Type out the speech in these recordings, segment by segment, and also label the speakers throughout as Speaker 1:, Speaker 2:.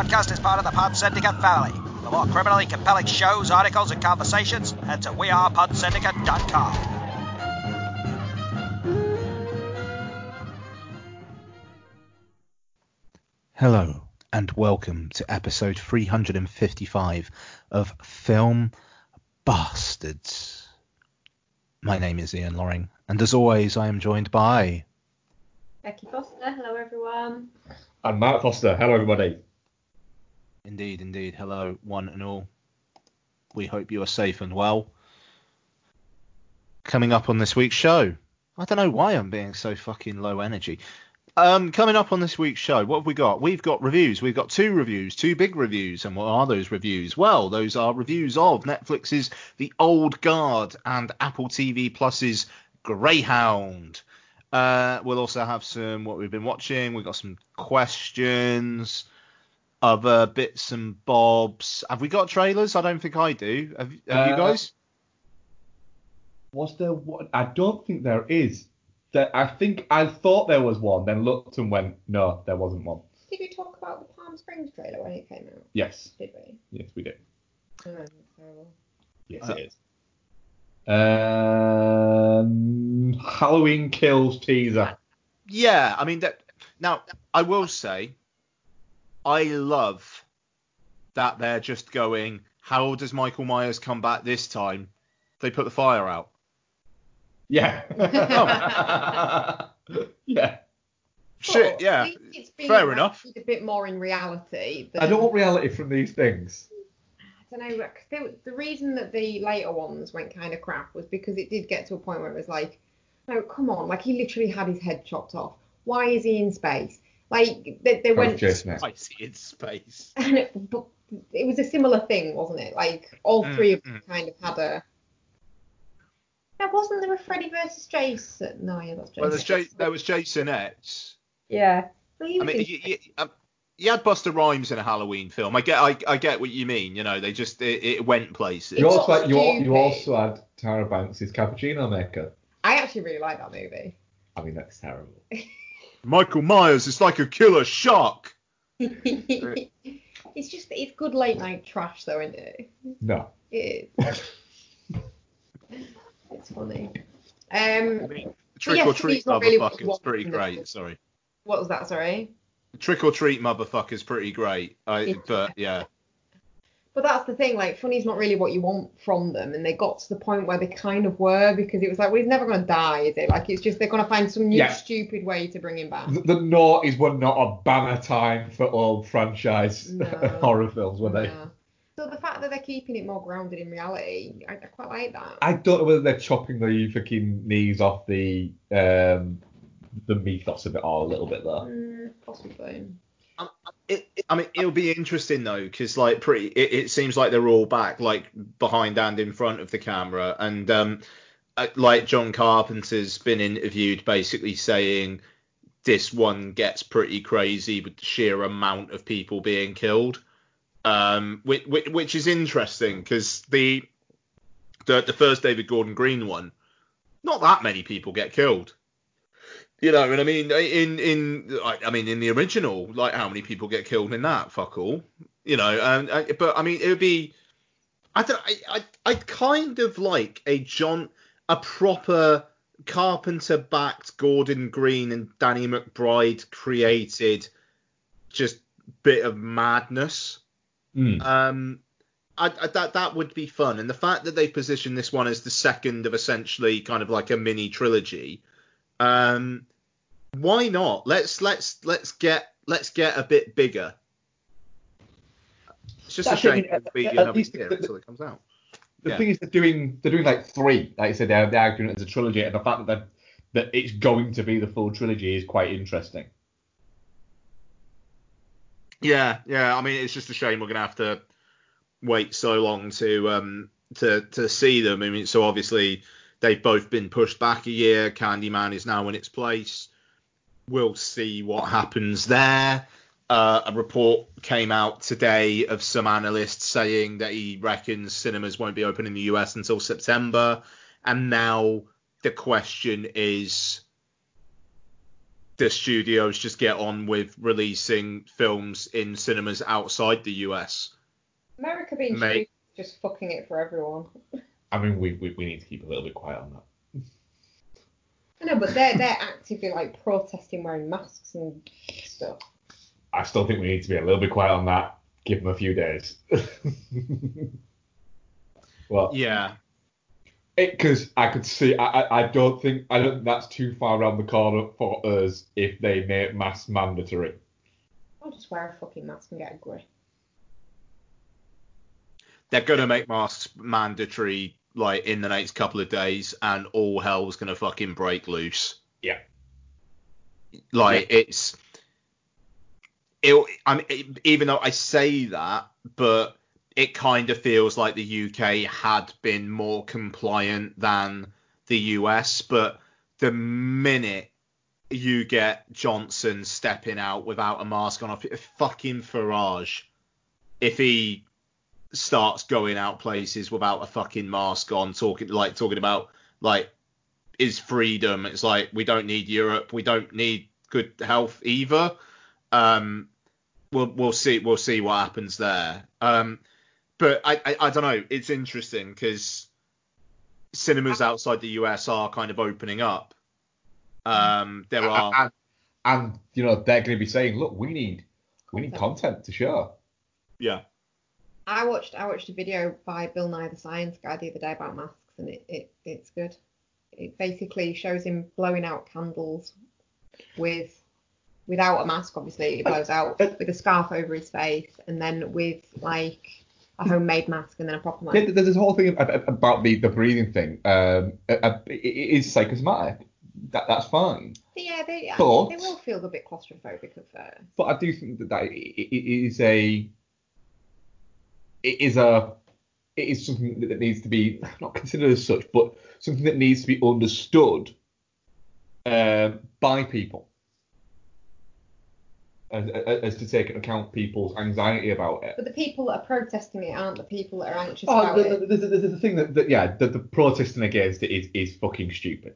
Speaker 1: podcast is part of the Pod Syndicate family. For more criminally compelling shows, articles, and conversations, head to wearepodsyndicate.com.
Speaker 2: Hello, and welcome to episode 355 of Film Bastards. My name is Ian Loring, and as always, I am joined by.
Speaker 3: Becky Foster, hello everyone.
Speaker 4: And Mark Foster, hello everybody.
Speaker 2: Indeed, indeed. Hello, one and all. We hope you are safe and well. Coming up on this week's show. I don't know why I'm being so fucking low energy. Um, coming up on this week's show, what have we got? We've got reviews. We've got two reviews, two big reviews. And what are those reviews? Well, those are reviews of Netflix's The Old Guard and Apple TV Plus's Greyhound. Uh, we'll also have some what we've been watching. We've got some questions, other bits and bobs. Have we got trailers? I don't think I do. Have, have you
Speaker 4: Uh,
Speaker 2: guys?
Speaker 4: Was there one? I don't think there is. There, I think I thought there was one, then looked and went, no, there wasn't one.
Speaker 3: Did we talk about the Palm Springs trailer when it came out?
Speaker 4: Yes,
Speaker 3: Did we?
Speaker 4: yes, we did.
Speaker 3: Oh, terrible.
Speaker 4: Yes,
Speaker 2: Uh,
Speaker 4: it is. Um, Halloween Kills teaser.
Speaker 2: Yeah, I mean that. Now, I will say, I love that they're just going. How does Michael Myers come back this time? They put the fire out.
Speaker 4: Yeah. Oh. yeah.
Speaker 2: Shit,
Speaker 3: But
Speaker 2: yeah.
Speaker 3: at least it's
Speaker 2: fair enough.
Speaker 3: A bit more in reality. Than,
Speaker 4: I don't want reality from these things.
Speaker 3: I don't know. they the reason that the later ones went kind of crap was because it did get to a point where it was like, no, come on, like he literally had his head chopped off. Why is he in space? Like they, they
Speaker 4: That
Speaker 3: went.
Speaker 4: Jason X.
Speaker 2: I in space.
Speaker 3: and it, but it was a similar thing, wasn't it? Like all
Speaker 2: Mm,
Speaker 3: three of them kind of had a. Now, wasn't there a Freddy versus Jason? No, yeah, that's Jason.
Speaker 2: Well, there's J- there was Jason X.
Speaker 3: Yeah. Well, he
Speaker 2: I mean, you, you, um, you had Busta Rhymes in a Halloween film. I get, I, I get what you mean. You know, they just it, it went places.
Speaker 4: You also, had, you, you also had Tyra Banks' cappuccino maker.
Speaker 3: I actually really like that movie.
Speaker 4: I mean, that's terrible.
Speaker 2: Michael Myers is like a killer shark.
Speaker 3: it's just it's good late night trash though, isn't it?
Speaker 4: No.
Speaker 3: It is. it's funny. Um,
Speaker 2: Trick
Speaker 3: yeah,
Speaker 2: or
Speaker 3: to me,
Speaker 2: treat
Speaker 3: it's really what
Speaker 2: motherfucker's pretty
Speaker 3: from the-
Speaker 2: great. Sorry.
Speaker 3: what was that? Sorry.
Speaker 2: Trick or treat motherfucker's pretty great. I,
Speaker 3: Yeah.
Speaker 2: but yeah.
Speaker 3: But that's the thing, like funny's not really what you want from them, and they got to the point where they kind of were because it was like, well, he's never gonna die, is it? Like it's just they're gonna find some new
Speaker 4: Yeah.
Speaker 3: stupid way to bring him back.
Speaker 4: The, the noughties were not a banner time for old franchise
Speaker 3: No.
Speaker 4: horror films, were they?
Speaker 3: Yeah. So the fact that they're keeping it more grounded in reality, I, I quite like that.
Speaker 4: I don't know whether they're chopping the fucking knees off the um, the mythos of it all a little bit though.
Speaker 3: Mm, possibly.
Speaker 2: It, it- I mean, it'll be interesting though, because like pretty, it, it seems like they're all back, like behind and in front of the camera, and um, uh, like John Carpenter's been interviewed, basically saying this one gets pretty crazy with the sheer amount of people being killed, um, which, which is interesting because the, the the first David Gordon Green one, not that many people get killed. You know, and I mean, in in I I mean, in the original, like how many people get killed in that? Fuck all. You know, and uh, but I mean, it would be. I don't. I I I kind of like a John, a proper Carpenter-backed Gordon Green and Danny McBride created, just bit of madness.
Speaker 4: Mm.
Speaker 2: Um, I, I, that that would be fun, and the fact that they've positioned this one as the second of essentially kind of like a mini trilogy, um, why not? Let's let's let's get let's get a bit bigger. It's just
Speaker 4: That's
Speaker 2: a shame
Speaker 4: I
Speaker 2: it'll be
Speaker 4: at- at
Speaker 2: another
Speaker 4: least the-
Speaker 2: until it comes out.
Speaker 4: The
Speaker 2: Yeah.
Speaker 4: thing is, they're doing they're doing like three. Like I said, they're, they're doing it as a trilogy, and the fact that that it's going to be the full trilogy is quite interesting.
Speaker 2: Yeah, yeah. I mean, it's just a shame we're gonna have to wait so long to um to to see them. I mean, so obviously they've both been pushed back a year. Candyman is now in its place. We'll see what happens there. Uh, a report came out today of some analysts saying that he reckons cinemas won't be open in the US until September. And now the question is the studios just get on with releasing films in cinemas outside the US.
Speaker 3: America being
Speaker 2: Mate.
Speaker 3: just fucking it for everyone.
Speaker 4: I mean, we, we we need to keep a little bit quiet on that.
Speaker 3: I know, but they're they're actively like protesting wearing masks and stuff.
Speaker 4: I still think we need to be a little bit quiet on that. Give them a few days. well,
Speaker 2: Yeah.
Speaker 4: because I could see. I, I I don't think I don't think that's too far around the corner for us if they make masks mandatory.
Speaker 3: I'll just wear a fucking mask and get a grip.
Speaker 2: They're gonna make masks mandatory like in the next couple of days, and all hell's gonna fucking break loose.
Speaker 4: Yeah.
Speaker 2: Like it's. It, I mean, even though I say that, but it kind of feels like the UK had been more compliant than the US. But the minute you get Johnson stepping out without a mask on, off fucking Farage, if he starts going out places without a fucking mask on, talking like talking about like is freedom. It's like we don't need Europe, we don't need good health either. Um, we'll we'll see we'll see what happens there. Um, but I I, I don't know. It's interesting because cinemas outside the US are kind of opening up. Um, there are
Speaker 4: and, and you know they're going to be saying, look, we need we need content to show.
Speaker 2: yeah
Speaker 3: I watched I watched a video by Bill Nye the Science Guy the other day about masks and it, it it's good. It basically shows him blowing out candles with without a mask obviously it blows out with a scarf over his face and then with like a homemade mask and then a proper mask.
Speaker 4: Yeah, There's this whole thing about the, the breathing thing. Um, it is psychosomatic. That, that's fine.
Speaker 3: But yeah, they
Speaker 4: But-
Speaker 3: they will feel a bit claustrophobic at first.
Speaker 4: But I do think that, that it it is a it is a it is something that, needs to be not considered as such, but something that needs to be understood um, by people. As, as, to take into account people's anxiety about it.
Speaker 3: But the people that are protesting it aren't the people that are anxious
Speaker 4: Oh,
Speaker 3: about
Speaker 4: the,
Speaker 3: it.
Speaker 4: the, the, the, the thing that, that yeah, the, the protesting against it is, is fucking stupid.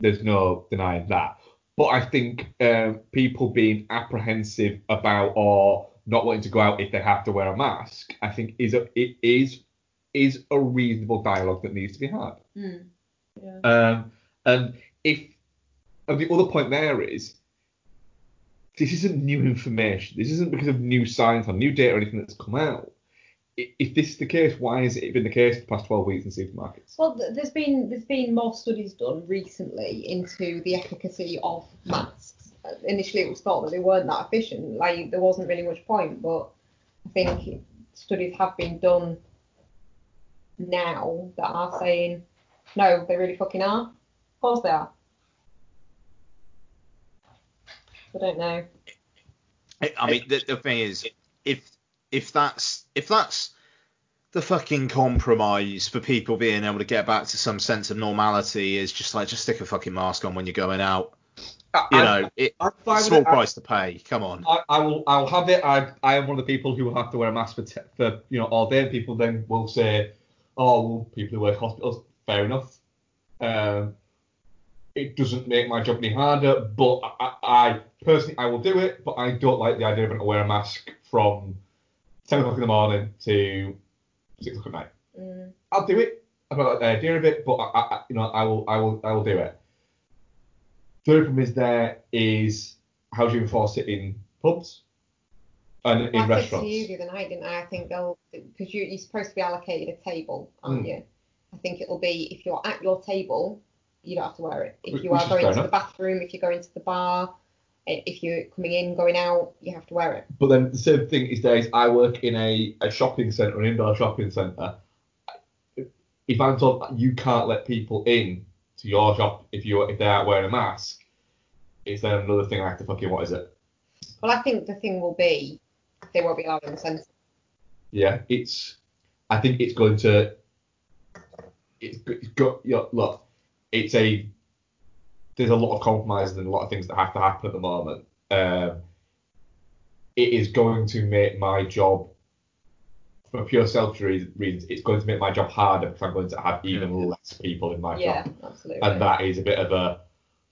Speaker 4: There's no denying that. But I think um, people being apprehensive about or not wanting to go out if they have to wear a mask, I think is a it is is a reasonable dialogue that needs to be had.
Speaker 3: Hmm. Yeah.
Speaker 4: Um, and if and the other point there is this isn't new information. This isn't because of new science or new data or anything that's come out. If this is the case, why has it been the case for the past 12 weeks in supermarkets?
Speaker 3: Well, there's been there's been more studies done recently into the efficacy of masks. Initially, it was thought that they weren't that efficient. Like there wasn't really much point, but I think studies have been done now that are saying no, they really fucking are. Of course they are. I don't know.
Speaker 2: I I mean, the, the thing is, if if that's if that's the fucking compromise for people being able to get back to some sense of normality is just like just stick a fucking mask on when you're going out. You know, it,
Speaker 4: I'm fine
Speaker 2: small
Speaker 4: it. I-
Speaker 2: price to pay. Come on.
Speaker 4: I, I will I'll have it. I I am one of the people who will have to wear a mask for, te- for you know all day. And people then will say, oh, well, people who work hospitals, fair enough. Um, it doesn't make my job any harder, but I, I I- personally I will do it. But I don't like the idea of having to wear a mask from ten o'clock in the morning to six o'clock at night.
Speaker 3: Mm.
Speaker 4: I'll do it. I don't like the idea of it, but I, I, you know, I will, I will, I will do it. The only problem is there is how do you enforce it in pubs and in
Speaker 3: I said
Speaker 4: restaurants?
Speaker 3: to you the other night, didn't I? I think they'll because you, you're supposed to be allocated a table, aren't
Speaker 4: Mm.
Speaker 3: you? I think it'll be if you're at your table, you don't have to wear it. If you
Speaker 4: which
Speaker 3: are going to the bathroom, if you're going to the bar, if you're coming in, going out, you have to wear it.
Speaker 4: But then the same thing is there is I work in a, a shopping centre, an indoor shopping centre. If I'm told you can't let people in to your shop if you if they aren't wearing a mask, is then another thing I have to fucking what is it?
Speaker 3: Well, I think the thing will be they won't be allowed in the centre.
Speaker 4: Yeah, it's. I think it's going to. It's, it's got. You know, look, it's a. There's a lot of compromises and a lot of things that have to happen at the moment. Um, it is going to make my job, for pure selfish rea- reasons, it's going to make my job harder because I'm going to have even less people in my
Speaker 3: Yeah,
Speaker 4: job,
Speaker 3: absolutely.
Speaker 4: and that is a bit of a.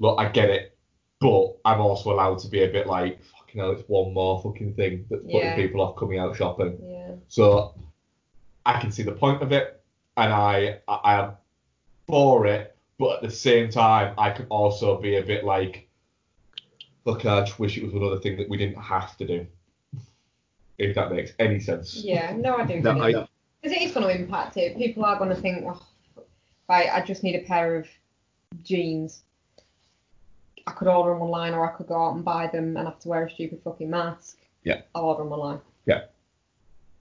Speaker 4: Look, I get it, but I'm also allowed to be a bit like, fucking hell, it's one more fucking thing that's putting
Speaker 3: Yeah.
Speaker 4: people off coming out shopping.
Speaker 3: Yeah.
Speaker 4: So I can see the point of it, and I I, I am for it, but at the same time, I can also be a bit like, look, I just wish it was another thing that we didn't have to do. If that makes any sense.
Speaker 3: Yeah. No, I do.
Speaker 2: No,
Speaker 3: get it. Because it is going to impact it. People are going to think, oh, right, I just need a pair of jeans. I could order them online or I could go out and buy them and have to wear a stupid fucking mask.
Speaker 4: Yeah.
Speaker 3: I'll order them online. Yeah.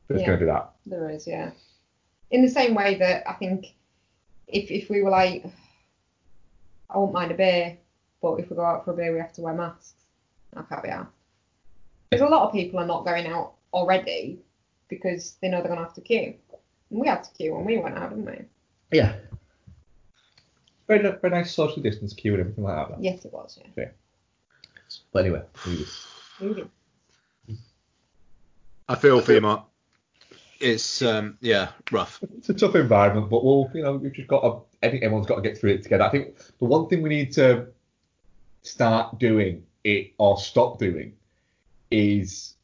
Speaker 4: There's
Speaker 3: Yeah.
Speaker 4: going to be that.
Speaker 3: There is, yeah. In the same way that I think if if we were like, I won't mind a beer, but if we go out for a beer, we have to wear masks. I can't be out. Because a lot of people are not going out already because they know they're going to have to queue. And we had to queue when we went out, didn't we?
Speaker 4: Yeah. Very, very nice social distance queue and everything like that.
Speaker 3: Yes, it was, yeah.
Speaker 4: But anyway, leave.
Speaker 3: Moving.
Speaker 2: I feel for you, Mark. It's um yeah rough.
Speaker 4: it's a tough environment, but we'll, you know, we've just got to, I think everyone's got to get through it together. I think the one thing we need to start doing it or stop doing is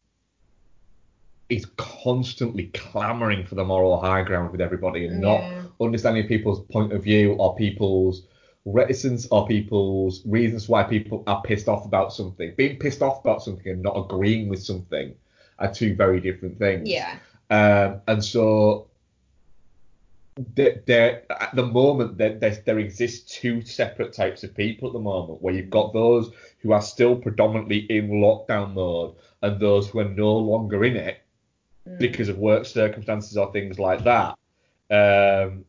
Speaker 4: is constantly clamoring for the moral high ground with everybody and not
Speaker 3: Yeah.
Speaker 4: understanding people's point of view or people's reticence or people's reasons why people are pissed off about something. Being pissed off about something and not agreeing with something are two very different things.
Speaker 3: Yeah.
Speaker 4: Um, and so there, at the moment there, there there exists two separate types of people at the moment where you've got those who are still predominantly in lockdown mode and those who are no longer in it
Speaker 3: Mm.
Speaker 4: because of work circumstances or things like that. Um,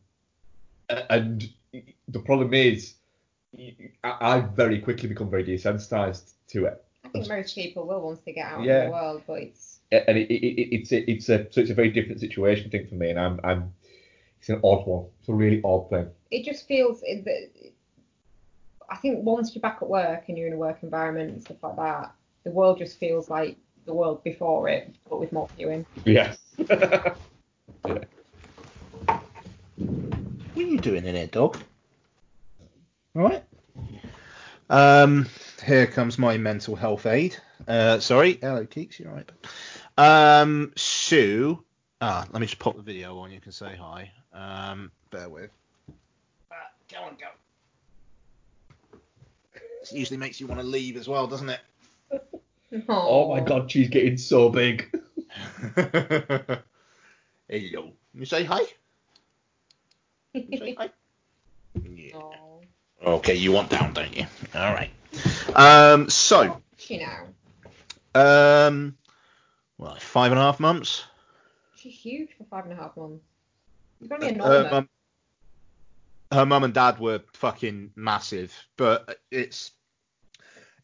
Speaker 4: and the problem is, I, very quickly become very desensitized to it.
Speaker 3: I think most people will once they get out
Speaker 4: Yeah.
Speaker 3: in the world, but it's
Speaker 4: and it, it, it, it's a, it's a so it's a very different situation I think for me, and I'm I'm it's an odd one. It's a really odd thing.
Speaker 3: it just feels that- I think once you're back at work and you're in a work environment and stuff like that, the world just feels like the world before it, but with more queuing.
Speaker 4: Yeah.
Speaker 2: What are you doing in here, dog? All right. Um, here comes my mental health aid. Uh, sorry, hello, Keeks, you're right. Um, Sue. Ah, let me just pop the video on. You can say hi. Um, bear with. Ah, go on, go. This usually makes you want to leave as well, doesn't it?
Speaker 4: oh my god, she's getting so big.
Speaker 2: Hello. You say hi. You say hi. Yeah.
Speaker 3: Oh,
Speaker 2: Okay, you want down, don't you? All right. Um, so,
Speaker 3: she now.
Speaker 2: um, well, five and a half months.
Speaker 3: She's huge for five and a half months. She's gonna be
Speaker 2: mum, her mum and dad were fucking massive, but it's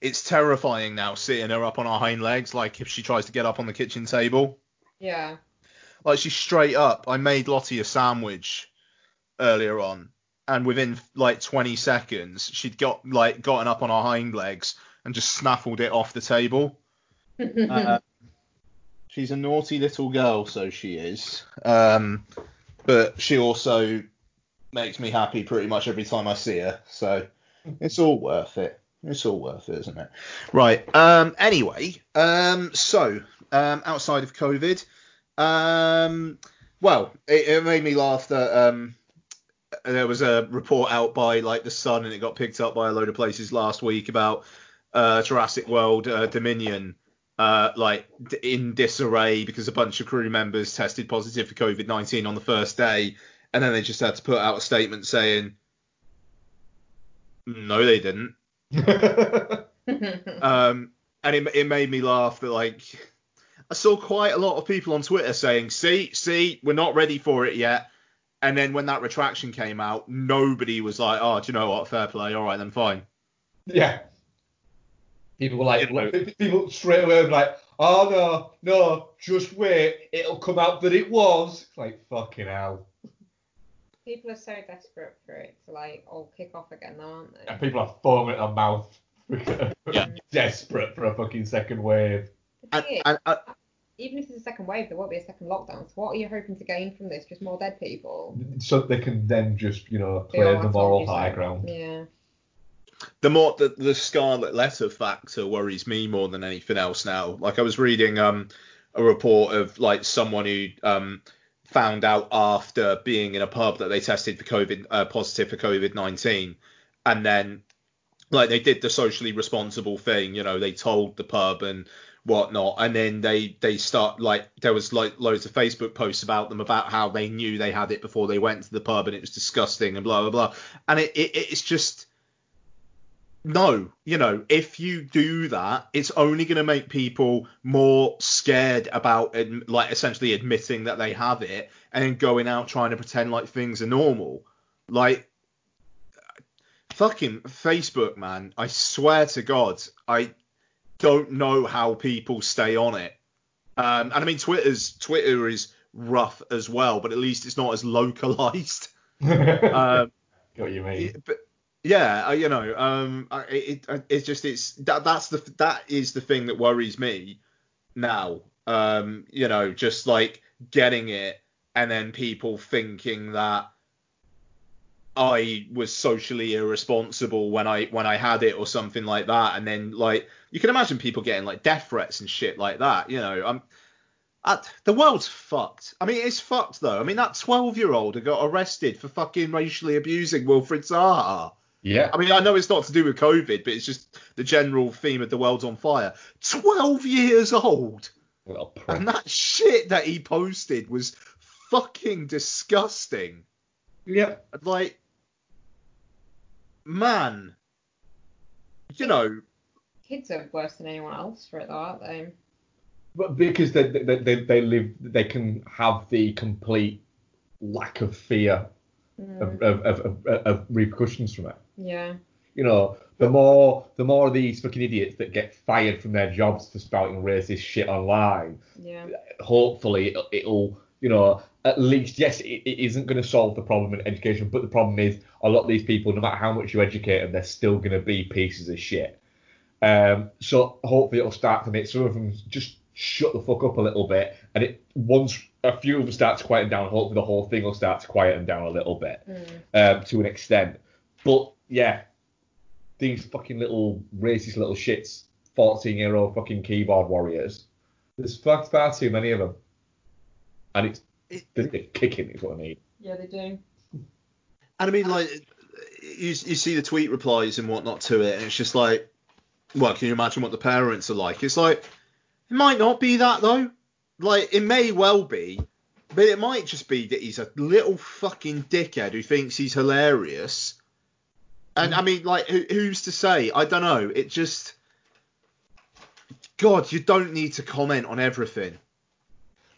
Speaker 2: it's terrifying now seeing her up on her hind legs, like if she tries to get up on the kitchen table.
Speaker 3: yeah.
Speaker 2: Like she's straight up. I made Lottie a sandwich earlier on, and within like 20 seconds, she'd got like gotten up on her hind legs and just snaffled it off the table. Uh, she's a naughty little girl, so she is. Um, but she also makes me happy pretty much every time I see her. So it's all worth it. It's all worth it, isn't it? Right. Um. Anyway. Um. So. Um. Outside of COVID. Um. Well, it, it made me laugh that um. There was a report out by like the Sun, and it got picked up by a load of places last week about uh, Jurassic World uh, Dominion uh, like in disarray because a bunch of crew members tested positive for COVID 19 on the first day, and then they just had to put out a statement saying, no, they didn't. Um, and it, it made me laugh that like I saw quite a lot of people on Twitter saying, see, see, we're not ready for it yet. And then when that retraction came out, nobody was like, oh, do you know what? Fair play. All right, then fine.
Speaker 4: yeah. People were like,
Speaker 2: You know-
Speaker 4: people straight away were like, oh no, no, just wait, it'll come out that it was. It's like fucking hell.
Speaker 3: People are so desperate for it to like all kick off again, now, aren't they?
Speaker 4: And people are foaming at their mouth,
Speaker 2: Yeah.
Speaker 4: desperate for a fucking second wave.
Speaker 3: The
Speaker 2: And,
Speaker 3: is,
Speaker 2: and, uh,
Speaker 3: even if it's a second wave, there won't be a second lockdown. So what are you hoping to gain from this? Just more dead people?
Speaker 4: So they can then just, you know,
Speaker 3: They all
Speaker 4: claim the
Speaker 3: have
Speaker 4: moral high ground.
Speaker 3: Yeah.
Speaker 2: the more the, the scarlet letter factor worries me more than anything else now. Like I was reading um a report of like someone who um found out after being in a pub that they tested for COVID uh, positive for COVID nineteen, and then like they did the socially responsible thing, you know, they told the pub and whatnot, and then they they start like there was like loads of Facebook posts about them about how they knew they had it before they went to the pub and it was disgusting and blah blah blah, and it, it it's just no, you know, if you do that, it's only going to make people more scared about like essentially admitting that they have it and then going out trying to pretend like things are normal. Like fucking Facebook, man. I swear to God, I don't know how people stay on it. Um, and I mean, Twitter's Twitter is rough as well, but at least it's not as localized. um,
Speaker 4: what you mean?
Speaker 2: but yeah, you know, um, it, it it's just it's that that's the that is the thing that worries me now. Um, you know, just like getting it and then people thinking that I was socially irresponsible when I when I had it or something like that, and then like you can imagine people getting like death threats and shit like that. You know, I'm. I, the world's fucked. I mean, it's fucked though. I mean, that 12 year old who got arrested for fucking racially abusing Wilfried Zaha.
Speaker 4: Yeah.
Speaker 2: I mean, I know it's not to do with COVID, but it's just the general theme of the world's on fire. 12 years old. And that shit that he posted was fucking disgusting.
Speaker 4: Yep.
Speaker 2: Like, man, you know,
Speaker 3: Kids are worse than anyone else for it, though, aren't they?
Speaker 4: But because they, they they they live, they can have the complete lack of fear
Speaker 3: Mm.
Speaker 4: of, of, of, of, of repercussions from it.
Speaker 3: Yeah.
Speaker 4: You know, the more the more of these fucking idiots that get fired from their jobs for spouting racist shit online,
Speaker 3: Yeah.
Speaker 4: hopefully it'll, it'll you know at least yes it, it isn't going to solve the problem in education, but the problem is a lot of these people, no matter how much you educate them, they're still going to be pieces of shit. Um, so hopefully it'll start to make some of them just shut the fuck up a little bit, and it once a few of them start to quieten down, hopefully the whole thing will start to quieten down a little bit
Speaker 3: Mm.
Speaker 4: um, to an extent. But yeah, these fucking little racist little shits, 14 year old fucking keyboard warriors. There's far, far too many of them. And it's
Speaker 2: it,
Speaker 4: they're kicking is what I mean.
Speaker 3: Yeah, they do.
Speaker 2: And I mean, like, you, you see the tweet replies and whatnot to it, and it's just like, well, can you imagine what the parents are like? It's like, it might not be that though. Like, it may well be, but it might just be that he's a little fucking dickhead who thinks he's hilarious. And I mean, like, who, who's to say? I don't know. It just, God, you don't need to comment on everything.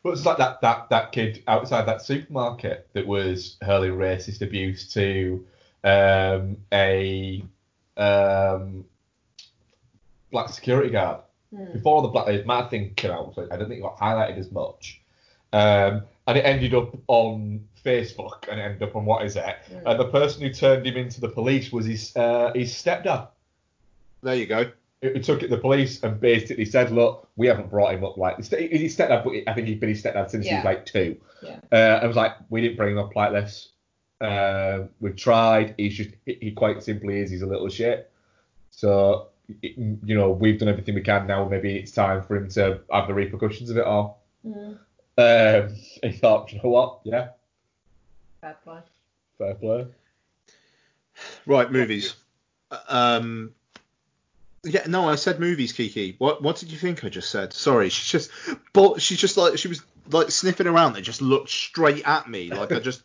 Speaker 4: But it's like that, that, that kid outside that supermarket that was hurling racist abuse to um, a um, black security guard.
Speaker 3: Mm.
Speaker 4: before the Black Lives Matter thing came out, I don't think it got highlighted as much. Um, and it ended up on Facebook and it ended up on what is it?
Speaker 3: Mm.
Speaker 4: And the person who turned him into the police was his uh, his stepdad.
Speaker 2: There you go.
Speaker 4: Who who took it to the police and basically said, look, we haven't brought him up like this. He's his stepdad, but I think he's been his stepdad since he was like two.
Speaker 3: Yeah.
Speaker 4: Uh, I was like, we didn't bring him up like this. Uh, we've tried. He's just, he he quite simply is. He's a little shit. So, it- you know, we've done everything we can now. Maybe it's time for him to have the repercussions of it all.
Speaker 3: Mm.
Speaker 4: Um, he thought, you know what? Yeah,
Speaker 3: Fair play.
Speaker 4: fair play.
Speaker 2: Right, movies. Um, yeah, no, I said movies, Kiki. What what did you think I just said? Sorry, she's just, but she's just like she was like sniffing around and just looked straight at me, like I just.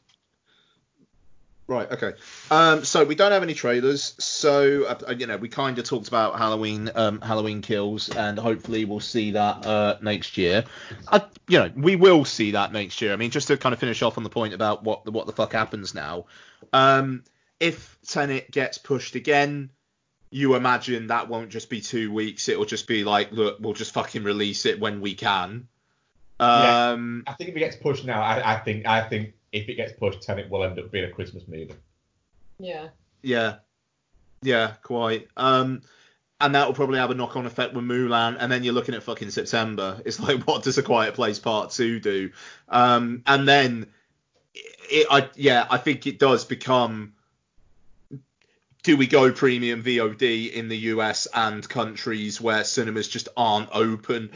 Speaker 2: Right, okay. Um, so we don't have any trailers. So uh, you know, we kind of talked about Halloween, um, Halloween Kills, and hopefully we'll see that uh, next year. I, you know, we will see that next year. I mean, just to kind of finish off on the point about what the what the fuck happens now. Um, if Tenet gets pushed again, you imagine that won't just be two weeks. It'll just be like, look, we'll just fucking release it when we can.
Speaker 4: Yeah.
Speaker 2: Um,
Speaker 4: I think if it gets pushed now, I, I think I think if it gets pushed, Tenet will end up being a Christmas movie.
Speaker 3: Yeah.
Speaker 2: yeah, yeah, quite. Um, and that will probably have a knock-on effect with Mulan, and then you're looking at fucking September. It's like, what does A Quiet Place Part Two do? Um, and then, it, I yeah, I think it does become do we go premium VOD in the US and countries where cinemas just aren't open?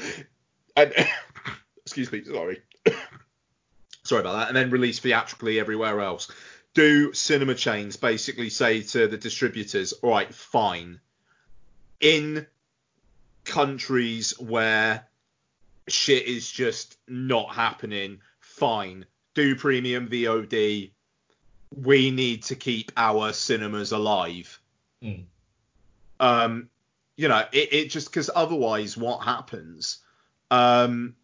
Speaker 2: And excuse me, sorry. Sorry about that. And then release theatrically everywhere else. Do cinema chains basically say to the distributors, all right, fine. In countries where shit is just not happening, fine. Do premium VOD. We need to keep our cinemas alive.
Speaker 4: Mm.
Speaker 2: Um, you know, it, it just because otherwise, what happens? Um,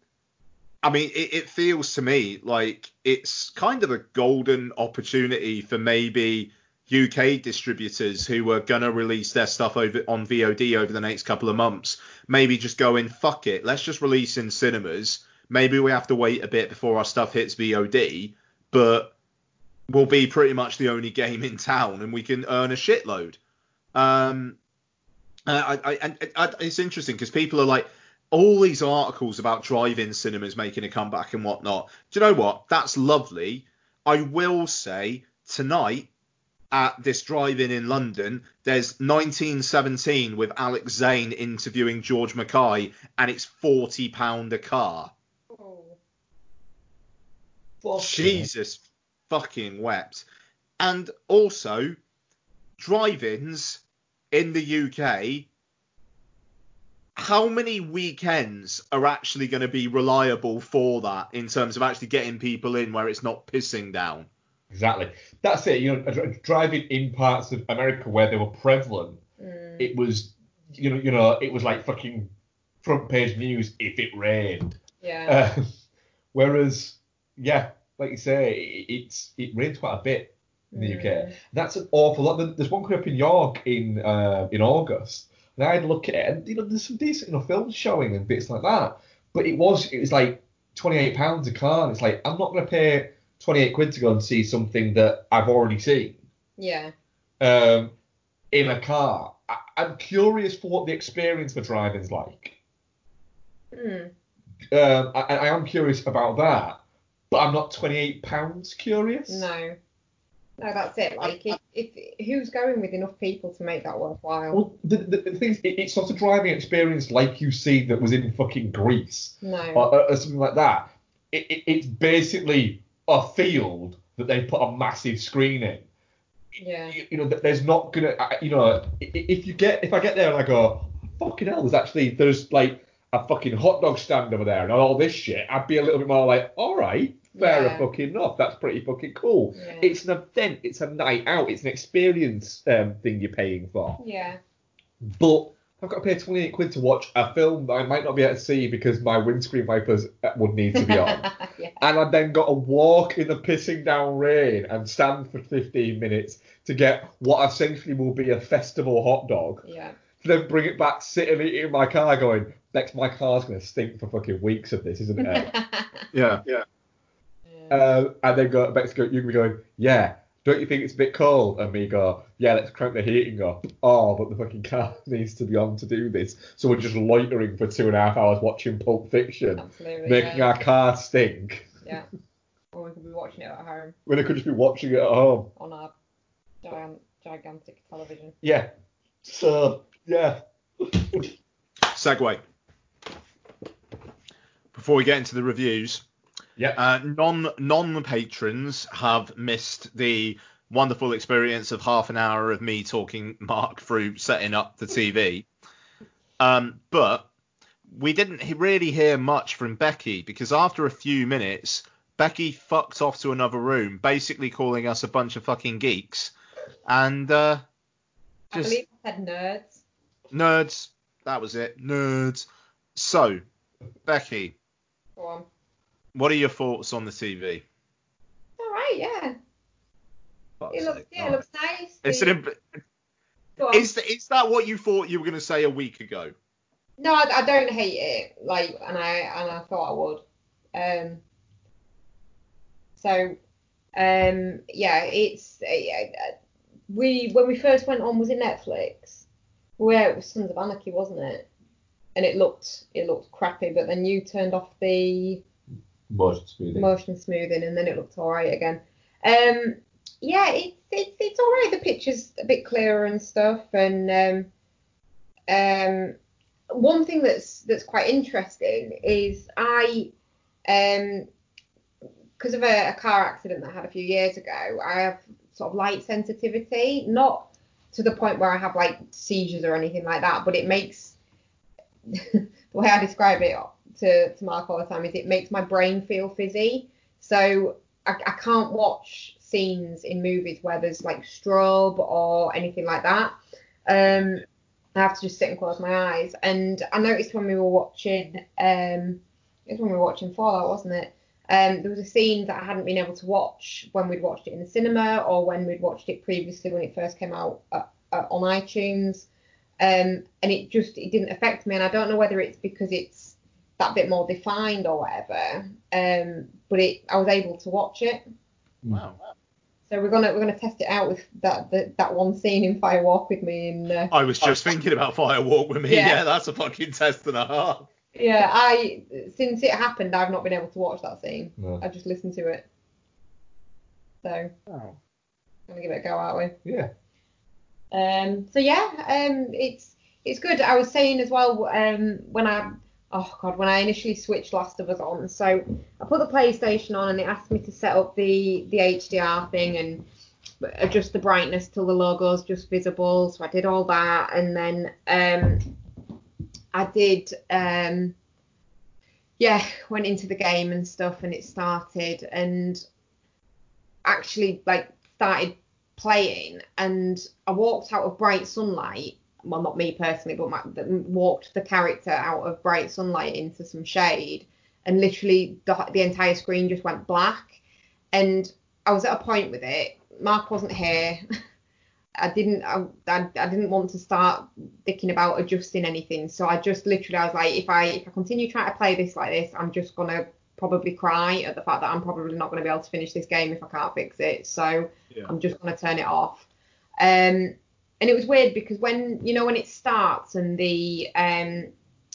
Speaker 2: I mean, it, it feels to me like it's kind of a golden opportunity for maybe UK distributors who are gonna release their stuff over on VOD over the next couple of months. Maybe just going fuck it, let's just release in cinemas. Maybe we have to wait a bit before our stuff hits VOD, but we'll be pretty much the only game in town, and we can earn a shitload. Um, I, I, I, it's interesting because people are like, all these articles about drive-in cinemas making a comeback and whatnot. Do you know what? That's lovely. I will say tonight at this drive-in in London, there's 1917 with Alex Zane interviewing George Mackay, and it's 40 pound a car.
Speaker 3: Oh.
Speaker 2: Jesus fucking wept. And also, drive-ins in the UK, how many weekends are actually going to be reliable for that in terms of actually getting people in where it's not pissing down?
Speaker 4: Exactly. That's it. You know, driving in parts of America where they were prevalent,
Speaker 3: Mm.
Speaker 4: it was, you know, you know, it was like fucking front page news if it rained.
Speaker 3: Yeah.
Speaker 4: Uh, whereas, yeah, like you say, it, it's it rained quite a bit in the UK.
Speaker 3: Mm.
Speaker 4: That's an awful lot. There's one coming up in York in uh, in August, and I'd look at it, and you know, there's some decent know films showing and bits like that. But it was it was like twenty eight pounds a car, and it's like I'm not gonna pay twenty eight quid to go and see something that I've already seen
Speaker 3: Yeah.
Speaker 4: um, in a car. I, I'm curious for what the experience for driving's like.
Speaker 3: Mm.
Speaker 4: Um, I, I am curious about that, but I'm not twenty eight pounds curious.
Speaker 3: No. No, that's it. Like, if, if who's going with enough people to make that worthwhile?
Speaker 4: Well, the, the, the thing is, it, it's not a driving experience like you see that was in fucking Greece
Speaker 3: no.
Speaker 4: or, or, something like that. It, it, it's basically a field that they put a massive screen in.
Speaker 3: yeah.
Speaker 4: You, you know, there's not gonna, you know, if you get, if I get there and I go, fucking hell, there's actually, there's like a fucking hot dog stand over there and all this shit, I'd be a little bit more like, all right, fair
Speaker 3: Yeah.
Speaker 4: fucking enough, that's pretty fucking cool.
Speaker 3: Yeah.
Speaker 4: It's an event, it's a night out, it's an experience um, thing you're paying for.
Speaker 3: Yeah.
Speaker 4: But I've got to pay 28 quid to watch a film that I might not be able to see because my windscreen wipers uh, would need to be on.
Speaker 3: yeah.
Speaker 4: and I've then got to walk in the pissing down rain and stand for 15 minutes to get what essentially will be a festival hot dog.
Speaker 3: Yeah.
Speaker 4: To then bring it back, sit and eat it in my car, going, Bex, my car's going to stink for fucking weeks of this, isn't it?
Speaker 2: Yeah, yeah.
Speaker 3: Yeah.
Speaker 4: uh, and then go, Bex, go, you can be going, yeah. Don't you think it's a bit cold? And me go, yeah, let's crank the heating up. Oh, but the fucking car needs to be on to do this. So we're just loitering for two and a half hours watching Pulp Fiction,
Speaker 3: Absolutely.
Speaker 4: making
Speaker 3: yeah.
Speaker 4: our car stink.
Speaker 3: Yeah. Or we could be watching it at home
Speaker 4: When I could just be watching it at home.
Speaker 3: on our giant, gigantic television.
Speaker 4: Yeah. So, yeah.
Speaker 2: Segue. Before we get into the reviews,
Speaker 4: Yeah.
Speaker 2: uh, non non patrons have missed the wonderful experience of half an hour of me talking Mark through setting up the TV. Um, but we didn't really hear much from Becky because after a few minutes, Becky fucked off to another room, basically calling us a bunch of fucking geeks, and uh,
Speaker 3: I believe I said nerds.
Speaker 2: nerds. That was it, nerds. So, Becky,
Speaker 3: Go on.
Speaker 2: What are your thoughts on the TV?
Speaker 3: All right, yeah. It looks,
Speaker 2: sake.
Speaker 3: yeah, it looks nice.
Speaker 2: Is,
Speaker 3: The-
Speaker 2: it a,
Speaker 3: Go on.
Speaker 2: is, is that what you thought you were going to say a week ago?
Speaker 3: No, I, I don't hate it. Like, and I and I thought I would. Um. So, um, yeah, it's uh, we when we first went on was it Netflix? Where it was Sons of Anarchy, wasn't it? And it looked it looked crappy, but then you turned off the
Speaker 4: Motion smoothing.
Speaker 3: motion smoothing, and then it looked alright again. Um, yeah, it's it's it's all right. The picture's a bit clearer and stuff, and um, um, one thing that's that's quite interesting is I um because of a, a car accident that I had a few years ago, I have sort of light sensitivity, not to the point where I have like seizures or anything like that, but it makes the way I describe it to, to Mark all the time is it makes my brain feel fizzy. So I, I can't watch scenes in movies where there's like strobe or anything like that. Um, I have to just sit and close my eyes. And I noticed when we were watching, um, it was when we were watching Fallout, wasn't it? Um, there was a scene that I hadn't been able to watch when we'd watched it in the cinema or when we'd watched it previously when it first came out uh, uh, on iTunes. Um, and it just it didn't affect me. And I don't know whether it's because it's that bit more defined or whatever. Um, but it I was able to watch it.
Speaker 2: Wow.
Speaker 3: So we're gonna we're gonna test it out with that that, that one scene in Fire Walk with me and uh,
Speaker 2: I was just thinking about Firewalk with me.
Speaker 3: Yeah.
Speaker 2: Yeah. that's a fucking test and a half.
Speaker 3: yeah I since it happened I've not been able to watch that scene.
Speaker 4: No.
Speaker 3: I just listened to it. So I'm
Speaker 2: Wow.
Speaker 3: gonna give it a go, aren't we?
Speaker 4: Yeah.
Speaker 3: Um, so yeah, um, it's it's good. I was saying as well um, when I oh god when I initially switched Last of Us on, so I put the PlayStation on and it asked me to set up the the HDR thing and adjust the brightness till the logo's just visible. So I did all that and then um, I did um, yeah went into the game and stuff and it started and actually like started playing and I walked out of bright sunlight. Well, not me personally, but my, the- walked the character out of bright sunlight into some shade, and literally the, the entire screen just went black. And I was at a point with it. Mark wasn't here. I didn't. I, I, I didn't want to start thinking about adjusting anything. So I just literally, I was like, if I if I continue trying to play this like this, I'm just gonna probably cry at the fact that I'm probably not going to be able to finish this game if I can't fix it. So
Speaker 2: Yeah.
Speaker 3: I'm just going to turn it off. Um, and it was weird because when you know when it starts and the um,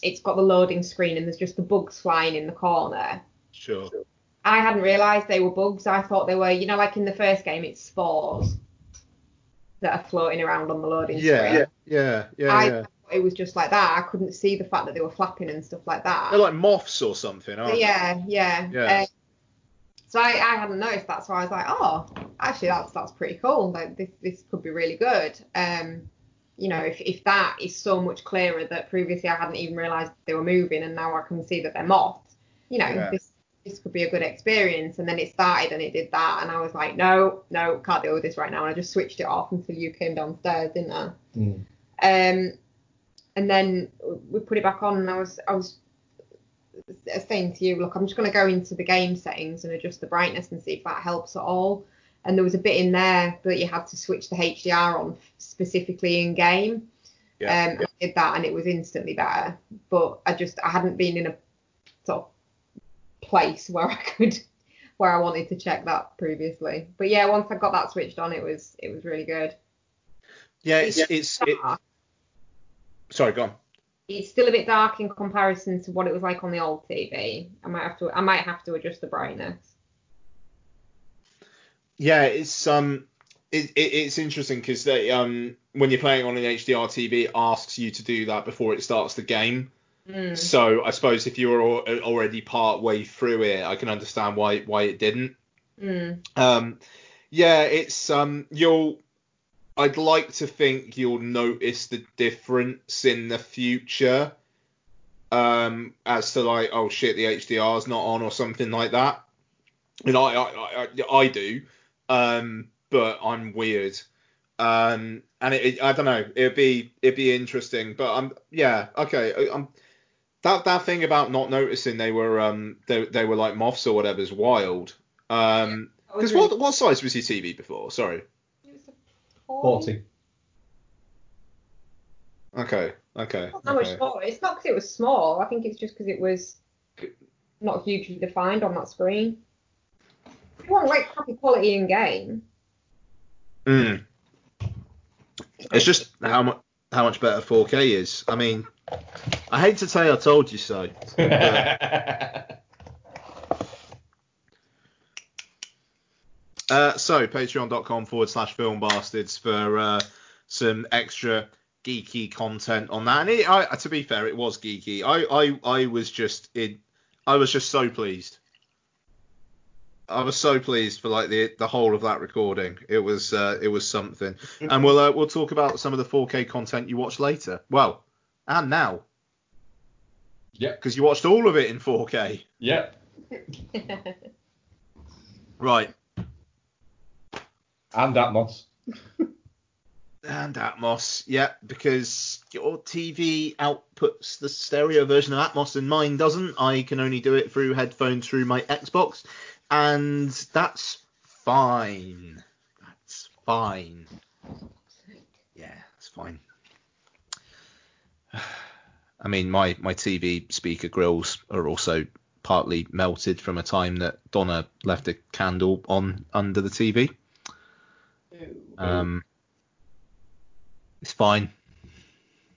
Speaker 3: it's got the loading screen and there's just the bugs flying in the corner.
Speaker 2: Sure.
Speaker 3: I hadn't realised they were bugs. I thought they were, you know, like in the first game, it's spores that are floating around on the loading
Speaker 2: Yeah.
Speaker 3: screen.
Speaker 2: Yeah. Yeah.
Speaker 3: I
Speaker 2: yeah.
Speaker 3: it was just like that. I couldn't see the fact that they were flapping and stuff like that.
Speaker 2: They're like moths or something, aren't they?
Speaker 3: yeah, yeah.
Speaker 2: Yeah.
Speaker 3: Uh, so I, I hadn't noticed that, so I was like, oh, actually that's that's pretty cool. Like this this could be really good. Um, you know, if if that is so much clearer that previously I hadn't even realised they were moving, and now I can see that they're moths. You know,
Speaker 2: Yeah.
Speaker 3: this this could be a good experience. And then it started and it did that, and I was like, no, no, can't deal with this right now. And I just switched it off until you came downstairs, didn't I?
Speaker 4: Mm.
Speaker 3: Um, and then we put it back on, and I was I was saying to you, look, I'm just going to go into the game settings and adjust the brightness and see if that helps at all. And there was a bit in there that you had to switch the HDR on specifically in game.
Speaker 2: Yeah.
Speaker 3: Um, I did that, and it was instantly better. But I just I hadn't been in a sort of place where I could where I wanted to check that previously. But yeah, once I got that switched on, it was it was really good.
Speaker 2: Yeah. It's it's it, sorry, go on.
Speaker 3: it's still a bit dark in comparison to what it was like on the old TV. I might have to I might have to adjust the brightness.
Speaker 2: Yeah, it's um, it, it it's interesting because they um, when you're playing on an HDR TV, it asks you to do that before it starts the game.
Speaker 3: Mm.
Speaker 2: So I suppose if you're al- already part way through it, I can understand why why it didn't.
Speaker 3: Mm.
Speaker 2: Um, yeah, it's um, you'll. I'd like to think you'll notice the difference in the future. Um, as to like, oh shit, the HDR's not on or something like that. And I, I, I, I do. Um, but I'm weird. Um, and it, it, I don't know. It'd be, it'd be interesting. But I'm, yeah, okay. I- I'm that that thing about not noticing they were um they, they were like moths or whatever is wild. Um,
Speaker 3: That was
Speaker 2: because
Speaker 3: really-
Speaker 2: what what size was your TV before? Sorry.
Speaker 3: it was a 40.
Speaker 4: 40.
Speaker 2: Okay. Okay.
Speaker 3: Not that much smaller. It's not because it was small. I think it's just because it was not hugely defined on that screen. Want like crappy quality in game,
Speaker 2: Mm. It's just how much how much better 4K is. I mean, I hate to say I told you so. Uh, so patreon.com forward slash film bastards for uh, some extra geeky content on that. And it, I, to be fair, it was geeky. I, I, I was just in, I was just so pleased. I was so pleased for like the the whole of that recording. It was uh, it was something. And we'll uh, we'll talk about some of the 4K content you watch later. Well, and now
Speaker 4: Yeah.
Speaker 2: because you watched all of it in 4K.
Speaker 4: Yeah.
Speaker 2: Right.
Speaker 4: And Atmos.
Speaker 2: And Atmos, yeah, because your TV outputs the stereo version of Atmos and mine doesn't. I can only do it through headphones through my Xbox, and that's fine. That's fine. Yeah, that's fine. I mean, my, my TV speaker grills are also partly melted from a time that Donna left a candle on under the TV. Um, it's fine.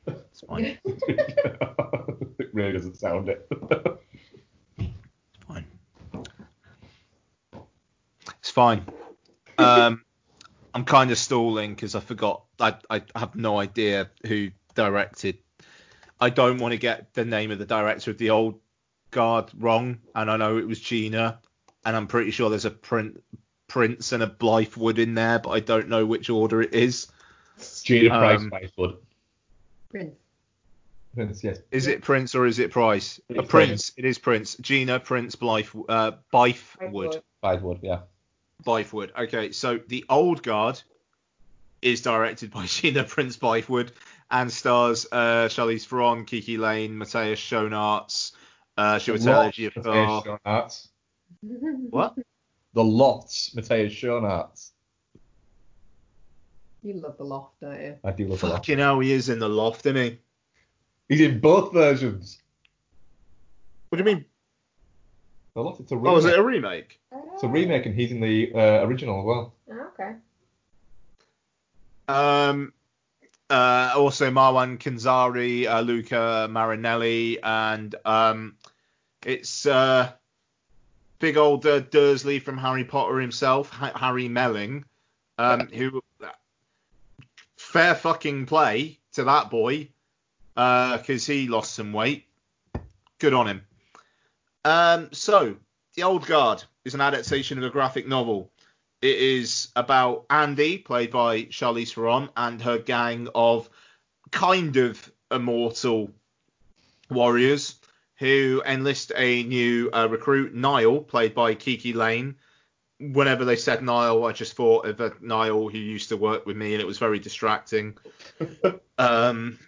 Speaker 2: It's fine.
Speaker 4: it really doesn't sound it.
Speaker 2: It's fine. It's fine. Um, I'm kind of stalling because I forgot. I, I have no idea who directed. I don't want to get the name of the director of the old guard wrong, and I know it was Gina, and I'm pretty sure there's a print, Prince and a Blythewood in there, but I don't know which order it is.
Speaker 4: Gina Price
Speaker 2: Um,
Speaker 4: Spicewood.
Speaker 3: Prince.
Speaker 4: Prince, yes.
Speaker 2: Is it Prince or is it Price?
Speaker 4: It's
Speaker 2: a Prince. It is Prince. Gina Prince Blythe uh, Bythewood.
Speaker 4: Spicewood, yeah.
Speaker 2: Bythewood. Okay, so the old guard is directed by Gina Prince Bythewood and stars uh, Charlize Theron, KiKi Layne, Matthias Schoenaerts, uh, Chiwetel Ejiofor.
Speaker 4: Matthias Schoenaerts.
Speaker 2: What?
Speaker 4: The lots, Matthias Schoenaerts.
Speaker 3: You love the loft, don't you?
Speaker 4: I do love the loft.
Speaker 2: Fucking hell, he is in the loft, isn't he?
Speaker 4: He's in both versions.
Speaker 2: What do you mean?
Speaker 4: The loft. it's a remake.
Speaker 2: Oh, is it a remake?
Speaker 4: It's a remake, and he's in the uh, original as well.
Speaker 3: Oh, okay.
Speaker 2: Um, uh, also Marwan Kenzari, uh, Luca Marinelli, and um, it's uh, big old uh, Dursley from Harry Potter himself, ha- Harry Melling, um, who fair fucking play to that boy because he lost some weight. Good on him. Um, so the Old Guard is an adaptation of a graphic novel. It is about Andy, played by Charlize Theron, and her gang of kind of immortal warriors who enlist a new uh, recruit, Niall, played by KiKi Layne. Whenever they said Niall, I just thought of a Niall who used to work with me, and it was very distracting. um,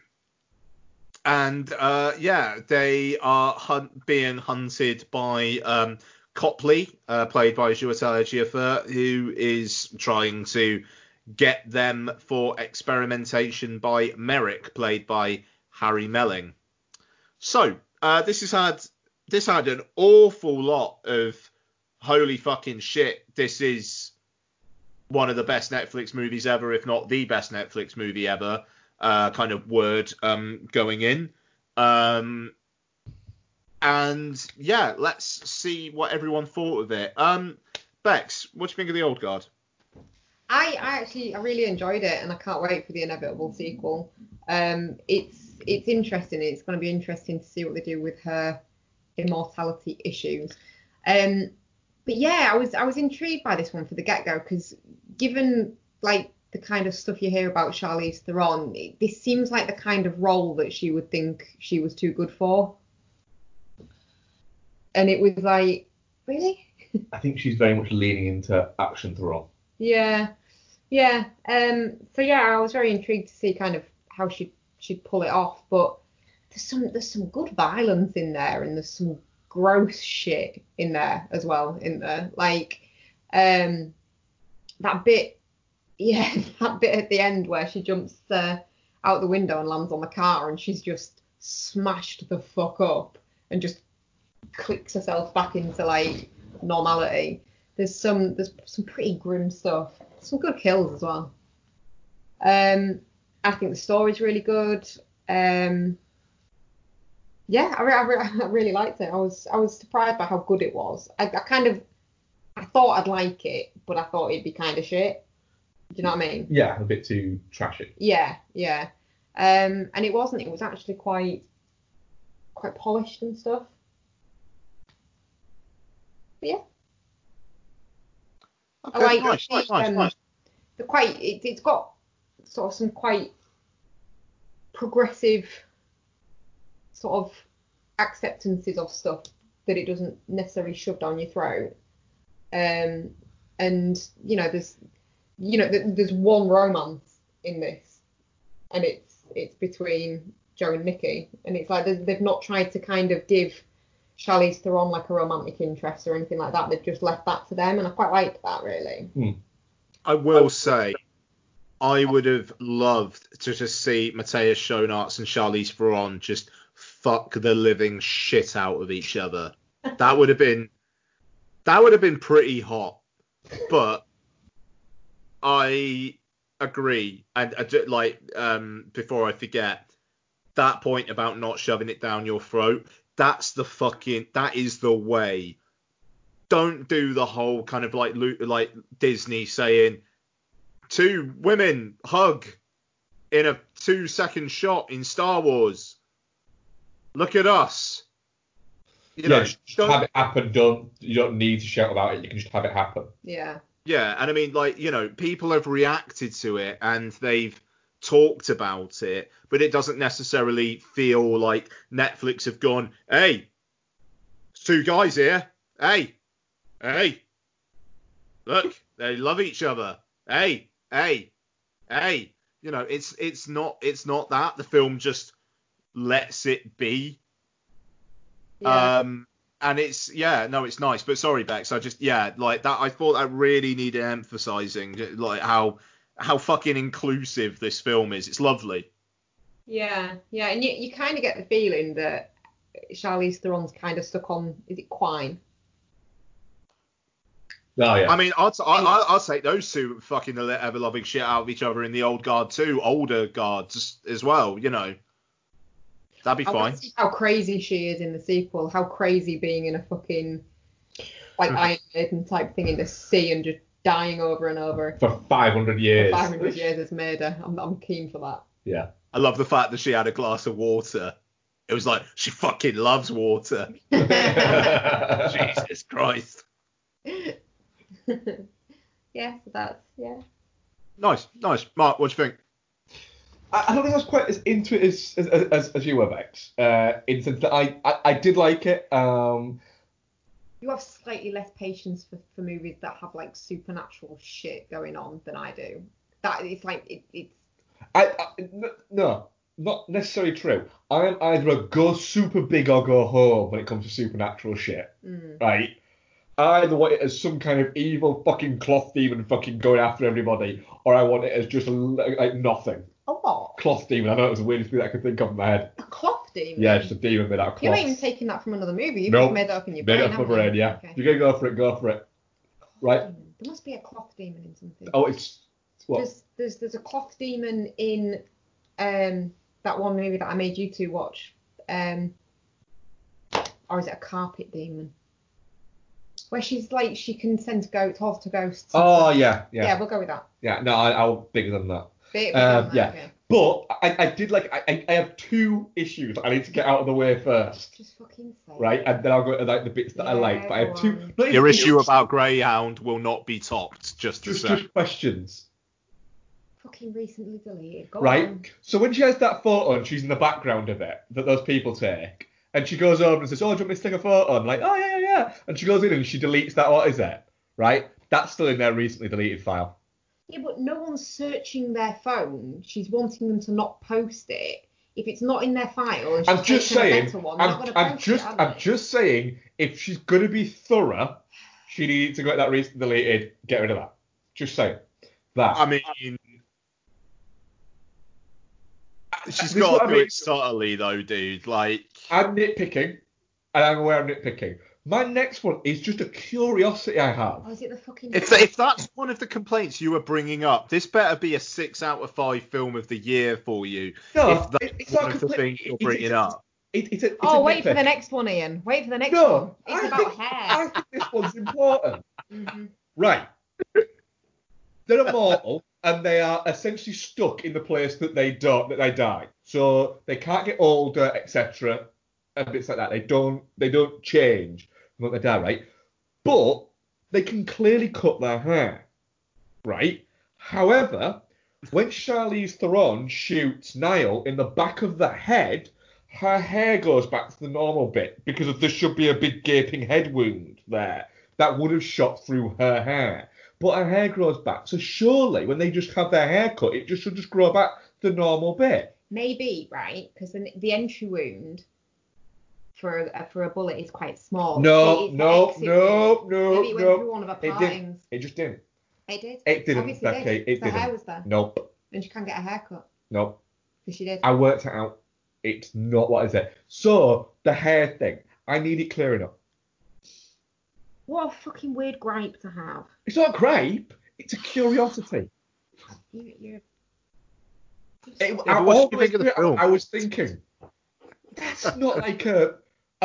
Speaker 2: and uh, yeah, they are hunt- being hunted by um, Copley, uh, played by Chiwetel Ejiofor, who is trying to get them for experimentation by Merrick, played by Harry Melling. So uh, this has had this had an awful lot of holy fucking shit. This is one of the best Netflix movies ever, if not the best Netflix movie ever. Uh, kind of word um, going in. Um, and yeah, let's see what everyone thought of it. Um, Bex, what do you think of the old guard?
Speaker 3: I, I actually I really enjoyed it and I can't wait for the inevitable sequel. Um, it's it's interesting. It's going to be interesting to see what they do with her immortality issues. Um, but yeah, I was I was intrigued by this one for the get go because given like the kind of stuff you hear about Charlize Theron, it, this seems like the kind of role that she would think she was too good for. And it was like, really?
Speaker 4: I think she's very much leaning into action Theron.
Speaker 3: Yeah, yeah. Um. So yeah, I was very intrigued to see kind of how she she'd pull it off. But there's some there's some good violence in there, and there's some gross shit in there as well. In there, like, um, that bit, yeah, that bit at the end where she jumps uh, out the window and lands on the car, and she's just smashed the fuck up and just clicks herself back into like normality. There's some there's some pretty grim stuff. Some good kills as well. Um, I think the story's really good. Um, yeah, I, re- I, re- I really liked it. I was I was surprised by how good it was. I, I kind of I thought I'd like it, but I thought it'd be kind of shit. Do you know what I mean?
Speaker 4: Yeah, a bit too trashy.
Speaker 3: Yeah, yeah. Um, and it wasn't. It was actually quite, quite polished and stuff. But yeah,
Speaker 2: Okay,
Speaker 3: I like
Speaker 2: nice,
Speaker 3: the,
Speaker 2: nice, nice,
Speaker 3: um,
Speaker 2: nice.
Speaker 3: the quite. It, it's got sort of some quite progressive sort of acceptances of stuff that it doesn't necessarily shove down your throat. Um, and you know, there's, you know, th- there's one romance in this, and it's it's between Joe and Nicky, and it's like they've, they've not tried to kind of give Charlize Theron like a romantic interest or anything like that. They've just left that to them, and I quite liked that really. Hmm.
Speaker 2: I will say, I would have loved to just see Matthias Schoenaerts and Charlize Theron just fuck the living shit out of each other. That would have been, that would have been pretty hot. But I agree, and I ju- like um before I forget that point about not shoving it down your throat. That's the fucking. That is the way don't do the whole kind of like like Disney saying two women hug in a two second shot in Star Wars. Look at us. You
Speaker 4: yeah,
Speaker 2: know,
Speaker 4: just
Speaker 2: don't-
Speaker 4: have it happen. Don't you don't need to shout about it. You can just have it happen.
Speaker 3: Yeah.
Speaker 2: Yeah, and I mean, like, you know, people have reacted to it and they've talked about it, but it doesn't necessarily feel like Netflix have gone, hey, it's two guys here. Hey, hey, look, they love each other. Hey, hey, hey. You know, it's it's not it's not that. The film just lets it be.
Speaker 3: Yeah.
Speaker 2: Um, and it's yeah, no, it's nice. But sorry, Bex, I just yeah, like that. I thought that really needed emphasizing, like how how fucking inclusive this film is. It's lovely.
Speaker 3: Yeah, yeah, and you, you kind of get the feeling that Charlize Theron's kind of stuck on is it Quynh?
Speaker 4: Oh yeah.
Speaker 2: I mean, I'll, t- I'll, I'll, I'll take those two fucking ever loving shit out of each other in the old guard too, older guards as well. You know, that'd be
Speaker 3: I
Speaker 2: fine.
Speaker 3: see how crazy she is in the sequel. How crazy being in a fucking like mm. Iron Maiden type thing in the sea and just dying over and over
Speaker 4: for 500
Speaker 3: for
Speaker 4: years.
Speaker 3: 500 years as murder. I'm, I'm keen for that.
Speaker 4: Yeah.
Speaker 2: I love the fact that she had a glass of water. It was like she fucking loves water. Jesus Christ.
Speaker 3: yeah, so that's yeah.
Speaker 2: Nice, nice. Mark, what do you think?
Speaker 4: I, I don't think I was quite as into it as as, as, as you were, Bex. Uh, in the sense that I, I, I did like it. Um,
Speaker 3: You have slightly less patience for, for movies that have like supernatural shit going on than I do. That it's like it, it's
Speaker 4: I, I no, not necessarily true. I am either a go super big or go home when it comes to supernatural shit,
Speaker 3: mm,
Speaker 4: right? I either want it as some kind of evil fucking cloth demon fucking going after everybody, or I want it as just like nothing. Cloth demon. I know it was the weirdest thing I could think of in my head.
Speaker 3: A cloth demon.
Speaker 4: Yeah, just a demon made out of
Speaker 3: You're not even taking that from another movie. You've
Speaker 4: Nope.
Speaker 3: just made that up in your
Speaker 4: Made
Speaker 3: brain.
Speaker 4: it up
Speaker 3: haven't
Speaker 4: my brain, yeah.
Speaker 3: Okay.
Speaker 4: You're gonna go for it, go for it. Right?
Speaker 3: There must be a cloth demon in something.
Speaker 4: Oh, it's what?
Speaker 3: There's there's there's a cloth demon in um that one movie that I made you two watch. Um, or is it a carpet demon? Where she's like she can send goats, off to ghosts.
Speaker 4: Oh yeah,
Speaker 3: yeah.
Speaker 4: yeah,
Speaker 3: we'll go with that.
Speaker 4: yeah. No, I, I'll bigger than that.
Speaker 3: Bit, bit
Speaker 4: Um,
Speaker 3: on that,
Speaker 4: yeah.
Speaker 3: okay.
Speaker 4: But I, I did like I, I- I have two issues I need to get out of the way first,
Speaker 3: Just fucking say.
Speaker 4: right? And then I'll go to like the bits that I like. But I have two.
Speaker 3: on.
Speaker 2: Your issue
Speaker 4: issues,
Speaker 2: about Greyhound will not be topped, just to
Speaker 4: just,
Speaker 2: say.
Speaker 4: just questions,
Speaker 3: Fucking recently deleted. Go
Speaker 4: right?
Speaker 3: on.
Speaker 4: So when she has that photo and she's in the background of it that those people take, and she goes over and says, "Oh, do you want me to take a photo?" And like, "Oh yeah, yeah, yeah," and she goes in and she deletes that. What is it? Right? That's still in their recently deleted file.
Speaker 3: Yeah, but no one's searching their phone. She's wanting them to not post it. If it's not in their file, and she's
Speaker 4: I'm just
Speaker 3: taken a
Speaker 4: saying.
Speaker 3: better one,
Speaker 4: I'm, I'm just.
Speaker 3: it,
Speaker 4: I'm
Speaker 3: they?
Speaker 4: just saying. If she's gonna be thorough, she needs to go get that recently deleted. Get rid of that. Just saying. That.
Speaker 2: I mean, she's got
Speaker 4: what
Speaker 2: to
Speaker 4: I
Speaker 2: do
Speaker 4: mean.
Speaker 2: it subtly though, dude. Like,
Speaker 4: I'm nitpicking, and I'm aware I'm nitpicking. My next one is just a curiosity I have.
Speaker 3: Oh, is it the fucking?
Speaker 2: if if that's one of the complaints you were bringing up, this better be a six out of five film of the year for you.
Speaker 4: No,
Speaker 2: if that's
Speaker 4: it's
Speaker 2: one
Speaker 4: not
Speaker 2: of the things you're bringing
Speaker 4: it's-
Speaker 2: up.
Speaker 4: It, it's a, it's
Speaker 3: oh,
Speaker 4: a
Speaker 3: wait for the next one, Ian. Wait for the next
Speaker 4: No,
Speaker 3: one. It's
Speaker 4: I
Speaker 3: about
Speaker 4: think,
Speaker 3: hair.
Speaker 4: I think this one's important.
Speaker 3: Mhm.
Speaker 4: Right. They're immortal and they are essentially stuck in the place that they don't that they die. So they can't get older, etc. And bits like that. They don't they don't change when they die, right? But they can clearly cut their hair. Right? However, when Charlize Theron shoots Niall in the back of the head, her hair goes back to the normal bit because there should be a big gaping head wound there that would have shot through her hair. But her hair grows back. So surely when they just have their hair cut, it just should just grow back the normal bit.
Speaker 3: Maybe right because the, the entry wound for a, for a bullet is quite small.
Speaker 4: No,
Speaker 3: It's the
Speaker 4: no,
Speaker 3: exit
Speaker 4: no,
Speaker 3: wound.
Speaker 4: no,
Speaker 3: Maybe it went
Speaker 4: no.
Speaker 3: through one of her
Speaker 4: It didn't. It just didn't.
Speaker 3: It did.
Speaker 4: It didn't,
Speaker 3: Obviously
Speaker 4: Becky.
Speaker 3: did.
Speaker 4: It
Speaker 3: the
Speaker 4: didn't.
Speaker 3: was there,
Speaker 4: Nope.
Speaker 3: and she can't get a haircut
Speaker 4: Nope.
Speaker 3: because she did.
Speaker 4: I worked it out. It's not what I said. So the hair thing, I need it clearing up.
Speaker 3: What a fucking weird gripe to have.
Speaker 4: It's not a gripe. It's a curiosity.
Speaker 3: You, you're
Speaker 4: It, I,
Speaker 2: but what
Speaker 4: all
Speaker 2: do you
Speaker 4: the
Speaker 2: think of the
Speaker 4: through I-
Speaker 2: film?
Speaker 4: I was thinking, that's not like a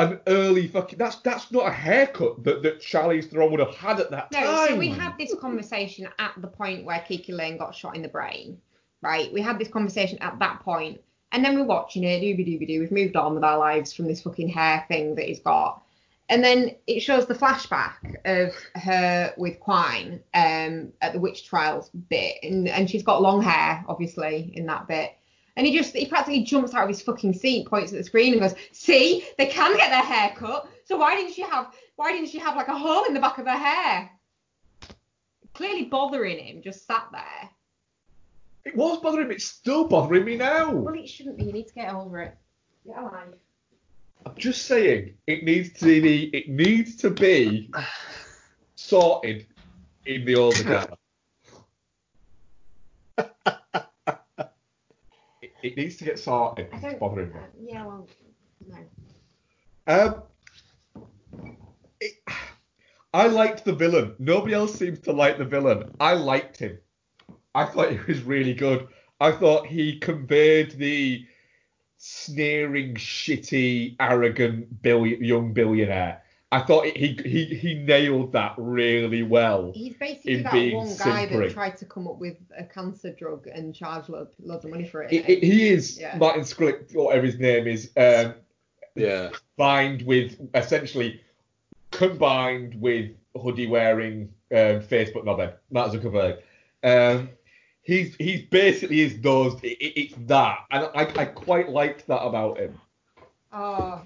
Speaker 4: an early fucking. That's that's not a haircut that that Charlize Theron would have had at that
Speaker 3: No,
Speaker 4: time.
Speaker 3: so we had this conversation at the point where KiKi Layne got shot in the brain, right? We had this conversation at that point, and then we're watching it, dooby dooby doo. We've moved on with our lives from this fucking hair thing that he's got, and then it shows the flashback of her with Quynh um, at the witch trials bit, and and she's got long hair, obviously, in that bit. And he just he practically jumps out of his fucking seat, points at the screen, and goes, "See, they can get their hair cut. So why didn't she have why didn't she have like a hole in the back of her hair?" Clearly bothering him, just sat there.
Speaker 4: It was bothering me. It's still bothering me now.
Speaker 3: Well, it shouldn't be. You need to get over it. Get alive.
Speaker 4: I'm just saying, it needs to be. It needs to be sorted in the older guy. it, needs to get sorted.
Speaker 3: I
Speaker 4: It's bothering me.
Speaker 3: uh, yeah, well, no.
Speaker 4: Um, it, I liked the villain. Nobody else seems to like the villain. I liked him. I thought he was really good. I thought he conveyed the sneering, shitty, arrogant billion, young billionaire. I thought he he he nailed that really well.
Speaker 3: He's basically
Speaker 4: In
Speaker 3: that
Speaker 4: being
Speaker 3: one guy
Speaker 4: simpering.
Speaker 3: that tried to come up with a cancer drug and charge loads, loads of money for it.
Speaker 4: It- it- he is
Speaker 3: Yeah.
Speaker 4: Martin Scully, whatever his name is, um,
Speaker 2: Yeah.
Speaker 4: combined with essentially combined with hoodie wearing um, Facebook knobhead Matt Zuckerberg. Um, he's he's basically is those. It, it- it's that, and I, I quite liked that about him.
Speaker 3: Oh.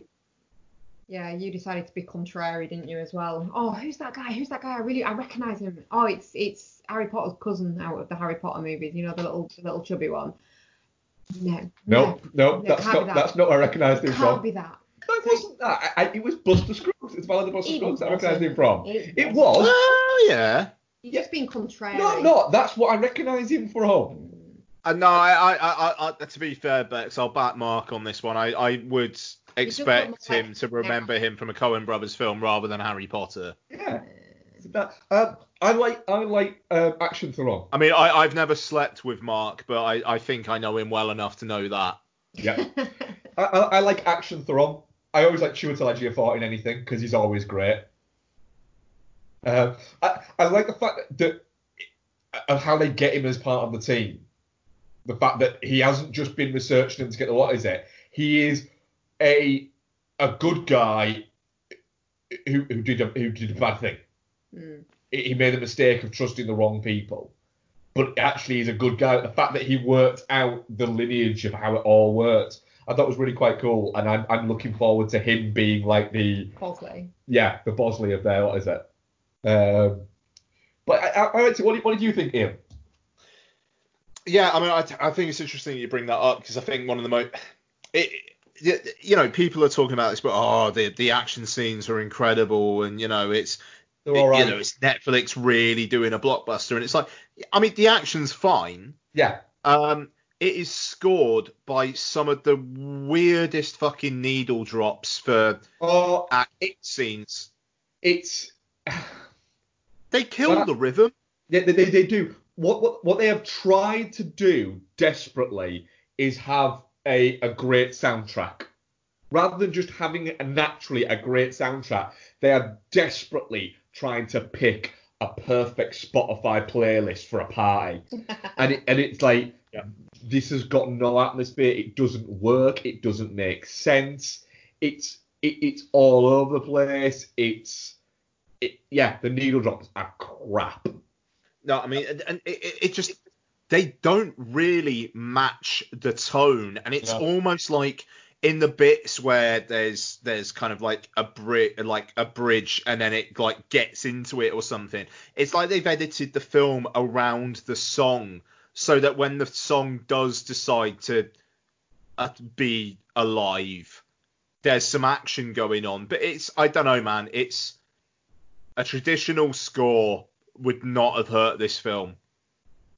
Speaker 3: Yeah, you decided to be contrary, didn't you, as well? Oh, who's that guy? Who's that guy? I really, I recognise him. Oh, it's it's Harry Potter's cousin out of the Harry Potter movies. You know, the little the little chubby one. No.
Speaker 4: No, no,
Speaker 3: no,
Speaker 4: that's
Speaker 3: can't that.
Speaker 4: that's not where I recognised
Speaker 3: It
Speaker 4: him
Speaker 3: can't
Speaker 4: from.
Speaker 3: be that.
Speaker 4: No, it wasn't that. I, I, it was Buster Scruggs. It's valid Buster
Speaker 3: It
Speaker 4: Scruggs that I recognised
Speaker 3: wasn't.
Speaker 4: him from.
Speaker 3: It
Speaker 4: It
Speaker 3: wasn't.
Speaker 4: was.
Speaker 2: Oh yeah.
Speaker 3: You're just being contrary.
Speaker 4: No, no, that's what I recognise him from.
Speaker 2: Uh, no, I, I, I, I, to be fair, Bex, I'll back Mark on this one. I, I would expect
Speaker 3: look
Speaker 2: him to remember him from a Coen Brothers film rather than Harry Potter.
Speaker 4: Yeah. That, um, I like I like um, Action Theron.
Speaker 2: I mean, I, I've never slept with Mark, but I, I think I know him well enough to know that.
Speaker 4: Yeah. I, I, I like Action Theron. I always like Chiwetel Ejiofor in anything because he's always great. Um, I, I like the fact that, that of how they get him as part of the team. The fact that he hasn't just been researching him to get the what is it? He is a a good guy who, who did a, who did a bad thing.
Speaker 3: Mm.
Speaker 4: he he made the mistake of trusting the wrong people. But actually, he's a good guy. The fact that he worked out the lineage of how it all works, I thought was really quite cool. And I'm, I'm looking forward to him being like the
Speaker 3: Bosley.
Speaker 4: yeah the Bosley of there. What is it? Um, but I, I, I what, do, what did you think, Ian?
Speaker 2: Yeah, I mean, I, I think it's interesting you bring that up because I think one of the most, it, it- you know, people are talking about this, but oh, the the action scenes are incredible, and you know, it's
Speaker 4: all
Speaker 2: you know, it's Netflix really doing a blockbuster, and it's like, I mean, the action's fine.
Speaker 4: yeah,
Speaker 2: Um, it is scored by some of the weirdest fucking needle drops for
Speaker 4: oh,
Speaker 2: action scenes.
Speaker 4: it's
Speaker 2: They kill
Speaker 4: Well,
Speaker 2: the rhythm.
Speaker 4: Yeah, they, they, they do. What, what what they have tried to do desperately is have a, a great soundtrack. Rather than just having a, naturally a great soundtrack, they are desperately trying to pick a perfect Spotify playlist for a party, and it, and it's like this has got no atmosphere. It doesn't work. It doesn't make sense. It's it, it's all over the place. It's it, yeah, the needle drops are crap.
Speaker 2: No, I mean, and, and it, it- it just they don't really match the tone, and it's
Speaker 4: No.
Speaker 2: almost like in the bits where there's there's kind of like a bridge, like a bridge, and then it like gets into it or something. It's like they've edited the film around the song, so that when the song does decide to uh, be alive, there's some action going on. But it's I don't know, man. It's a traditional score would not have hurt this film.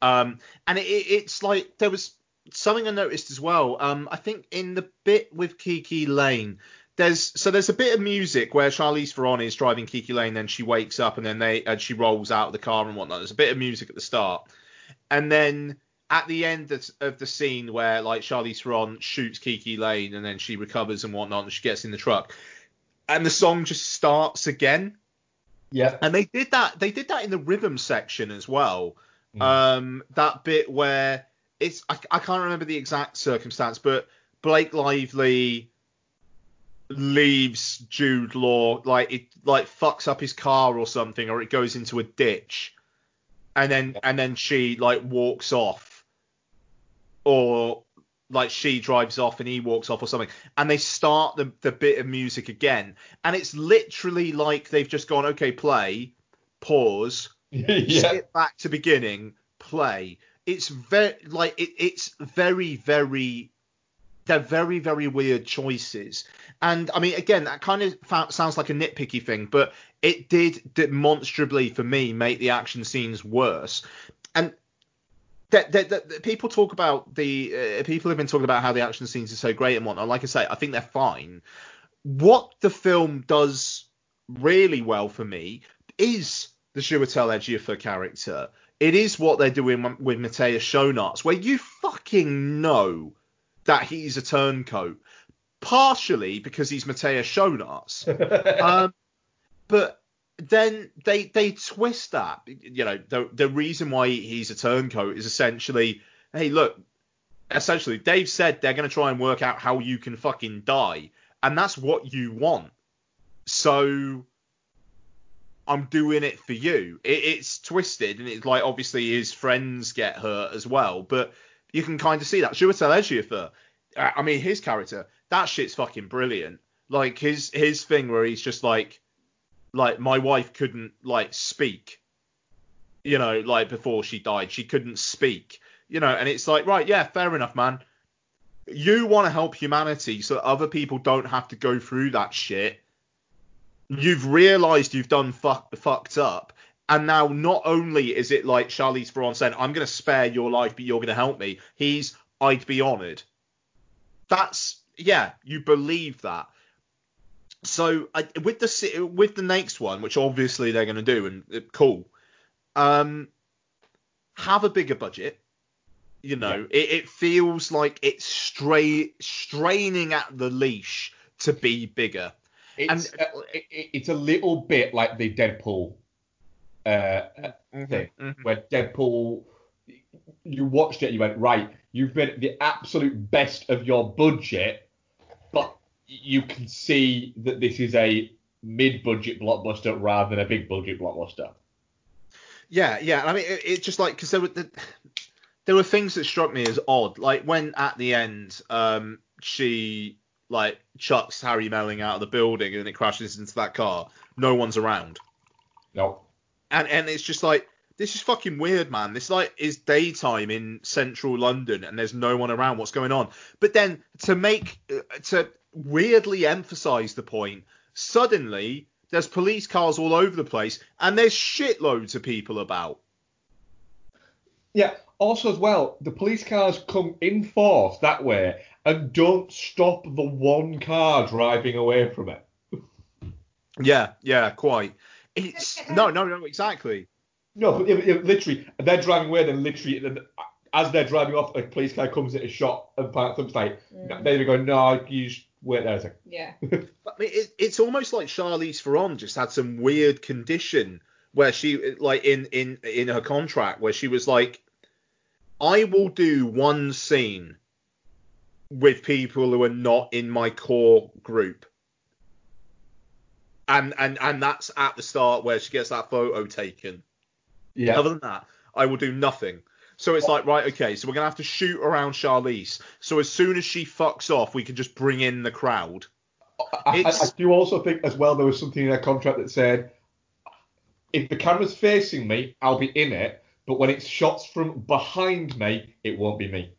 Speaker 2: Um, and it, it- it's like there was something I noticed as well. Um, I think in the bit with KiKi Layne, there's so there's a bit of music where Charlize Theron is driving KiKi Layne, then she wakes up and then they and she rolls out of the car and whatnot. There's a bit of music at the start, and then at the end of, of the scene where like Charlize Theron shoots KiKi Layne and then she recovers and whatnot and she gets in the truck, and the song just starts again.
Speaker 4: Yeah.
Speaker 2: And they did that. They did that in the rhythm section as well.
Speaker 4: Mm.
Speaker 2: Um, that bit where it's I, I can't remember the exact circumstance, but Blake Lively leaves Jude Law like it like fucks up his car or something, or it goes into a ditch, and then and then she like walks off, or like she drives off and he walks off or something, and they start the the bit of music again, and it's literally like they've just gone okay play, pause,
Speaker 4: yeah.
Speaker 2: skip back to beginning, play. It's very like it, it's very very they're very very weird choices. And I mean again that kind of fa- sounds like a nitpicky thing, but it did demonstrably for me make the action scenes worse. And that, that, that, people talk about the uh, people have been talking about how the action scenes are so great and whatnot. Like I say, I think they're fine. What the film does really well for me is the Chiwetel Ejiofor character. It is what they're doing with Matthias Schoenaerts, where you fucking know that he's a turncoat, partially because he's Matthias Schoenaerts, um, but then they they twist that. You know, the the reason why he's a turncoat is essentially, hey, look, essentially Dave said they're going to try and work out how you can fucking die, and that's what you want. So I'm doing it for you. It, it's twisted, and it's like obviously his friends get hurt as well, but you can kind of see that. Chiwetel Ejiofor, I uh, I mean, his character, that shit's fucking brilliant. Like his his thing where he's just like, like my wife couldn't like speak, you know, like before she died, she couldn't speak, you know, and it's like, right, yeah, fair enough, man. You want to help humanity so other people don't have to go through that shit you've realised you've done fuck, fucked up, and now not only is it like Charlize Theron saying, "I'm going to spare your life, but you're going to help me," he's, "I'd be honoured." That's yeah, you believe that. So I, with the with the next one, which obviously they're going to do, and uh, cool, um, have a bigger budget. You know, it, it feels like it's stray, straining at the leash to be bigger.
Speaker 4: It's, uh, it, it- it's a little bit like the Deadpool uh, thing,
Speaker 2: Mhm.
Speaker 4: where Deadpool, you watched it, you went right. You've been the absolute best of your budget, but you can see that this is a mid-budget blockbuster rather than a big budget blockbuster.
Speaker 2: Yeah, yeah. I mean, it, it's just like because there were the, there were things that struck me as odd, like when at the end, um, she like chucks Harry Melling out of the building and it crashes into that car. No one's around,
Speaker 4: No.
Speaker 2: and and it's just like this is fucking weird, man. This like is daytime in central London and there's no one around. What's going on? But then to make uh, to weirdly emphasize the point, suddenly there's police cars all over the place and there's shitloads of people about.
Speaker 4: Yeah. Also, as well, the police cars come in force that way and don't stop the one car driving away from it.
Speaker 2: Yeah, yeah, quite. It's no, no, no, exactly.
Speaker 4: No, but it, it, literally, they're driving away, then literally, then as they're driving off, a police car comes at a shot and parks up. It's like,
Speaker 3: Mm.
Speaker 4: they go, no, you, sh- wait there a second.
Speaker 3: Yeah.
Speaker 2: But, I mean, it, it's almost like Charlize Theron just had some weird condition where she, like in in in her contract, where she was like, I will do one scene with people who are not in my core group. And and and that's at the start where she gets that photo taken.
Speaker 4: Yeah.
Speaker 2: Other than that, I will do nothing. So it's like, right, okay, so we're gonna have to shoot around Charlize. So as soon as she fucks off, we can just bring in the crowd.
Speaker 4: I, I, I do also think as well there was something in their contract that said if the camera's facing me, I'll be in it, but when it's shots from behind me, it won't be me.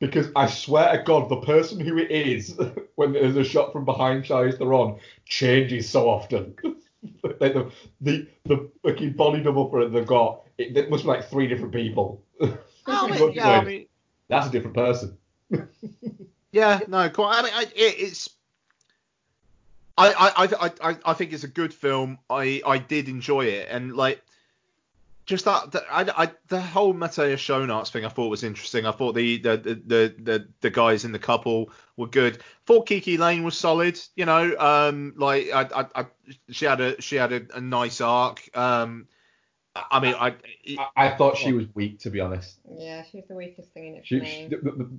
Speaker 4: Because I swear to God, the person who it is when there's a shot from behind Charlize Theron changes so often. like the the the fucking body double for it they've got, it, it must be like three different people.
Speaker 2: Oh,
Speaker 4: You
Speaker 2: I
Speaker 4: look
Speaker 2: yeah, I mean,
Speaker 4: That's a different person.
Speaker 2: yeah, no, quite. I mean, I, it, it's. I, I, I, I, I think it's a good film. I, I did enjoy it, and like, just that, the, I, I, the whole Matthias Schoenaerts thing, I thought was interesting. I thought the, the, the, the, the, the guys in the couple were good. Thought KiKi Layne was solid. You know, um, like, I, I, I she had a, she had a, a nice arc. Um, I mean, I,
Speaker 4: I, I thought she was weak, to be honest.
Speaker 3: Yeah, she was the weakest thing in it for
Speaker 4: She,
Speaker 3: me.
Speaker 4: she, the, the, the-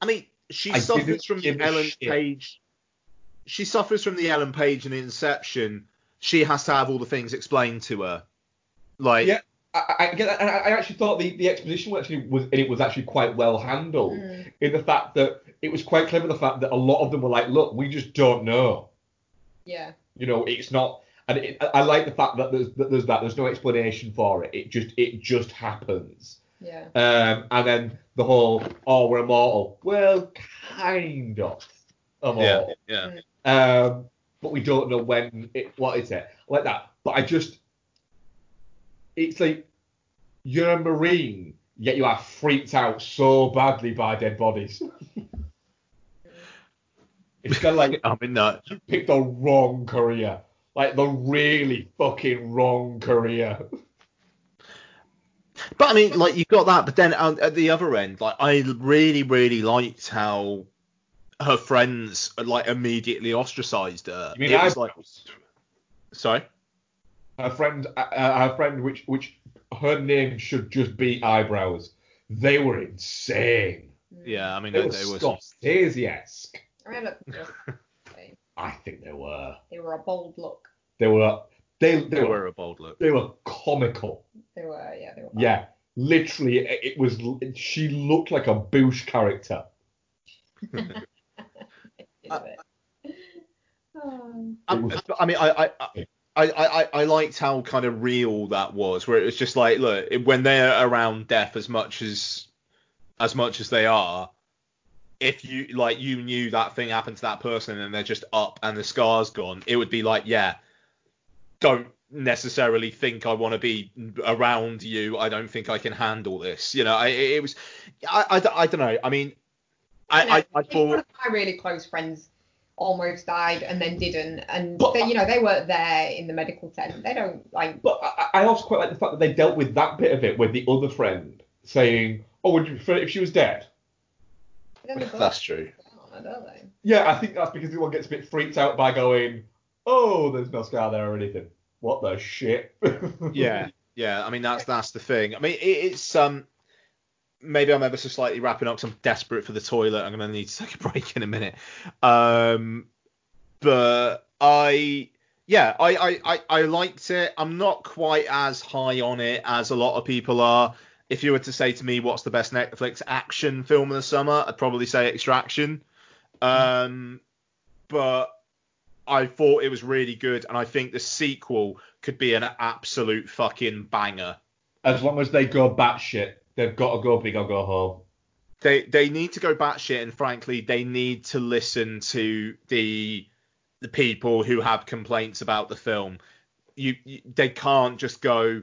Speaker 2: I mean, she
Speaker 4: I
Speaker 2: suffers from the Ellen
Speaker 4: shit.
Speaker 2: Page. She suffers from the Ellen Page and Inception. She has to have all the things explained to her. Like,
Speaker 4: Yeah. I, I get that, and I, I actually thought the, the exposition actually was and it was actually quite well handled
Speaker 3: Mm.
Speaker 4: in the fact that it was quite clever the fact that a lot of them were like, look, we just don't know.
Speaker 3: Yeah.
Speaker 4: You know, it's not. And it, I I like the fact that there's that there's that there's no explanation for it. It just it just happens.
Speaker 3: Yeah.
Speaker 4: Um, and then the whole oh we're immortal. Well, kind of immortal.
Speaker 2: yeah, yeah.
Speaker 4: Um, but we don't know when it what is it like that. But I just it's like you're a marine, yet you are freaked out so badly by dead bodies. it's kind of like
Speaker 2: I mean, that.
Speaker 4: you picked the wrong career, like the really fucking wrong career.
Speaker 2: But I mean, like you got that, but then at the other end, like I really, really liked how her friends like immediately ostracized her.
Speaker 4: You mean
Speaker 2: it was like, sorry.
Speaker 4: Her friend, uh, uh, her friend, which which her name should just be eyebrows. They were insane.
Speaker 2: Yeah, I mean,
Speaker 4: They
Speaker 2: they,
Speaker 4: were
Speaker 2: they.
Speaker 4: Scorsese-esque.
Speaker 3: I had a,
Speaker 4: I think they were.
Speaker 3: they were a bold look.
Speaker 4: They were. They they,
Speaker 2: They
Speaker 4: were.
Speaker 2: were a bold look.
Speaker 4: They were comical.
Speaker 3: They were, yeah, they were.
Speaker 4: Yeah, literally, it, it was. She looked like a Boosh character.
Speaker 3: bad. Oh.
Speaker 2: I,
Speaker 4: It was-
Speaker 2: Um, I mean, I, I, I, I, I, I liked how kind of real that was, where it was just like, look, when they're around death as much as, as much as they are, if you like, you knew that thing happened to that person and they're just up and the scar's gone, it would be like, yeah, don't necessarily think I want to be around you. I don't think I can handle this. You know, I, it was, I, I, I don't know. I mean, I, I, I
Speaker 3: one
Speaker 2: thought.
Speaker 3: of my really close friends almost died and then didn't, and
Speaker 4: But-
Speaker 3: they, you know they weren't there in the medical tent. They don't like.
Speaker 4: But I, I also quite like the fact that they dealt with that bit of it with the other friend saying, "Oh, would you prefer if she was dead?"
Speaker 3: Then they both
Speaker 2: That's true.
Speaker 3: go on, don't they?
Speaker 4: Yeah, I think that's because everyone gets a bit freaked out by going, "Oh, there's no scar there or anything." What the shit?
Speaker 2: yeah, yeah. I mean, that's that's the thing. I mean, it, it's um, maybe I'm ever so slightly wrapping up because I'm desperate for the toilet. I'm gonna need to take a break in a minute. Um, but I, yeah, I I I, I liked it. I'm not quite as high on it as a lot of people are. If you were to say to me what's the best Netflix action film of the summer, I'd probably say Extraction. Um, but I thought it was really good, and I think the sequel could be an absolute fucking banger.
Speaker 4: As long as they go batshit, they've got to go big or go home.
Speaker 2: They they need to go batshit, and frankly, they need to listen to the the people who have complaints about the film. You, you they can't just go,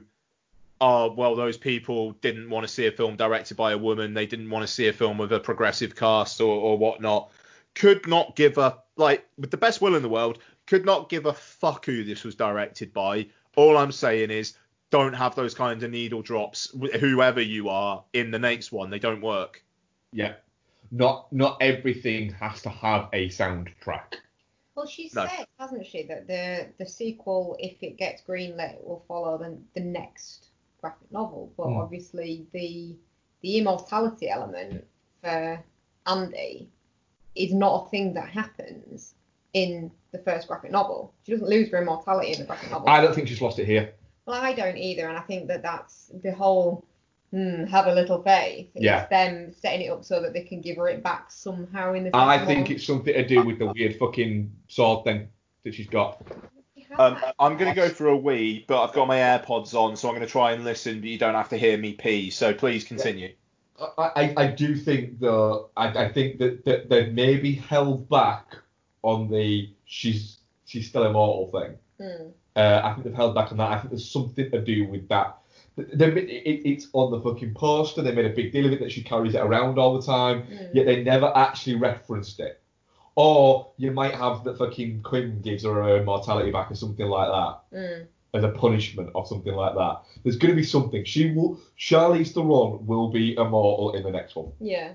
Speaker 2: oh well, those people didn't want to see a film directed by a woman. They didn't want to see a film with a progressive cast or or whatnot. Could not give a like with the best will in the world. Could not give a fuck who this was directed by. All I'm saying is don't have those kinds of needle drops, whoever you are, in the next one. They don't work.
Speaker 4: Yeah. not not everything has to have a soundtrack.
Speaker 3: Well, she
Speaker 2: No.
Speaker 3: said, hasn't she, that the the sequel, if it gets greenlit, will follow the, the next graphic novel. But
Speaker 4: Hmm.
Speaker 3: obviously, the the immortality element for Andy is not a thing that happens in the first graphic novel. She doesn't lose her immortality in the graphic novel.
Speaker 4: I don't think she's lost it here.
Speaker 3: Well, I don't either, and I think that that's the whole hmm, have a little faith. It's
Speaker 4: Yeah.
Speaker 3: them setting it up so that they can give her it back somehow in the.
Speaker 4: I
Speaker 3: second
Speaker 4: think it's something to do with the weird fucking sword thing that she's got.
Speaker 2: Um. I'm going to go for a wee, but I've got my AirPods on, so I'm going to try and listen, but you don't have to hear me pee. So please continue.
Speaker 4: I, I, I do think though I, I think that, that they may be held back on the she's she's still immortal thing.
Speaker 3: Hmm.
Speaker 4: Uh, I think they've held back on that. I think there's something to do with that. They, it, it's on the fucking poster. They made a big deal of it that she carries it around all the time.
Speaker 3: Mm.
Speaker 4: Yet they never actually referenced it. Or you might have that fucking Quynh gives her her immortality back or something like that
Speaker 3: Mm.
Speaker 4: as a punishment or something like that. There's going to be something. She will. Charlize Theron will be immortal in the next one.
Speaker 3: Yeah.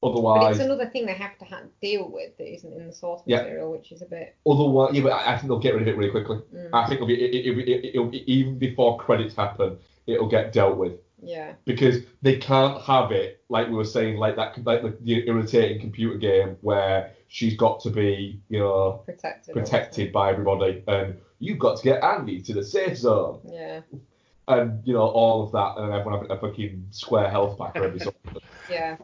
Speaker 3: But it's another thing they have to ha- deal with that isn't in the source
Speaker 4: Yeah.
Speaker 3: material, which is a bit.
Speaker 4: otherwise, yeah, but I I think they'll get rid of it really quickly.
Speaker 3: Mm.
Speaker 4: I think it'll be, it, it, it, it'll be even before credits happen, it'll get dealt with
Speaker 3: Yeah.
Speaker 4: because they can't have it like we were saying, like that, like the, the irritating computer game where she's got to be, you know,
Speaker 3: Protected.
Speaker 4: protected by everybody, and you've got to get Andy to the safe zone.
Speaker 3: Yeah.
Speaker 4: and you know all of that, and everyone having a fucking square health pack for every sort
Speaker 3: Yeah.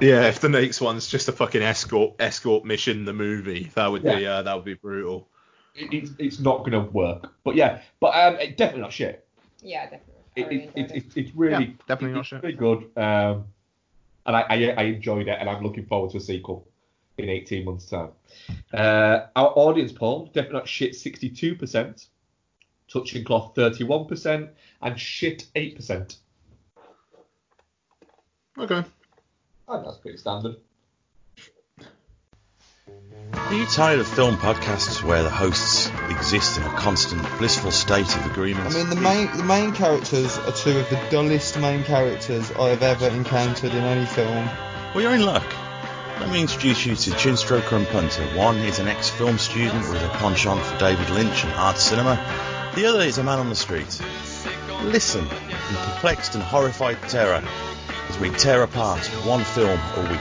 Speaker 2: Yeah, if the next one's just a fucking escort escort mission, the movie, that would be uh, that would be brutal.
Speaker 4: it, it's, it's not going to work. But yeah, but um, it, definitely not shit.
Speaker 3: Yeah, definitely. I
Speaker 4: It,
Speaker 3: really
Speaker 4: it,
Speaker 3: enjoyed
Speaker 4: it,
Speaker 3: it.
Speaker 4: it, it's really
Speaker 2: Yeah, definitely
Speaker 4: it-
Speaker 2: not shit.
Speaker 4: Really good. Um, and I, I I enjoyed it, and I'm looking forward to a sequel in 18 months' time. Uh, our audience poll definitely not shit 62%, touching cloth 31%, and shit 8%.
Speaker 2: Okay.
Speaker 4: I think that's pretty standard.
Speaker 5: Are you tired of film podcasts where the hosts exist in a constant blissful state of agreement?
Speaker 6: I mean, the main the main characters are two of the dullest main characters I have ever encountered in any film.
Speaker 5: Well, you're in luck. Let me introduce you to Chinstroker and Punter. One is an ex-film student with a penchant for David Lynch and art cinema. The other is a man on the street. Listen in perplexed and horrified terror as we tear apart one film a week.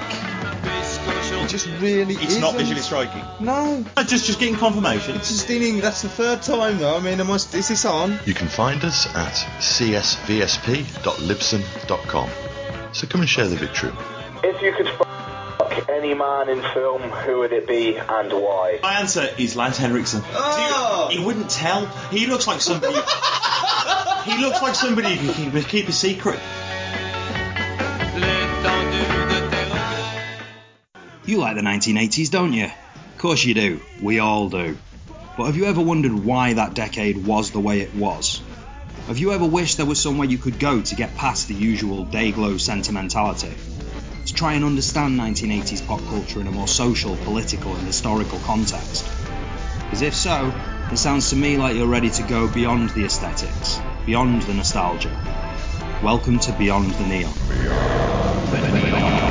Speaker 6: It just really
Speaker 7: It's not
Speaker 6: isn't.
Speaker 7: visually striking.
Speaker 6: No,
Speaker 7: Just, just getting confirmation.
Speaker 6: it's just in. That's the third time though. I mean, am I, is this on?
Speaker 8: You can find us at csvsp.libsyn.com. So come and share the victory.
Speaker 9: If you could fuck any man in film, who would it be and why?
Speaker 7: My answer is Lance Henriksen.
Speaker 6: Oh!
Speaker 7: He wouldn't tell. He looks like somebody. he looks like somebody who can keep, keep a secret.
Speaker 10: You like the 1980s, don't you? Of course you do. We all do. But have you ever wondered why that decade was the way it was? Have you ever wished there was somewhere you could go to get past the usual day-glow sentimentality? To try and understand 1980s pop culture in a more social, political, and historical context? Because if so, it sounds to me like you're ready to go beyond the aesthetics, beyond the nostalgia. Welcome to Beyond the Neon. Beyond the Neon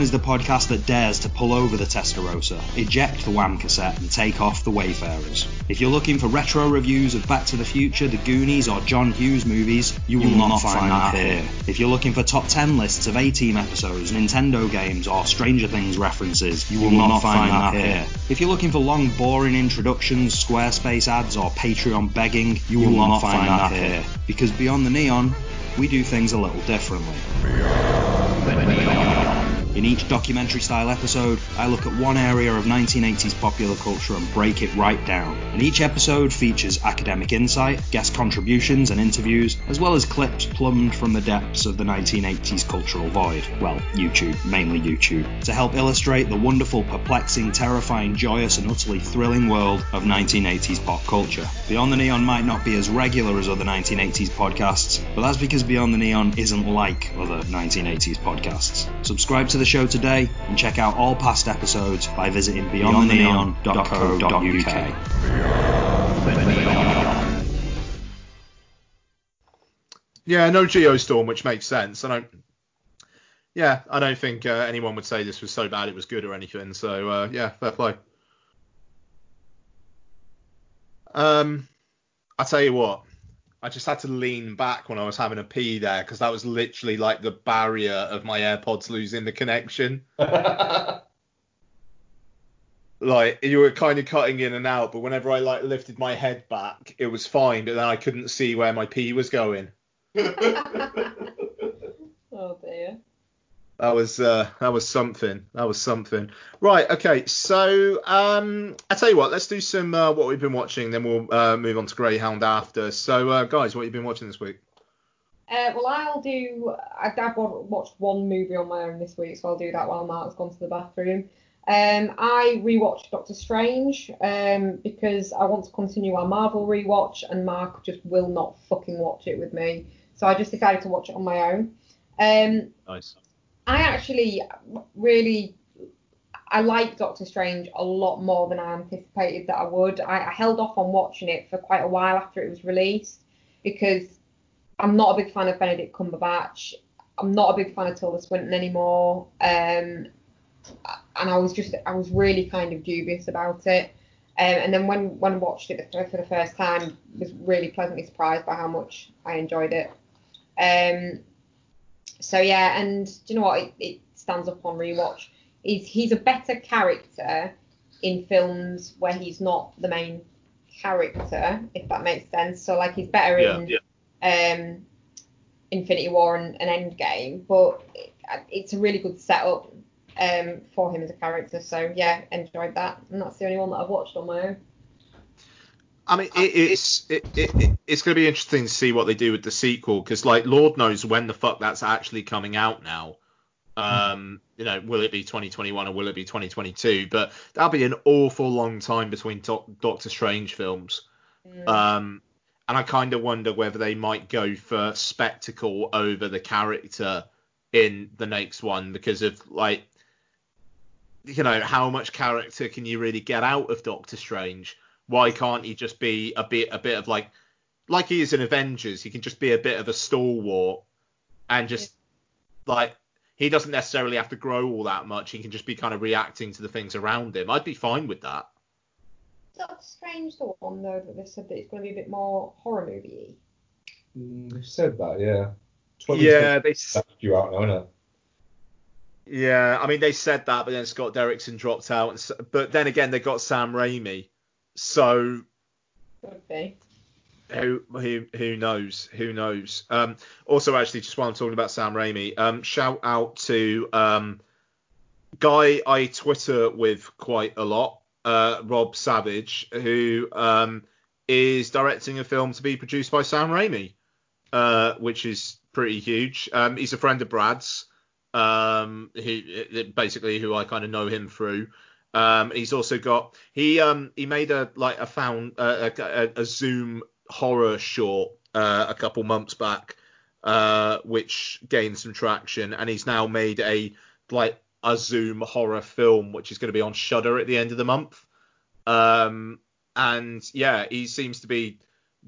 Speaker 10: is the podcast that dares to pull over the Testarossa, eject the Wham cassette, and take off the Wayfarers. If you're looking for retro reviews of Back to the Future, The Goonies, or John Hughes movies, you will, not, find, that here. If you're looking for top 10 lists of A Team episodes, Nintendo games, or Stranger Things references, you will, not, find, that here. If you're looking for long, boring introductions, Squarespace ads, or Patreon begging, you will, not, find, that here. Because Beyond the Neon, we do things a little differently. 没没没有 In each documentary style episode, I look at one area of 1980s popular culture and break it right down. And each episode features academic insight, guest contributions, and interviews, as well as clips plumbed from the depths of the 1980s cultural void. Well, YouTube, mainly YouTube, to help illustrate the wonderful, perplexing, terrifying, joyous, and utterly thrilling world of 1980s pop culture. Beyond the Neon might not be as regular as other 1980s podcasts, but that's because Beyond the Neon isn't like other 1980s podcasts. Subscribe to the show today and check out all past episodes by visiting beyondtheneon.co.uk.
Speaker 2: Yeah, no Geostorm, which makes sense. I don't. yeah, I don't think uh, anyone would say this was so bad it was good or anything. So uh, yeah, fair play. Um, I tell you what, I just had to lean back when I was having a pee there because that was literally like the barrier of my AirPods losing the connection. like you were kind of cutting in and out, but whenever I like lifted my head back, it was fine, but then I couldn't see where my pee was going.
Speaker 3: oh dear.
Speaker 2: That was uh, that was something. That was something. Right. Okay. So um, I tell you what. Let's do some uh, what we've been watching. Then we'll uh, move on to Greyhound after. So uh, guys, what have you been watching this week?
Speaker 3: Uh, well, I'll do. I've, I've watched one movie on my own this week, so I'll do that while Mark's gone to the bathroom. Um, I rewatched Doctor Strange um, because I want to continue our Marvel rewatch, and Mark just will not fucking watch it with me. So I just decided to watch it on my own. Um,
Speaker 2: nice.
Speaker 3: I actually really I like Doctor Strange a lot more than I anticipated that I would. I, I, held off on watching it for quite a while after it was released because I'm not a big fan of Benedict Cumberbatch. I'm not a big fan of Tilda Swinton anymore. Um, and I was just I was really kind of dubious about it. Um, and then when when I watched it for the first time, was really pleasantly surprised by how much I enjoyed it. Um, so yeah, and do you know what? It, it stands up on rewatch. He's he's a better character in films where he's not the main character, if that makes sense. So like he's better yeah, in yeah. um Infinity War and, and Endgame, but it, it's a really good setup um for him as a character. So yeah, enjoyed that, and that's the only one that I've watched on my own.
Speaker 2: I mean, it, it's it, it, it's going to be interesting to see what they do with the sequel because, like, Lord knows when the fuck that's actually coming out now. Um, you know, will it be 2021 or will it be 2022? But that'll be an awful long time between Do- Doctor Strange films. Mm. Um, and I kind of wonder whether they might go for spectacle over the character in the next one because of like, you know, how much character can you really get out of Doctor Strange? Why can't he just be a bit a bit of like like he is in Avengers? He can just be a bit of a stalwart and just yeah. like he doesn't necessarily have to grow all that much. He can just be kind of reacting to the things around him. I'd be fine with that.
Speaker 3: Doctor Strange the one though that they said that it's going to be a bit more horror movie.
Speaker 4: Mm, they said that, yeah.
Speaker 2: Yeah, they
Speaker 4: you out now, innit?
Speaker 2: Yeah, I mean they said that, but then Scott Derrickson dropped out, and, but then again they got Sam Raimi, so who who who knows? Who knows? Um, also, actually, just while I'm talking about Sam Raimi, um, shout out to um, guy I Twitter with quite a lot, uh, Rob Savage, who um, is directing a film to be produced by Sam Raimi, uh, which is pretty huge. Um, he's a friend of Brad's, um, he basically who I kind of know him through. Um, he's also got he um he made a like a found uh, a, a, Zoom horror short uh, a couple months back, uh, which gained some traction, and he's now made a like a Zoom horror film, which is going to be on Shudder at the end of the month. Um, and yeah, he seems to be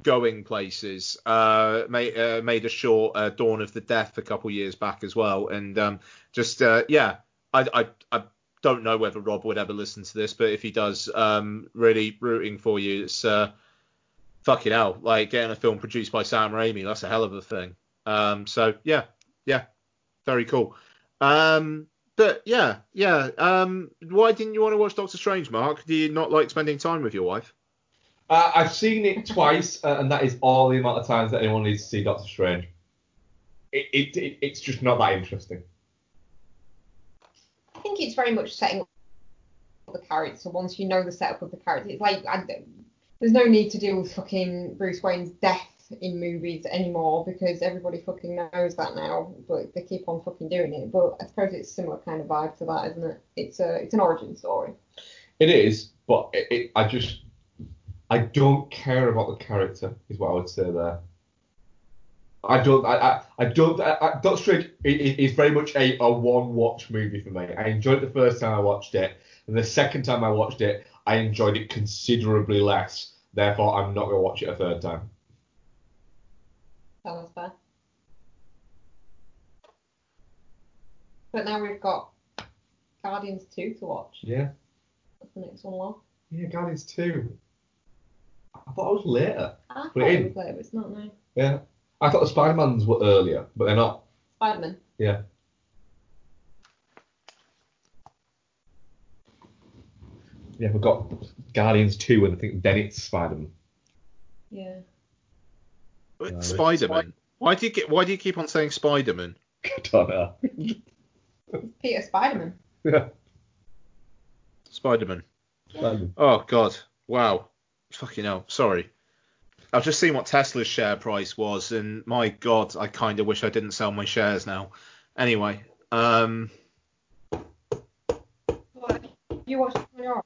Speaker 2: going places. Uh, made uh, made a short uh, Dawn of the Deaf a couple years back as well, and um, just uh, yeah, I, I I don't know whether Rob would ever listen to this, but if he does, um, really rooting for you. It's uh, fucking hell, like getting a film produced by Sam Raimi, that's a hell of a thing. Um, so yeah, yeah, very cool. Um, but yeah, yeah. Um, why didn't you want to watch Doctor Strange, Mark? Do you not like spending time with your wife?
Speaker 4: Uh, I've seen it twice, uh, and that is all the amount of times that anyone needs to see Doctor Strange. It, it, it, it's just not that interesting.
Speaker 3: I think it's very much setting up the character. Once you know the setup of the character, it's like there's no need to deal with fucking Bruce Wayne's death in movies anymore because everybody fucking knows that now. But they keep on fucking doing it. But I suppose it's a similar kind of vibe to that, isn't it? It's a it's an origin story.
Speaker 4: It is, but it, it, I just I don't care about the character. Is what I would say there. I don't. I. I, I don't. I, I, Doctor Strange is very much a, a one watch movie for me. I enjoyed it the first time I watched it, and the second time I watched it, I enjoyed it considerably less. Therefore, I'm not going to watch it a third time.
Speaker 3: That was fair. But now we've got Guardians 2 to watch.
Speaker 4: Yeah.
Speaker 3: That's the next one along.
Speaker 4: Yeah, Guardians 2. I thought it was later.
Speaker 3: I thought
Speaker 4: Put it
Speaker 3: it was later, but it's not now.
Speaker 4: Yeah. I thought the Spider-Mans were earlier, but they're not.
Speaker 3: Spider-Man.
Speaker 4: Yeah. Yeah, we've got Guardians 2 and I think then it's Spider-Man.
Speaker 3: Yeah.
Speaker 4: Uh,
Speaker 2: Spider-Man. Why do you get? Why do you keep on saying Spider-Man?
Speaker 4: I don't know.
Speaker 3: Peter Spider-Man.
Speaker 4: Yeah.
Speaker 2: Spider-Man.
Speaker 4: Spider-Man.
Speaker 2: Oh God. Wow. Fucking hell. Sorry. I've just seen what Tesla's share price was, and my God, I kind of wish I didn't sell my shares now. Anyway, um,
Speaker 3: What? You watched it on your own?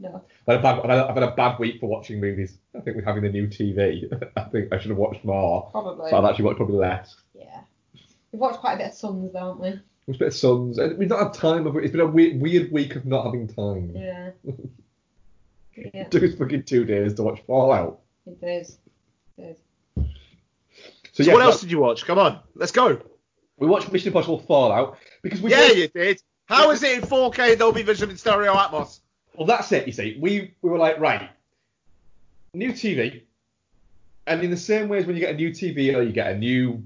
Speaker 3: No.
Speaker 4: I've had, a bad, I've, had a, I've had a bad week for watching movies. I think we're having the new TV, I think I should have watched more.
Speaker 3: Probably.
Speaker 4: But I've actually watched probably less.
Speaker 3: Yeah. We've watched quite a bit of Sons, don't we?
Speaker 4: It's a bit of Sons. and We've not had time. Of, it's been a weird, weird week of not having time.
Speaker 3: Yeah. yeah.
Speaker 4: It took us fucking two days to watch Fallout.
Speaker 3: It is. It is.
Speaker 2: so,
Speaker 4: yeah,
Speaker 2: what else did you watch? Come on, let's go.
Speaker 4: We watched Mission Impossible Fallout because we.
Speaker 2: yeah,
Speaker 4: both-
Speaker 2: you did. How is it in 4K Dolby Vision and Stereo Atmos?
Speaker 4: Well, that's it. You see, we we were like, right, new TV, and in the same way as when you get a new TV or you get a new,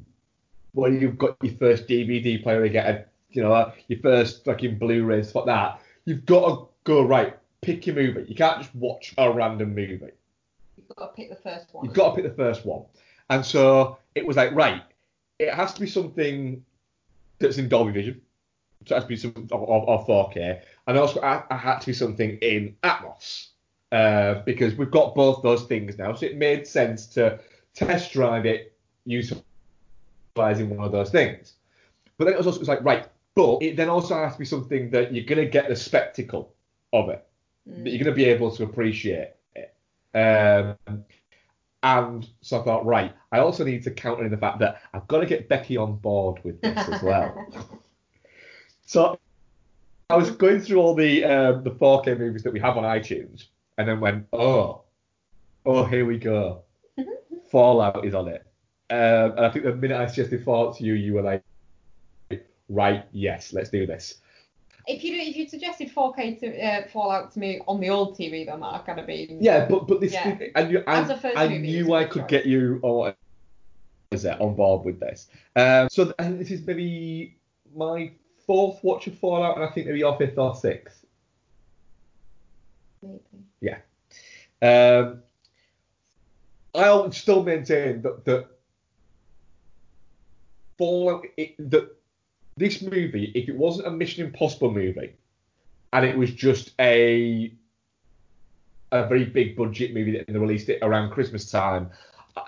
Speaker 4: well, you've got your first DVD player, you get a, you know, your first fucking Blu-ray stuff like that. You've got to go right, pick your movie. You can't just watch a random movie.
Speaker 3: You've got to pick the first one.
Speaker 4: You've got to pick the first one. And so it was like, right, it has to be something that's in Dolby Vision. So it has to be some of, of, of 4K. And also, I, I had to be something in Atmos. Uh, because we've got both those things now. So it made sense to test drive it utilizing one of those things. But then it was also it was like, right, but it then also has to be something that you're going to get the spectacle of it. That you're going to be able to appreciate. Um, and so I thought, right, I also need to counter in the fact that I've got to get Becky on board with this as well. so I was going through all the um, the 4K movies that we have on iTunes, and then went, oh, oh, here we go. Fallout is on it. Um, and I think the minute I suggested Fallout to you, you were like, right, yes, let's do this.
Speaker 3: If you do, if you 4K to, uh, Fallout to me on the old TV, then that kind of been
Speaker 4: Yeah, but but this
Speaker 3: Yeah.
Speaker 4: I knew, I,
Speaker 3: As a first
Speaker 4: I knew I could
Speaker 3: choice.
Speaker 4: get you on, is it, on board with this. Um, so I this is maybe my fourth watch of Fallout, and I think maybe your fifth or sixth.
Speaker 3: maybe.
Speaker 4: Yeah. Um, I'll still maintain that that Fallout it, that this movie, if it wasn't a Mission Impossible movie, and it was just a a very big budget movie that they released it around Christmas time,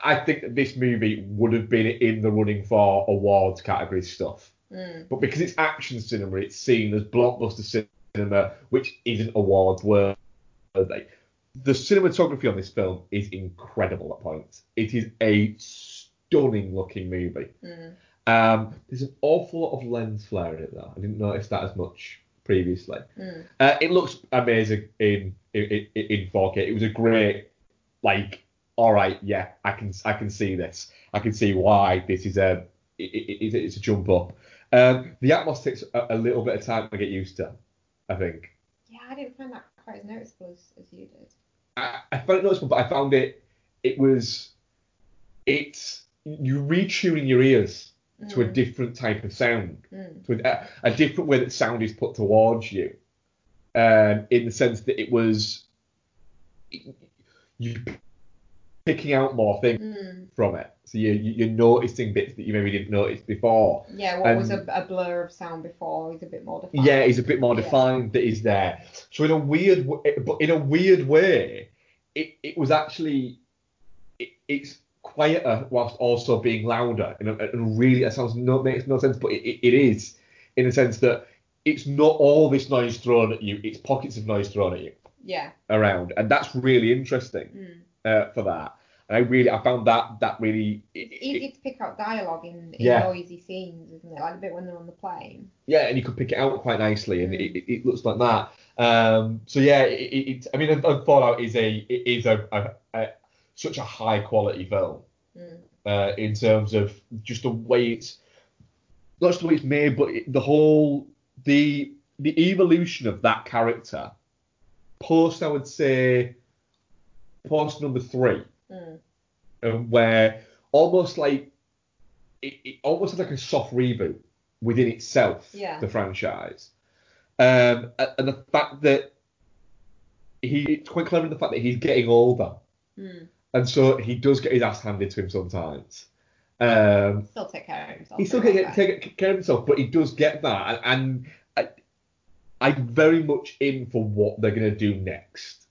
Speaker 4: I think that this movie would have been in the running for awards category stuff.
Speaker 3: Mm.
Speaker 4: But because it's action cinema, it's seen as blockbuster cinema, which isn't awards worthy. The cinematography on this film is incredible at points. It is a stunning looking movie.
Speaker 3: Mm.
Speaker 4: Um, there's an awful lot of lens flare in it though. I didn't notice that as much previously.
Speaker 3: Mm.
Speaker 4: Uh, it looks amazing in, in in in 4K. It was a great like. All right, yeah, I can I can see this. I can see why this is a it, it, it's a jump up. Um, the Atmos takes a, a little bit of time to get used to. I think.
Speaker 3: Yeah, I didn't find that quite as noticeable as, as you did.
Speaker 4: I, I found it noticeable, but I found it. It was. It's you retuning your ears to a
Speaker 3: Mm.
Speaker 4: different type of sound,
Speaker 3: Mm.
Speaker 4: to a, a different way that sound is put towards you. Um, in the sense that it was you picking out more things
Speaker 3: Mm.
Speaker 4: from it. So you, you you're noticing bits that you maybe didn't notice before.
Speaker 3: Yeah, what was a, a blur of sound before is a bit more defined.
Speaker 4: Yeah, it's a bit more
Speaker 3: Yeah.
Speaker 4: defined that is there. So in a weird, but in a weird way, it, it was actually it, it's quieter whilst also being louder. And, and really, that sounds no makes no sense, but it, it, it is in the sense that it's not all this noise thrown at you; it's pockets of noise thrown at you
Speaker 3: Yeah.
Speaker 4: around, and that's really interesting
Speaker 3: Mm.
Speaker 4: uh, for that. And I really, I found that that really, it-
Speaker 3: It's easy to pick out dialogue in, in
Speaker 4: Yeah.
Speaker 3: noisy scenes, isn't it? Like the bit when they're on the plane.
Speaker 4: yeah, and you could pick it out quite nicely, and
Speaker 3: Mm.
Speaker 4: it, it, it looks like that. Um, so yeah, it, it, it, I mean, Fallout is a it is a, a, a such a high quality film
Speaker 3: Mm.
Speaker 4: uh, in terms of just the way it's not just the way it's made, but it, the whole the the evolution of that character post I would say post number three,
Speaker 3: Mm.
Speaker 4: um, where almost like it, it almost like a soft reboot within itself,
Speaker 3: Yeah.
Speaker 4: the franchise, um, and the fact that he it's quite clever in the fact that he's getting older,
Speaker 3: Mm.
Speaker 4: And so he does get his ass handed to him sometimes. Um,
Speaker 3: Still take care of himself.
Speaker 4: he still can
Speaker 3: well,
Speaker 4: take, care of himself, but he does get that, and, and I, I'm very much in for what they're gonna do next.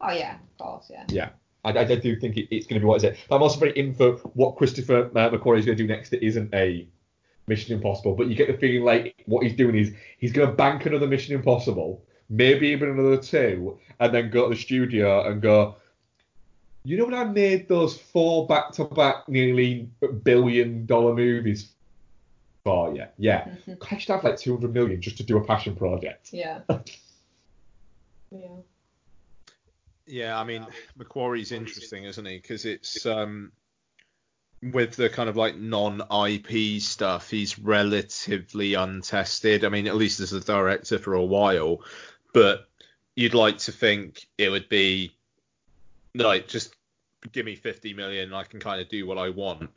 Speaker 3: Oh yeah, of course, yeah.
Speaker 4: Yeah, I, I do think it, it's gonna be what is it. But I'm also very in for what Christopher uh, McQuarrie is gonna do next. That isn't a Mission Impossible, but you get the feeling like what he's doing is he's gonna bank another Mission Impossible, maybe even another two, and then go to the studio and go. You know when I made those four back-to-back nearly billion dollar movies for you? Yeah. I should have like 200 million just to do a passion project.
Speaker 3: Yeah. yeah.
Speaker 2: Yeah, I mean, McQuarrie's interesting, isn't he? Because it's um, with the kind of like non-IP stuff, he's relatively untested. I mean, at least as a director for a while, but you'd like to think it would be like just give me 50 million, and I can kind of do what I want,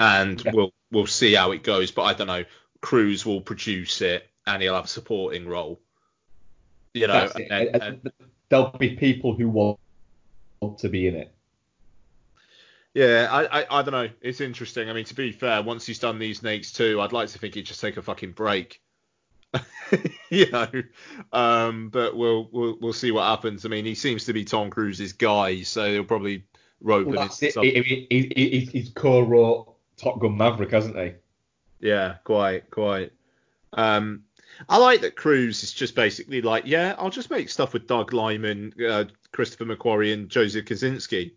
Speaker 2: and
Speaker 4: Yeah.
Speaker 2: we'll we'll see how it goes. But I don't know, Cruise will produce it, and he'll have a supporting role. You know, and, and-
Speaker 4: and there'll be people who want want to be in it.
Speaker 2: Yeah, I, I I don't know. It's interesting. I mean, to be fair, once he's done these Snakes too, I'd like to think he'd just take a fucking break. you know, um, but we'll we'll we'll see what happens. I mean, he seems to be Tom Cruise's guy, so he'll probably rope
Speaker 4: Well,
Speaker 2: him
Speaker 4: it. mean, he, he, he's- he's co-wrote Top Gun Maverick, hasn't he?
Speaker 2: Yeah, quite, quite. Um, I like that Cruise is just basically like, yeah, I'll just make stuff with Doug Liman, uh, Christopher McQuarrie, and Joseph Kosinski.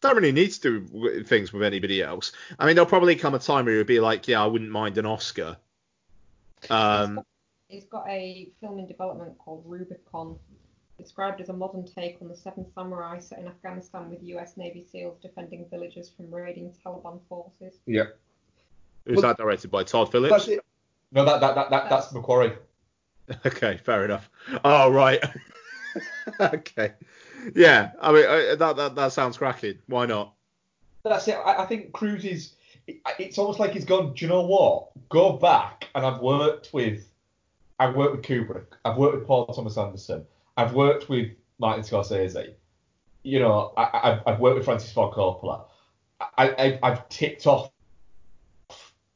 Speaker 2: Don't really need to do things with anybody else. I mean, there'll probably come a time where he'll be like, yeah, I wouldn't mind an Oscar. Um,
Speaker 3: He's got a film in development called Rubicon, described as a modern take on the Seven Samurai set in Afghanistan with US Navy SEALs defending villages from raiding Taliban forces.
Speaker 4: Yeah.
Speaker 2: who's that directed by Todd Phillips?
Speaker 4: That's. No, that, that, that, that that's McQuarrie.
Speaker 2: Okay, fair enough. Oh right. okay. Yeah, I mean I, that, that that sounds cracking. Why not?
Speaker 4: That's it. I, I think Cruise is. It's almost like he's gone. Do you know what? Go back, and I've worked with. I've worked with Kubrick. I've worked with Paul Thomas Anderson. I've worked with Martin Scorsese. You know, I, I- I've, I've worked with Francis Ford Coppola. I, I, I've ticked off.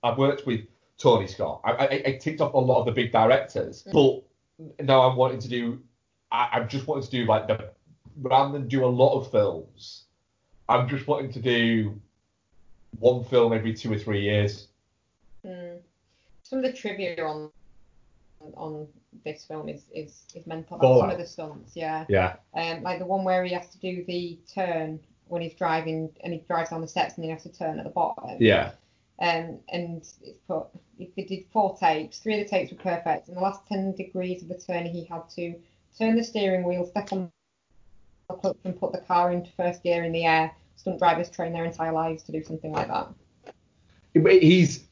Speaker 4: I've worked with Tony Scott. I, I, I ticked off a lot of the big directors, but now I'm wanting to do. I, I'm just wanting to do like the rather than do a lot of films. I'm just wanting to do one film every two or three years.
Speaker 3: Hmm. Some of the trivia on on this film is is, is mental. Like some of the stunts, yeah.
Speaker 4: Yeah.
Speaker 3: Um, like the one where he has to do the turn when he's driving and he drives down the steps and he has to turn at the bottom.
Speaker 4: Yeah.
Speaker 3: Um, and it's put, if they did four takes, three of the takes were perfect. In the last 10 degrees of the turn, he had to turn the steering wheel, step on the clutch, and put the car into first gear in the air. Stunt drivers train their entire lives to do something like that.
Speaker 4: He's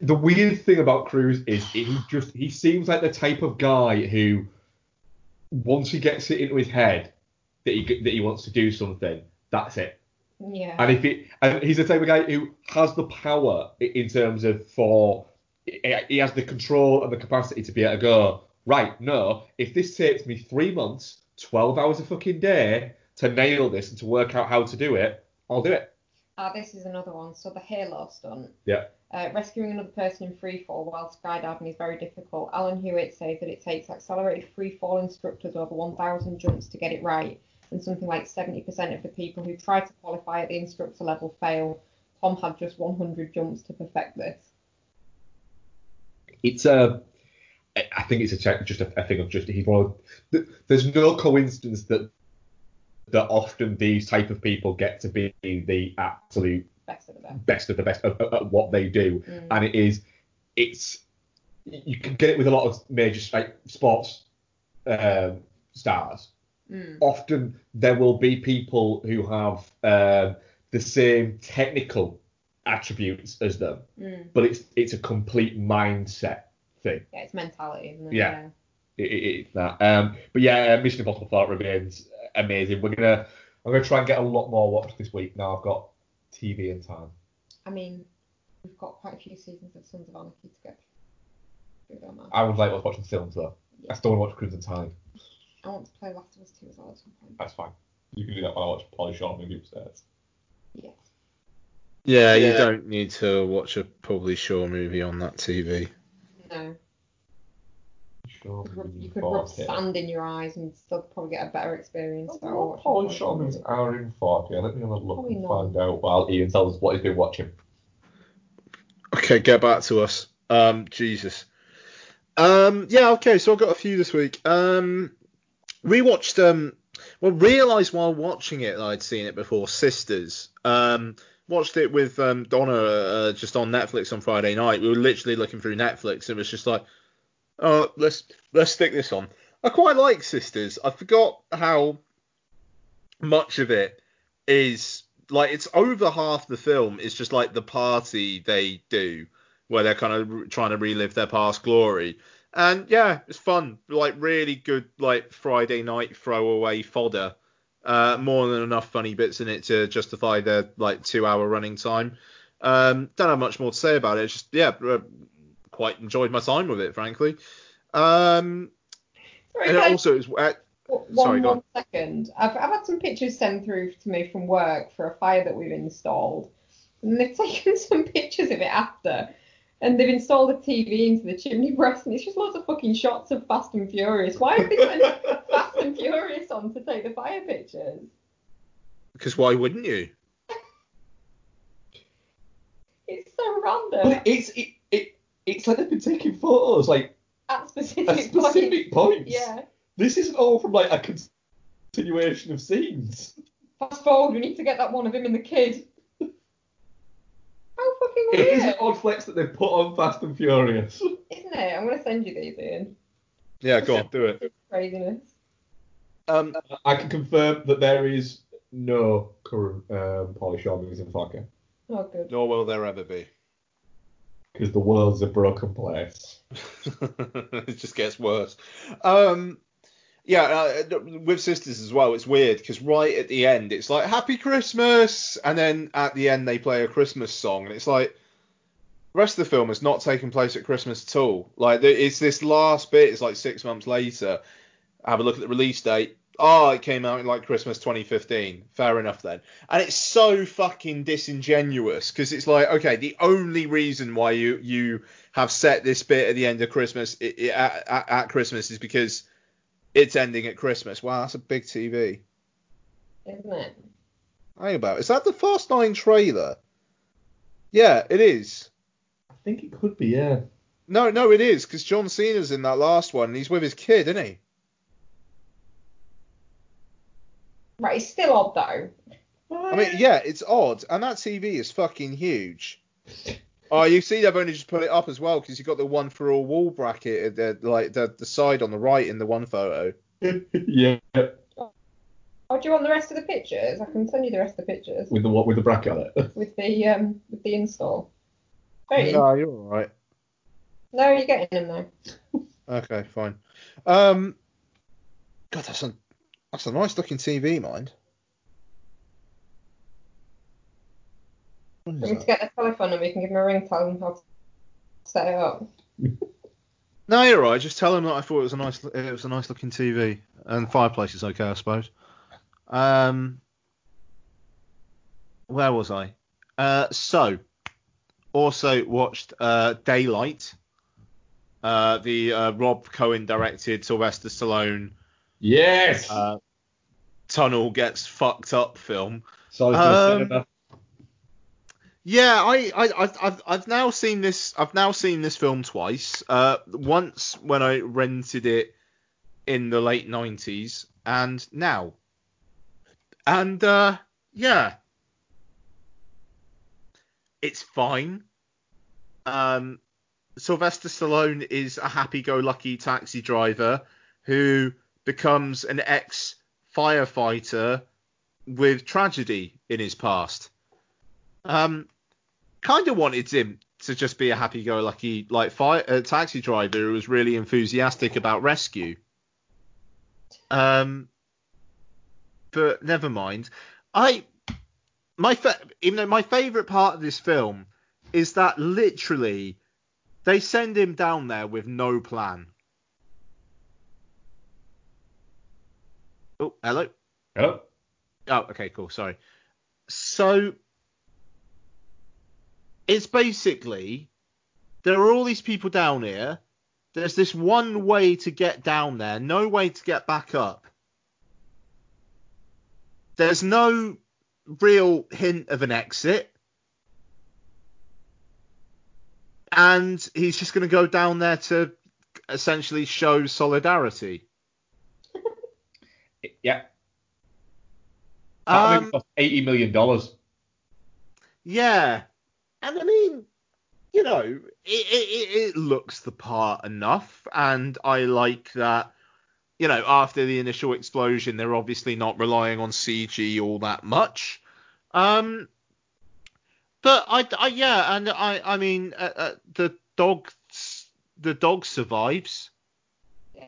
Speaker 4: the weird thing about Cruise is he just he seems like the type of guy who once he gets it into his head that he that he wants to do something, that's it.
Speaker 3: Yeah.
Speaker 4: And if it, and he's the type of guy who has the power in terms of for, he has the control and the capacity to be able to go, right, no, if this takes me three months, 12 hours a fucking day to nail this and to work out how to do it, I'll do it.
Speaker 3: Ah, this is another one. So the Halo stunt.
Speaker 4: Yeah.
Speaker 3: Uh, rescuing another person in freefall while skydiving is very difficult. Alan Hewitt says that it takes accelerated freefall instructors over 1,000 jumps to get it right, and something like 70% of the people who try to qualify at the instructor level fail. Tom had just 100 jumps to perfect this.
Speaker 4: It's a. I think it's a check, just a, a thing of just he's one. Of, there's no coincidence that that often these type of people get to be the absolute
Speaker 3: Best of the best.
Speaker 4: best of the best at, at- at what they do,
Speaker 3: Mm.
Speaker 4: and it is, it's you can get it with a lot of major like sports um, stars.
Speaker 3: Mm.
Speaker 4: Often there will be people who have um, the same technical attributes as them,
Speaker 3: Mm.
Speaker 4: but it's it's a complete mindset thing.
Speaker 3: Yeah, it's mentality, isn't it?
Speaker 4: Yeah. It, it, it's that. Um, but yeah, uh, Mission Impossible Thought remains amazing. We're gonna I'm gonna try and get a lot more watched this week. Now I've got TV and time.
Speaker 3: I mean, we've got quite a few seasons of Sons of Anarchy to get through, don't I?
Speaker 4: I would like to watch the films though. I still want to watch Crimson Tide.
Speaker 3: I want to play Last of Us 2 as well at some point.
Speaker 4: That's fine. You can do that while I watch Pauly Shore movie upstairs.
Speaker 3: Yes.
Speaker 2: Yeah, you don't need to watch a Pauly Shore movie on that TV.
Speaker 3: No.
Speaker 4: Shaw
Speaker 3: You could rub,
Speaker 4: movie
Speaker 3: you could rub
Speaker 4: 4K.
Speaker 3: sand in your eyes and still probably get a better experience. So I'll watch
Speaker 4: Polly
Speaker 3: it.
Speaker 4: Shaw movie's an hour in 4K. Let me have a look
Speaker 3: Probably
Speaker 4: and
Speaker 3: not.
Speaker 4: find out while Ian tells us what he's been watching.
Speaker 2: Okay, get back to us. Um, Jesus. Um, yeah, okay, so I've got a few this week. Um, we watched, um, well, realised while watching it that I'd seen it before, Sisters. Um, watched it with um, Donna uh, just on Netflix on Friday night. We were literally looking through Netflix. It was just like, oh, let's let's stick this on. I quite like Sisters. I forgot how much of it is like it's over half the film is just like the party they do where they're kind of trying to relive their past glory. And yeah it's fun. Like really good like friday night throwaway fodder. Uh more than enough funny bits in it to justify their like two hour running time. Um don't have much more to say about it. It's just yeah uh, quite enjoyed my time with it frankly um
Speaker 3: Sorry,
Speaker 2: and
Speaker 3: I-
Speaker 2: also is uh,
Speaker 3: One,
Speaker 2: Sorry, go
Speaker 3: one
Speaker 2: on.
Speaker 3: second. I've, I've had some pictures sent through to me from work for a fire that we've installed. And they've taken some pictures of it after. And they've installed a TV into the chimney breast, and it's just lots of fucking shots of Fast and Furious. Why have they put Fast and Furious on to take the fire pictures?
Speaker 2: because why wouldn't you
Speaker 3: It's so random.
Speaker 4: But it's it, it it's like they've been taking photos like
Speaker 3: At specific,
Speaker 4: at specific points.
Speaker 3: Yeah.
Speaker 4: This isn't all from like a continuation of scenes.
Speaker 3: Fast forward, we need to get that one of him and the kid. How fucking weird.
Speaker 4: is an odd flex that they've put on Fast and Furious.
Speaker 3: Isn't it? I'm going to send you these, in.
Speaker 2: yeah go on do it
Speaker 3: Craziness.
Speaker 2: um
Speaker 4: I can confirm that there is no current um, Pauly Shore movies in 4K
Speaker 3: Oh, good.
Speaker 2: nor will there ever be
Speaker 4: because the world's a broken place.
Speaker 2: it just gets worse. Um, yeah, uh, with sisters as well, it's weird because right at the end, it's like Happy Christmas, and then at the end they play a Christmas song, and it's like the rest of the film has not taken place at Christmas at all. Like it's this last bit, it's like six months later. Have a look at the release date. Oh, it came out in like Christmas 2015. Fair enough then. And it's so fucking disingenuous because it's like, okay, the only reason why you you have set this bit at the end of Christmas i i at, at, at Christmas is because it's ending at Christmas. Wow, that's a big TV.
Speaker 3: Isn't it?
Speaker 2: Hang about. Is that the Fast Nine trailer? Yeah, it is.
Speaker 4: I think it could be, yeah.
Speaker 2: No, no, it is because John Cena's in that last one. and He's with his kid, isn't he?
Speaker 3: Right, it's still odd though.
Speaker 2: I mean, yeah, it's odd, and that TV is fucking huge. Oh, you see, they've only just put it up as well because you've got the one for all wall bracket, at the, like the the side on the right in the one photo.
Speaker 4: yeah.
Speaker 3: Oh, do you want the rest of the pictures? I can send you the rest of the pictures
Speaker 4: With the what with the bracket on it.
Speaker 3: with the um with the install. Very
Speaker 2: No, you're all right.
Speaker 3: No, you're getting them though.
Speaker 2: Okay, fine. Um, God, that's a that's a nice looking TV, mind. What is
Speaker 3: We need to get the telephone and we can give him a ring, tell him how to set it up.
Speaker 2: No, you're right. Just tell him that I thought it was a nice it was a nice looking TV, and fireplace is okay, I suppose. Um, where was I? Uh, so also watched uh, Daylight, uh, the uh, Rob Cohen directed Sylvester Stallone
Speaker 4: Yes.
Speaker 2: uh, tunnel gets fucked up film.
Speaker 4: The
Speaker 2: um. Yeah, I, I, I've, I've, I've now seen this. I've now seen this film twice. Uh, once when I rented it in the late '90s, and now. And uh, yeah, it's fine. Um, Sylvester Stallone is a happy-go-lucky taxi driver who becomes an ex-firefighter with tragedy in his past. Um, kind of wanted him to just be a happy-go-lucky like fire, uh, taxi driver who was really enthusiastic about rescue. Um, but never mind. I my fa- even though my favorite part of this film is that literally they send him down there with no plan. Oh, hello.
Speaker 4: Hello.
Speaker 2: Oh, okay, cool. Sorry. So it's basically there are all these people down here. There's this one way to get down there, no way to get back up. There's no real hint of an exit. And he's just going to go down there to essentially show solidarity.
Speaker 4: Yeah. That
Speaker 2: Um,
Speaker 4: cost eighty million dollars.
Speaker 2: Yeah, and I mean, you know, it, it, it, it looks the part enough, and I like that. You know, after the initial explosion, they're obviously not relying on CG all that much. Um, but I, I yeah, and I, I mean, uh, uh, the dog, the dog survives,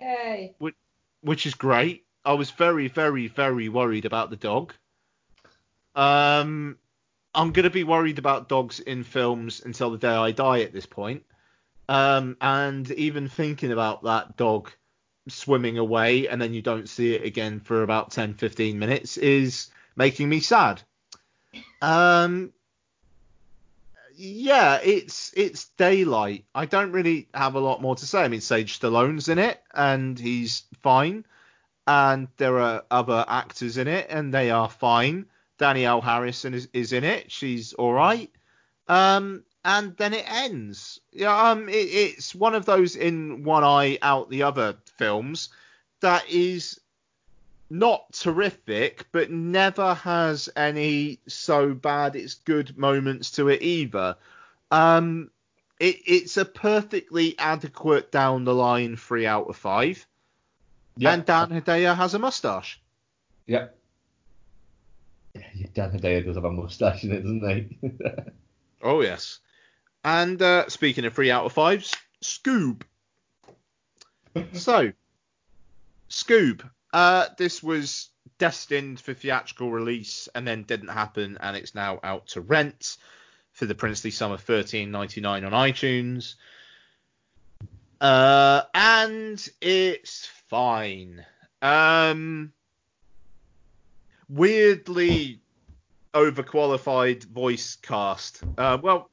Speaker 3: Yay.
Speaker 2: Which, which is great. I was very, very, very worried about the dog. Um, I'm gonna be worried about dogs in films until the day I die at this point. Um, and even thinking about that dog swimming away and then you don't see it again for about 10, 15 minutes is making me sad. Um, yeah, it's it's daylight. I don't really have a lot more to say. I mean, Sage Stallone's in it and he's fine, and there are other actors in it and they are fine. Danielle Harrison is, is in it. She's all right. Um, and then it ends. Yeah, um, it, it's one of those in one eye out the other films that is not terrific, but never has any so bad it's good moments to it either. Um, it, it's a perfectly adequate down the line three out of five.
Speaker 4: Yeah.
Speaker 2: And Dan Hedaya has a mustache.
Speaker 4: Yeah. Yeah, Dan Hedaya does have a mustache in it, doesn't he?
Speaker 2: Oh yes. And uh, speaking of three out of fives, Scoob. so, Scoob. Uh, this was destined for theatrical release and then didn't happen, and it's now out to rent for the princely sum of thirteen ninety nine on iTunes. Uh, and it's fine. Um, weirdly overqualified voice cast. Uh, well,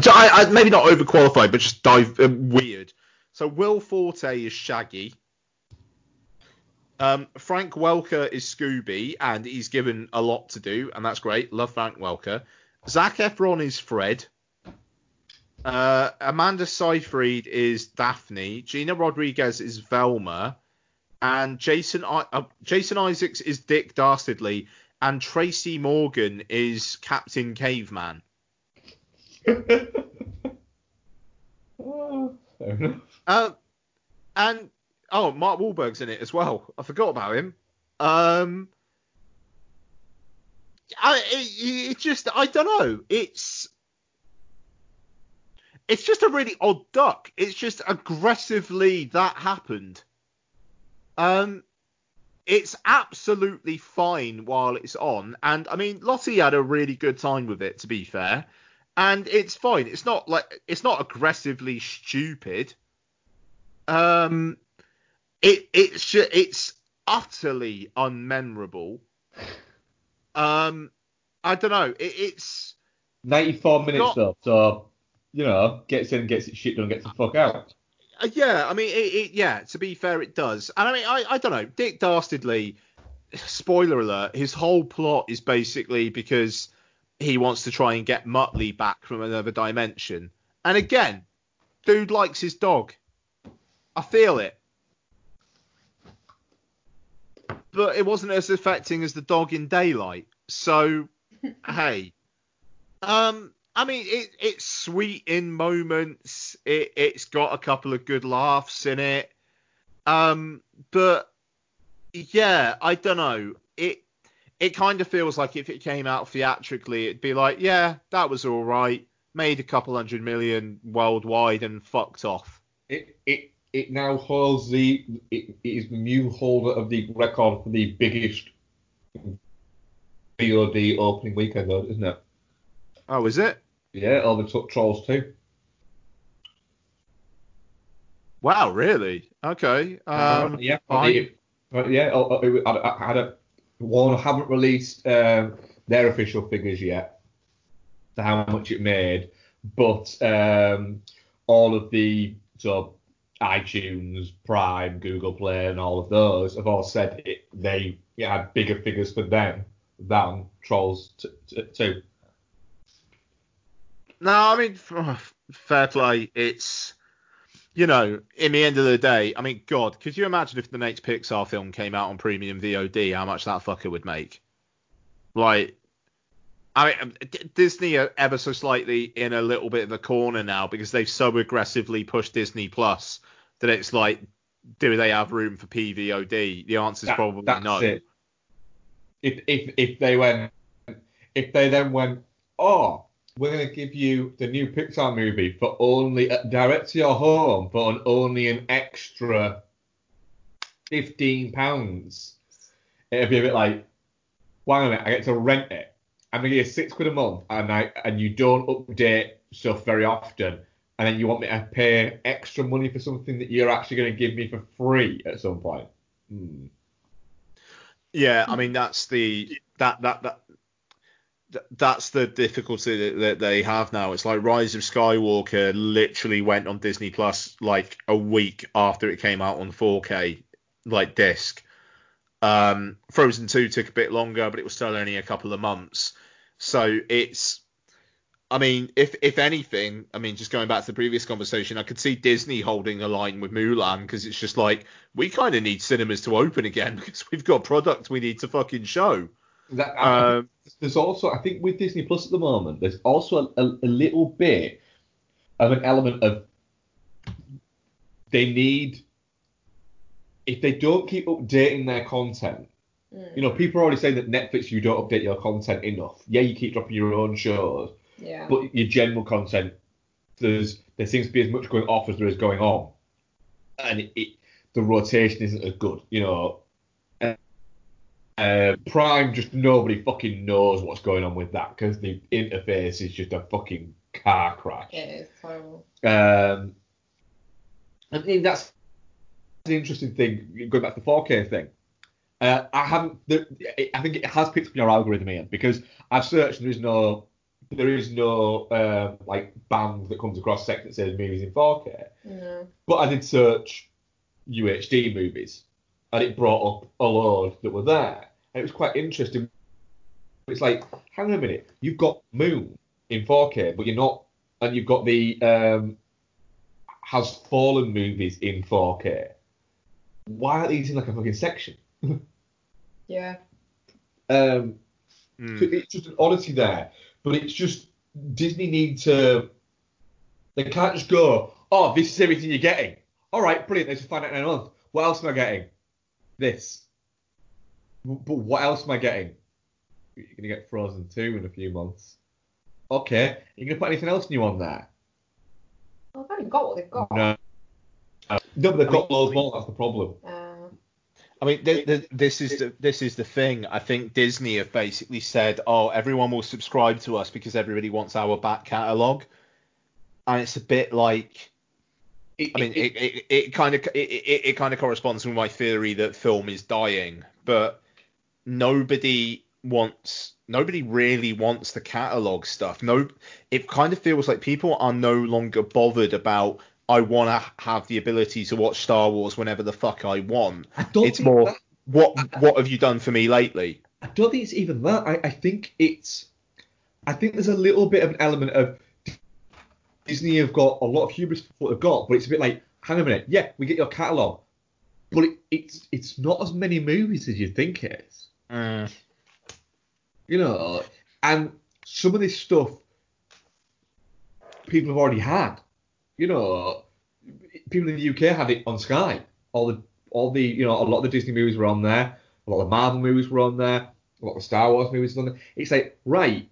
Speaker 2: so I, I, maybe not overqualified, but just dive uh, weird. So Will Forte is Shaggy. Um, Frank Welker is Scooby, and he's given a lot to do, and that's great. Love Frank Welker. Zac Efron is Fred. Uh, Amanda Seyfried is Daphne. Gina Rodriguez is Velma. And Jason uh, Jason Isaacs is Dick Dastardly. And Tracy Morgan is Captain Caveman.
Speaker 4: oh, fair enough.
Speaker 2: Uh, and oh, Mark Wahlberg's in it as well. I forgot about him. Um, I it, it just I don't know. It's it's just a really odd duck. It's just aggressively that happened. Um, it's absolutely fine while it's on, and I mean Lottie had a really good time with it. To be fair, and it's fine. It's not like it's not aggressively stupid. Um, it it's it's utterly unmemorable. Um, I don't know. It, it's
Speaker 4: 94 minutes
Speaker 2: Not-
Speaker 4: though, so you know, gets in, gets its shit done, gets the fuck out.
Speaker 2: Uh, yeah, I mean, it, it, yeah. To be fair, it does. And I mean, I, I don't know. Dick Dastardly. Spoiler alert: his whole plot is basically because he wants to try and get Muttley back from another dimension. And again, dude likes his dog. I feel it. But it wasn't as affecting as the dog in Daylight. So, hey. Um, I mean, it, it's sweet in moments. It, it's got a couple of good laughs in it. Um, but yeah, I don't know. It it kind of feels like if it came out theatrically, it'd be like, yeah, that was all right, made a couple hundred million worldwide and fucked off.
Speaker 4: It it it now holds the it, it is the new holder of the record for the biggest VOD opening weekend, isn't it?
Speaker 2: Oh, is it?
Speaker 4: Yeah, t- Trolls too.
Speaker 2: Wow, really? Okay. Um,
Speaker 4: yeah,
Speaker 2: fine.
Speaker 4: it- but yeah. oh, oh, I, I had a Warner haven't released um, their official figures yet to how much it made, but um, all of the sort of iTunes, Prime, Google Play, and all of those have all said it, they had bigger figures for them than Trolls t- t- 2.
Speaker 2: No, I mean, f- fair play. It's, you know, in the end of the day, I mean, God, could you imagine if the next Pixar film came out on premium VOD, how much that fucker would make? Like, I mean, um, Disney are ever so slightly in a little bit of a corner now because they've so aggressively pushed Disney Plus that it's like, do they have room for PVOD? The answer is
Speaker 4: That-
Speaker 2: probably
Speaker 4: that's
Speaker 2: no.
Speaker 4: it. If if if they went, if they then went, oh, we're gonna give you the new Pixar movie for only uh, direct to your home for an, only an extra fifteen pounds. It'd be a bit like, why a minute, I get to rent it. I'm gonna get six quid a month, and I and you don't update stuff very often, and then you want me to pay extra money for something that you're actually gonna give me for free at some point. Hmm.
Speaker 2: Yeah, I mean that's the that that that th- that's the difficulty that, they have now. It's like Rise of Skywalker literally went on Disney Plus like a week after it came out on 4K like disc. Um, Frozen 2 took a bit longer, but it was still only a couple of months. So it's I mean, if if anything, I mean, just going back to the previous conversation, I could see Disney holding a line with Mulan because it's just like we kind of need cinemas to open again because we've got product we need to fucking show.
Speaker 4: That,
Speaker 2: Um,
Speaker 4: there's also, I think, with Disney Plus at the moment, there's also a, a, a little bit of an element of they need, if they don't keep updating their content, you know, people are already saying that Netflix, you don't update your content enough. Yeah, you keep dropping your own shows,
Speaker 3: Yeah.
Speaker 4: but your general content, there's there seems to be as much going off as there is going on, and it, it, the rotation isn't as good. You know, uh, Prime just nobody fucking knows what's going on with that because the interface is just a fucking car crash.
Speaker 3: Yeah, It is horrible.
Speaker 4: Um, I mean that's an interesting thing. Going back to the 4K thing, uh, I haven't. The, I think it has picked up your algorithm Ian because I've searched. and There is no, there is no um, like band that comes across Sex that says movies in 4K.
Speaker 3: No.
Speaker 4: But I did search UHD movies, and it brought up a load that were there. And it was quite interesting. It's like, hang on a minute, you've got Moon in 4K, but you're not, and you've got the um, Has Fallen movies in 4K. Why aren't these in like a fucking section?
Speaker 3: Yeah.
Speaker 4: Um,
Speaker 2: Hmm.
Speaker 4: so it's just an oddity there, but it's just Disney need to. They can't just go, oh, this is everything you're getting. All right, brilliant. Let's just find out in a month. What else am I getting? This. But what else am I getting? You're gonna get Frozen 2 in a few months. Okay. You're gonna put anything else new on there?
Speaker 3: Well, they've already got what they've got.
Speaker 4: No. No, but they've got loads more. That's the problem.
Speaker 3: Uh,
Speaker 2: I mean, th- th- this is the this is the thing. I think Disney have basically said, "Oh, everyone will subscribe to us because everybody wants our back catalogue," and it's a bit like. I mean, it, it, it kind of it, it, it kind of corresponds with my theory that film is dying, but nobody wants nobody really wants the catalog stuff. No, it kind of feels like people are no longer bothered about. I want to have the ability to watch Star Wars whenever the fuck I want.
Speaker 4: don't
Speaker 2: it's more
Speaker 4: that-
Speaker 2: what what have you done for me lately?
Speaker 4: I don't think it's even that. I, I think it's. I think there's a little bit of an element of Disney have got a lot of hubris for what they've got, but it's a bit like, hang on a minute, yeah, we get your catalogue, but it, it's it's not as many movies as you think it is.
Speaker 2: Mm.
Speaker 4: You know, and some of this stuff people have already had. You know, people in the UK had it on Sky. All the all the you know a lot of the Disney movies were on there. A lot of the Marvel movies were on there. a lot of the Star Wars movies and all that. It's like, right,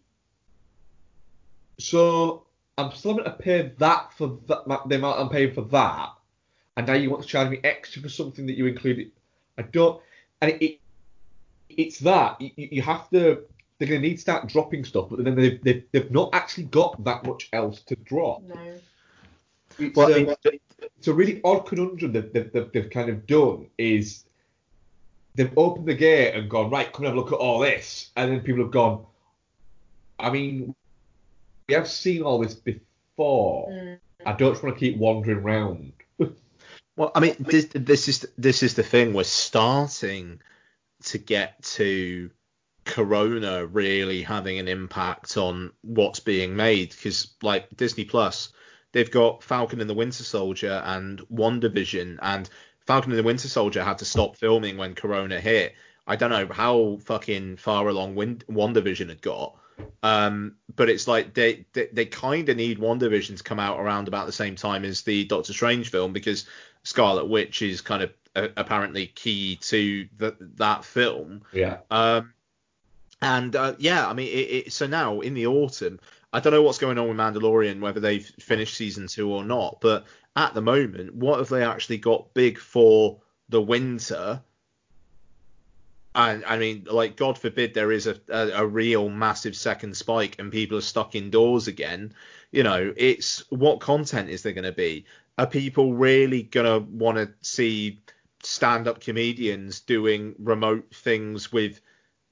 Speaker 4: so I'm still having to pay that for that, the amount I'm paying for that, and now you want to charge me extra for something that you included. I don't, and it, it it's that you, you have to. They're going to need to start dropping stuff, but then they've, they've, they've not actually got that much else to drop.
Speaker 3: No.
Speaker 4: It's,
Speaker 2: Well,
Speaker 4: um, it's a really odd conundrum that they've, they've, they've kind of done is they've opened the gate and gone right come and have a look at all this and then people have gone i mean we have seen all this before
Speaker 3: Mm.
Speaker 4: i don't just want to keep wandering round
Speaker 2: Well, I mean, this, this is this is the thing. We're starting to get to Corona really having an impact on what's being made because, like Disney Plus, they've got Falcon and the Winter Soldier and WandaVision, and Falcon and the Winter Soldier had to stop filming when Corona hit. I don't know how fucking far along Win- WandaVision had got. Um, but it's like they they, they kind of need WandaVision to come out around about the same time as the Doctor Strange film because Scarlet Witch is kind of uh, apparently key to the, that film.
Speaker 4: yeah
Speaker 2: Um, and uh, yeah, I mean, it, it, so now in the autumn, I don't know what's going on with Mandalorian, whether they've finished season two or not. But at the moment, what have they actually got big for the winter? And I mean, like, God forbid there is a, a, a real massive second spike and people are stuck indoors again. You know, it's what content is there going to be? Are people really going to want to see stand up comedians doing remote things with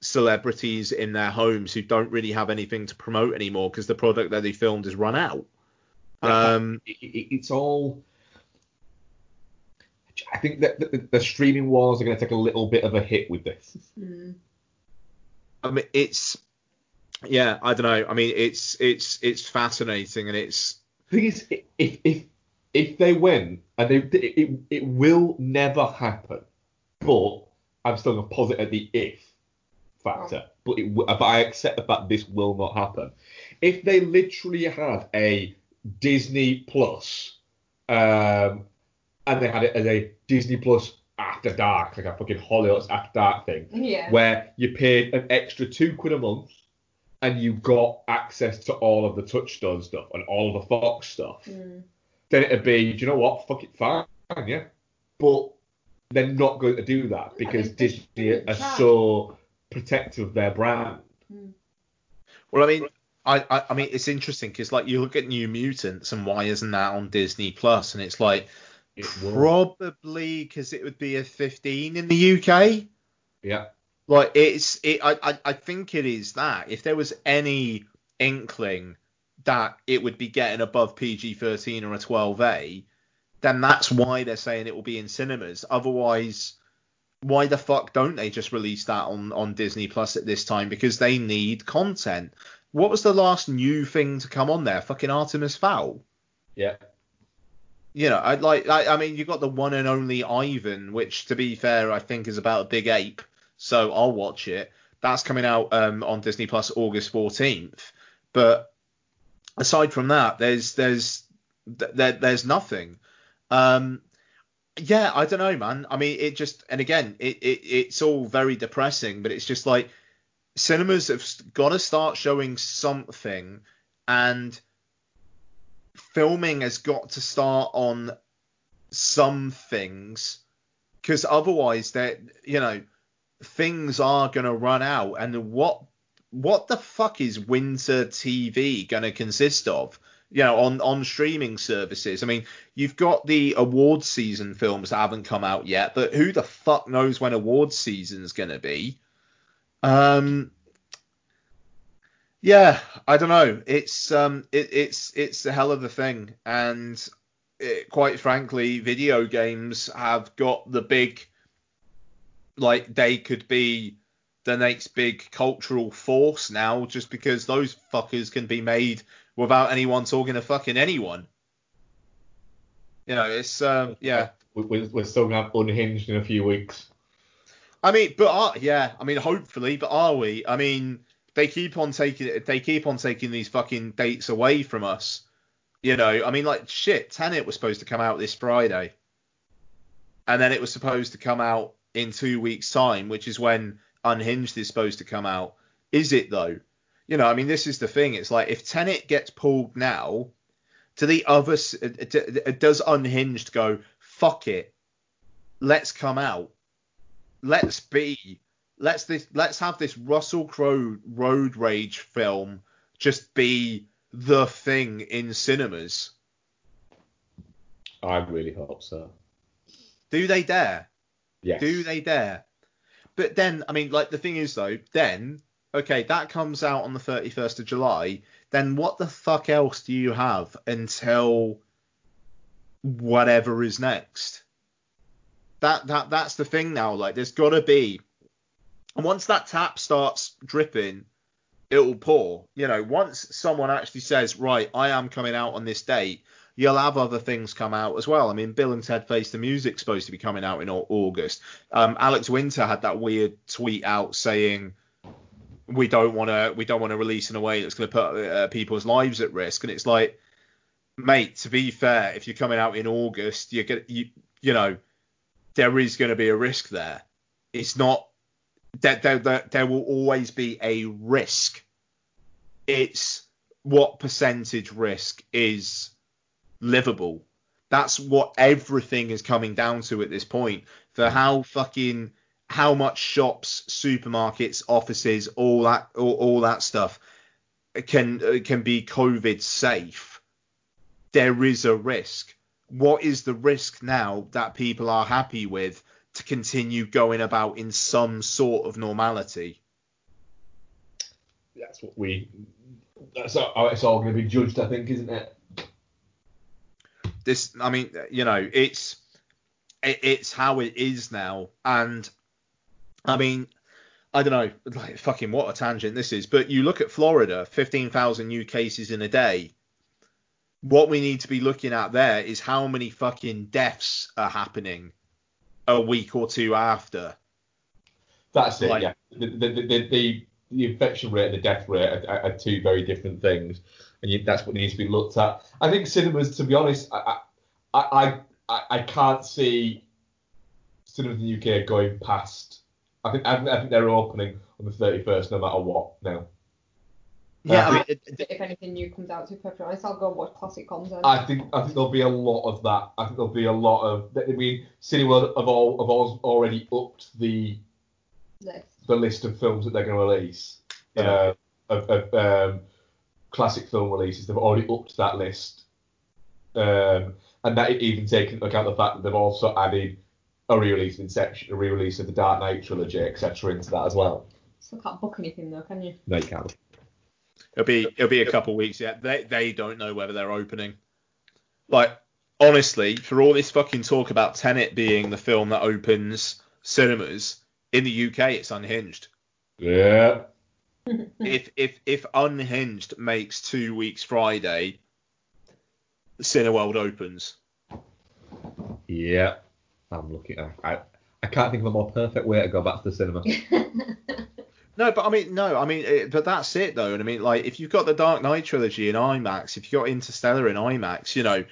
Speaker 2: celebrities in their homes who don't really have anything to promote anymore because the product that they filmed has run out? Um,
Speaker 4: it, it, it's all i think that the, the streaming wars are going to take a little bit of a hit with this
Speaker 3: Mm.
Speaker 2: I mean, it's yeah, I don't know. I mean, it's it's it's fascinating and it's The
Speaker 4: thing is, if if if they win, and they, it, it it will never happen, but I'm still gonna posit at the if factor. But it, but I accept the fact this will not happen. If they literally had a Disney Plus, um, and they had it as a Disney Plus After Dark, like a fucking Hollyoaks After Dark thing,
Speaker 3: Yeah.
Speaker 4: where you paid an extra two quid a month and you got access to all of the Touchstone stuff and all of the Fox stuff,
Speaker 3: Mm.
Speaker 4: Then it'd be, do you know what? Fuck it, fine, yeah. But they're not going to do that because
Speaker 3: they- they
Speaker 4: Disney are
Speaker 3: try.
Speaker 4: so protective of their brand.
Speaker 2: well, I mean, I I, I mean, it's interesting because like you look at New Mutants and why isn't that on Disney Plus? And it's like
Speaker 4: It
Speaker 2: probably because it would be a 15 in the UK.
Speaker 4: Yeah.
Speaker 2: Like it's it I, I I think it is that if there was any inkling that it would be getting above PG-13 or a 12A, then that's why they're saying it will be in cinemas. Otherwise, why the fuck don't they just release that on on Disney Plus at this time? Because they need content. What was the last new thing to come on there? Fucking Artemis Fowl.
Speaker 4: Yeah.
Speaker 2: You know, I'd like. I, I mean, you got the one and only Ivan, which, to be fair, I think is about a big ape. So I'll watch it. That's coming out um, on Disney Plus August 14th. But aside from that, there's there's there, there's nothing. Um, yeah, I don't know, man. I mean, it just and again, it, it it's all very depressing, but it's just like cinemas have got to start showing something, and filming has got to start on some things because otherwise that you know things are to run out and what what the fuck is winter tv going to consist of? You know on on streaming services. I mean you've got the awards season films that haven't come out yet but who the fuck knows when awards season's going to be? Um yeah, I don't know. It's um, it, it's it's a hell of a thing, and it, quite frankly, video games have got the big, like they could be the next big cultural force now, just because those fuckers can be made without anyone talking to fucking anyone. You know, it's um, yeah.
Speaker 4: We- We're, we're still gonna have unhinged in a few weeks.
Speaker 2: I mean, but are, yeah, I mean, hopefully, but are we? I mean, they keep on taking they keep on taking these fucking dates away from us. You know, I mean, like shit. Tenet was supposed to come out this Friday, and then it was supposed to come out in two weeks' time, which is when Unhinged is supposed to come out. Is it though? You know, I mean, this is the thing. It's like if Tenet gets pulled now, to the other, s- uh, d- does Unhinged go? Fuck it, let's come out. Let's be. Let's this. Let's have this Russell Crowe road rage film just be the thing in cinemas.
Speaker 4: I really hope so.
Speaker 2: Do they dare?
Speaker 4: Yes.
Speaker 2: Do they dare? But then, I mean, like the thing is though, then okay, that comes out on the 31st of July. Then what the fuck else do you have until whatever is next? That that that's the thing now. Like, there's got to be, and once that tap starts dripping, it will pour. You know, once someone actually says, right, I am coming out on this date, you'll have other things come out as well. I mean, Bill and Ted Face the Music's supposed to be coming out in August. Um, Alex Winter had that weird tweet out saying we don't want to we don't want to release in a way that's going to put uh, people's lives at risk. And it's like, mate, to be fair, if you're coming out in August, you're gonna you you know there is going to be a risk there. It's not there, there, there, there will always be a risk. It's what percentage risk is livable. That's what everything is coming down to at this point. For how fucking how much shops, supermarkets, offices, all that all, all that stuff can uh, can be COVID safe. There is a risk. What is the risk now that people are happy with to continue going about in some sort of normality?
Speaker 4: That's what we. That's how it's all going to be judged, I think, isn't it?
Speaker 2: This i mean you know it's it, it's how it is now and i mean i don't know like fucking what a tangent this is but you look at florida 15,000 new cases in a day what we need to be looking at there is how many fucking deaths are happening a week or two after
Speaker 4: That's it.
Speaker 2: Like-
Speaker 4: yeah. The the, the, the, the infection rate and the death rate are, are two very different things, and you, that's what needs to be looked at. I think cinemas, to be honest, I I I, I, I can't see cinemas in the UK going past. I think I think, I think they're opening on the 31st, no matter what. Now.
Speaker 2: yeah
Speaker 4: Uh,
Speaker 2: i mean it, it-
Speaker 3: if anything new comes out, to be perfectly honest, I'll go and watch classic content.
Speaker 4: I think I think there'll be a lot of that. I think there'll be a lot of. I mean, Cineworld have all have all already upped the
Speaker 3: List.
Speaker 4: the list of films that they're going to release.
Speaker 2: Yeah.
Speaker 4: Uh, of, of um, classic film releases, they've already upped that list. Um, and that even taking into account the fact that they've also added a re-release of Inception, a re-release of the Dark Knight trilogy, etc. into that as well.
Speaker 3: Still can't book anything though, can you?
Speaker 4: No, you can't.
Speaker 2: It'll be it'll be a couple of weeks yet. They they don't know whether they're opening. Like honestly, for all this fucking talk about Tenet being the film that opens cinemas in the UK, it's unhinged.
Speaker 4: Yeah.
Speaker 2: If if if unhinged makes two weeks Friday, the Cineworld opens.
Speaker 4: Yeah. I'm looking. I, I I can't think of a more perfect way to go back to the cinema.
Speaker 2: No, but I mean, no, I mean, it, but that's it though. And I mean, like, if you've got the Dark Knight trilogy in IMAX, if you've got Interstellar in IMAX, you know,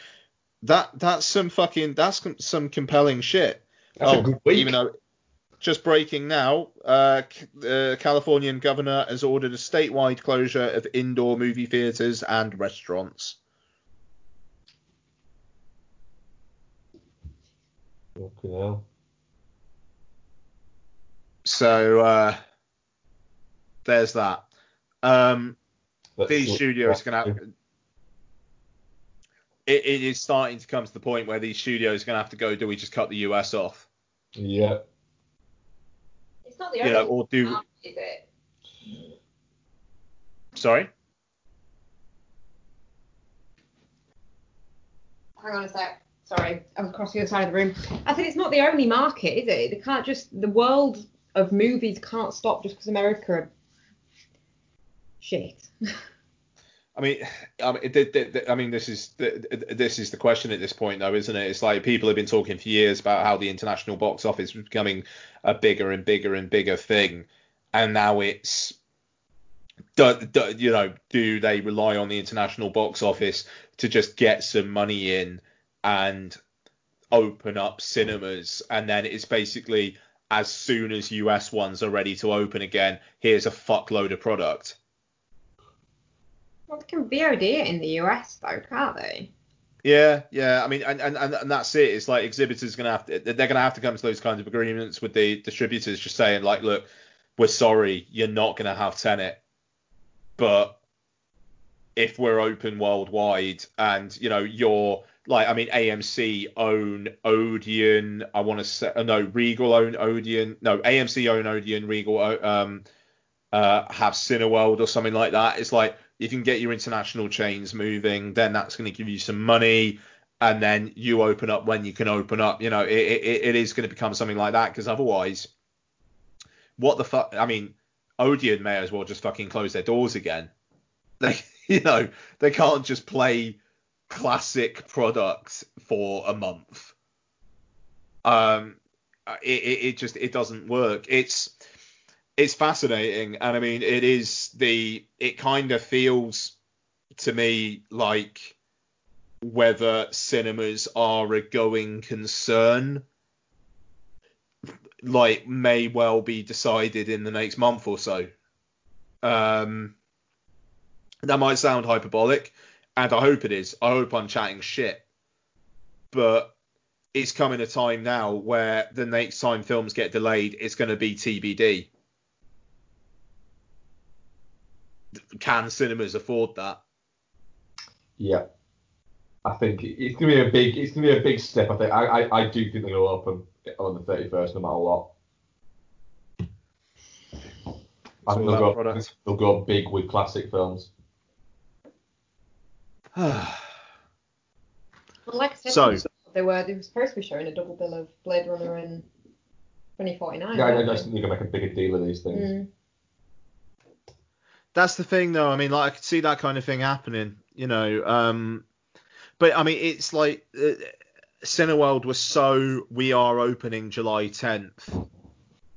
Speaker 2: that that's some fucking that's com- some compelling shit.
Speaker 4: That's a
Speaker 2: oh,
Speaker 4: good week.
Speaker 2: even though just breaking now, uh, uh, Californian governor has ordered a statewide closure of indoor movie theaters and restaurants.
Speaker 4: Okay.
Speaker 2: So uh, there's that. Um, these studios are gonna have. It, it is starting to come to the point where these studios are gonna have to go. Do we just cut the US off?
Speaker 4: Yeah.
Speaker 3: It's not the
Speaker 2: You know, or do
Speaker 3: is it?
Speaker 2: sorry?
Speaker 3: Hang on a sec. Sorry, I was across the other side of the room. I said it's not the only market, is it? They can't just the world of movies can't stop just because America are shit.
Speaker 2: I mean, I mean, th- th- th- I mean, this is th- th- this is the question at this point, though, isn't it? It's like people have been talking for years about how the international box office was becoming a bigger and bigger and bigger thing, and now it's, do, do, you know, do they rely on the international box office to just get some money in and open up cinemas, and then it's basically as soon as US ones are ready to open again, here's a fuckload of product.
Speaker 3: Well, they can VOD it in the US though, can't they?
Speaker 2: Yeah, yeah. I mean, and, and, and that's it. It's like exhibitors gonna have to, they're gonna have to come to those kinds of agreements with the distributors, just saying like, look, we're sorry, you're not gonna have Tenet, but if we're open worldwide and you know you're like I mean AMC own Odeon I want to say uh, no Regal own Odeon no AMC own Odeon Regal um uh have Cineworld or something like that it's like you can get your international chains moving then that's going to give you some money and then you open up when you can open up you know it, it, it is going to become something like that because otherwise what the fuck I mean Odeon may as well just fucking close their doors again like you know, they can't just play classic products for a month. Um, it, it, it just it doesn't work. It's it's fascinating, and I mean, it is the it kind of feels to me like whether cinemas are a going concern like may well be decided in the next month or so um that might sound hyperbolic, and I hope it is. I hope I'm chatting shit. But it's coming a time now where the next time films get delayed, it's going to be TBD. Can cinemas afford that?
Speaker 4: Yeah. I think it's gonna be a big it's gonna be a big step. I think I, I, I do think they'll open on the thirty first no matter what. I think they'll go, they'll go big with classic films.
Speaker 3: well, like I said,
Speaker 2: so
Speaker 3: they were they were supposed to be showing a double bill of Blade Runner and 2049.
Speaker 4: Yeah, I, I just think you can make a bigger deal of these things.
Speaker 3: Mm.
Speaker 2: That's the thing, though. I mean, like I could see that kind of thing happening, you know. Um, but I mean, it's like uh, Cineworld was so we are opening July 10th.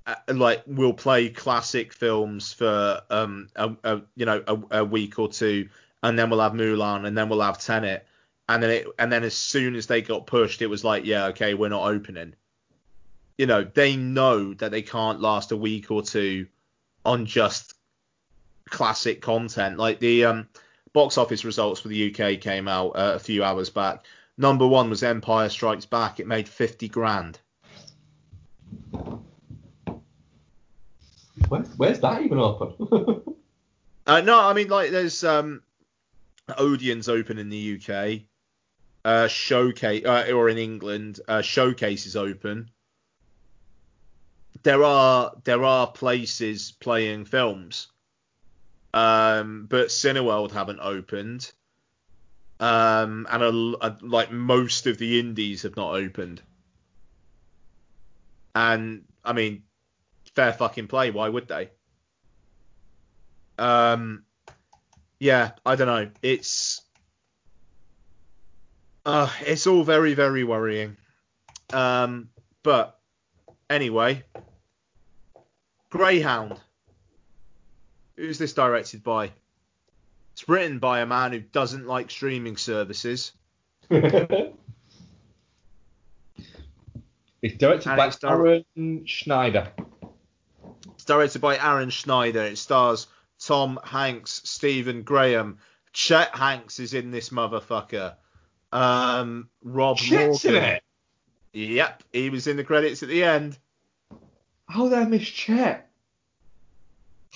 Speaker 2: Uh, like we'll play classic films for um a, a you know a, a week or two and then we'll have Mulan, and then we'll have Tenet, and then it, and then as soon as they got pushed, it was like, yeah, okay, we're not opening. You know, they know that they can't last a week or two on just classic content. Like the um, box office results for the UK came out uh, a few hours back. Number one was Empire Strikes Back. It made 50 grand.
Speaker 4: Where, where's that even open?
Speaker 2: uh, no, I mean like there's um Odeon's open in the UK. Uh, showcase uh, or in England, uh, showcase is open. There are there are places playing films, um, but Cineworld haven't opened, um, and a, a, like most of the indies have not opened. And I mean, fair fucking play. Why would they? Um, yeah, I don't know. It's uh, it's all very very worrying. Um, but anyway, Greyhound. Who's this directed by? It's written by a man who doesn't like streaming services.
Speaker 4: it's directed
Speaker 2: And
Speaker 4: by
Speaker 2: it's dir-
Speaker 4: Aaron Schneider.
Speaker 2: It's directed by Aaron Schneider. It stars Tom Hanks, Stephen Graham. Chet Hanks is in this motherfucker. Um, Rob
Speaker 4: Chet's in it.
Speaker 2: Yep, he was in the credits at the end.
Speaker 4: How did I miss Chet?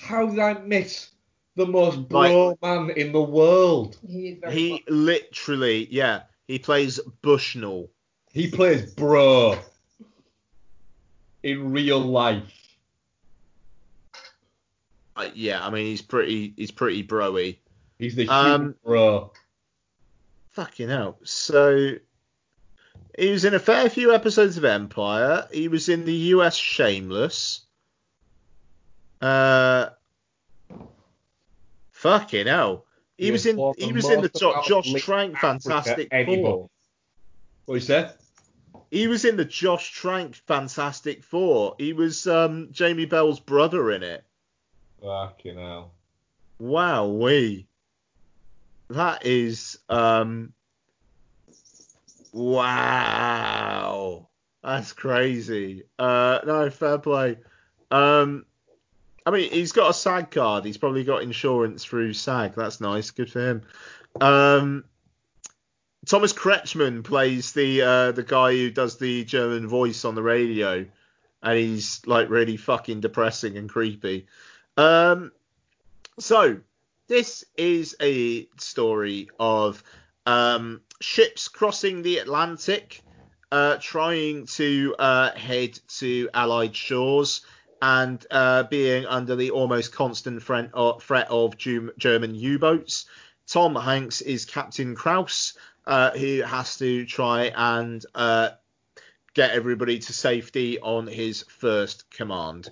Speaker 4: How did I miss the most bro man in the world?
Speaker 3: He is very
Speaker 2: He literally, yeah, he plays Bushnell.
Speaker 4: He plays bro in real life.
Speaker 2: Uh, yeah, I mean he's pretty, he's pretty broy.
Speaker 4: He's the
Speaker 2: Um,
Speaker 4: bro.
Speaker 2: Fucking hell. So he was in a fair few episodes of Empire. He was in the US Shameless. Uh, fucking hell. He was in. He
Speaker 4: the
Speaker 2: was in the
Speaker 4: about
Speaker 2: Josh Trank Fantastic. Four.
Speaker 4: What you said?
Speaker 2: He was in the Josh Trank Fantastic Four. He was um, Jamie Bell's brother in it.
Speaker 4: Fucking hell.
Speaker 2: Wow, we. That is um. Wow. That's crazy. Uh, no, fair play. Um, I mean, he's got a SAG card. He's probably got insurance through SAG. That's nice. Good for him. Um, Thomas Kretschmann plays the uh, the guy who does the German voice on the radio, and he's like really fucking depressing and creepy. Um, so this is a story of um, ships crossing the Atlantic, uh, trying to uh, head to Allied shores, and uh, being under the almost constant threat of, threat of German U-boats. Tom Hanks is Captain Krause, uh, who has to try and uh, get everybody to safety on his first command.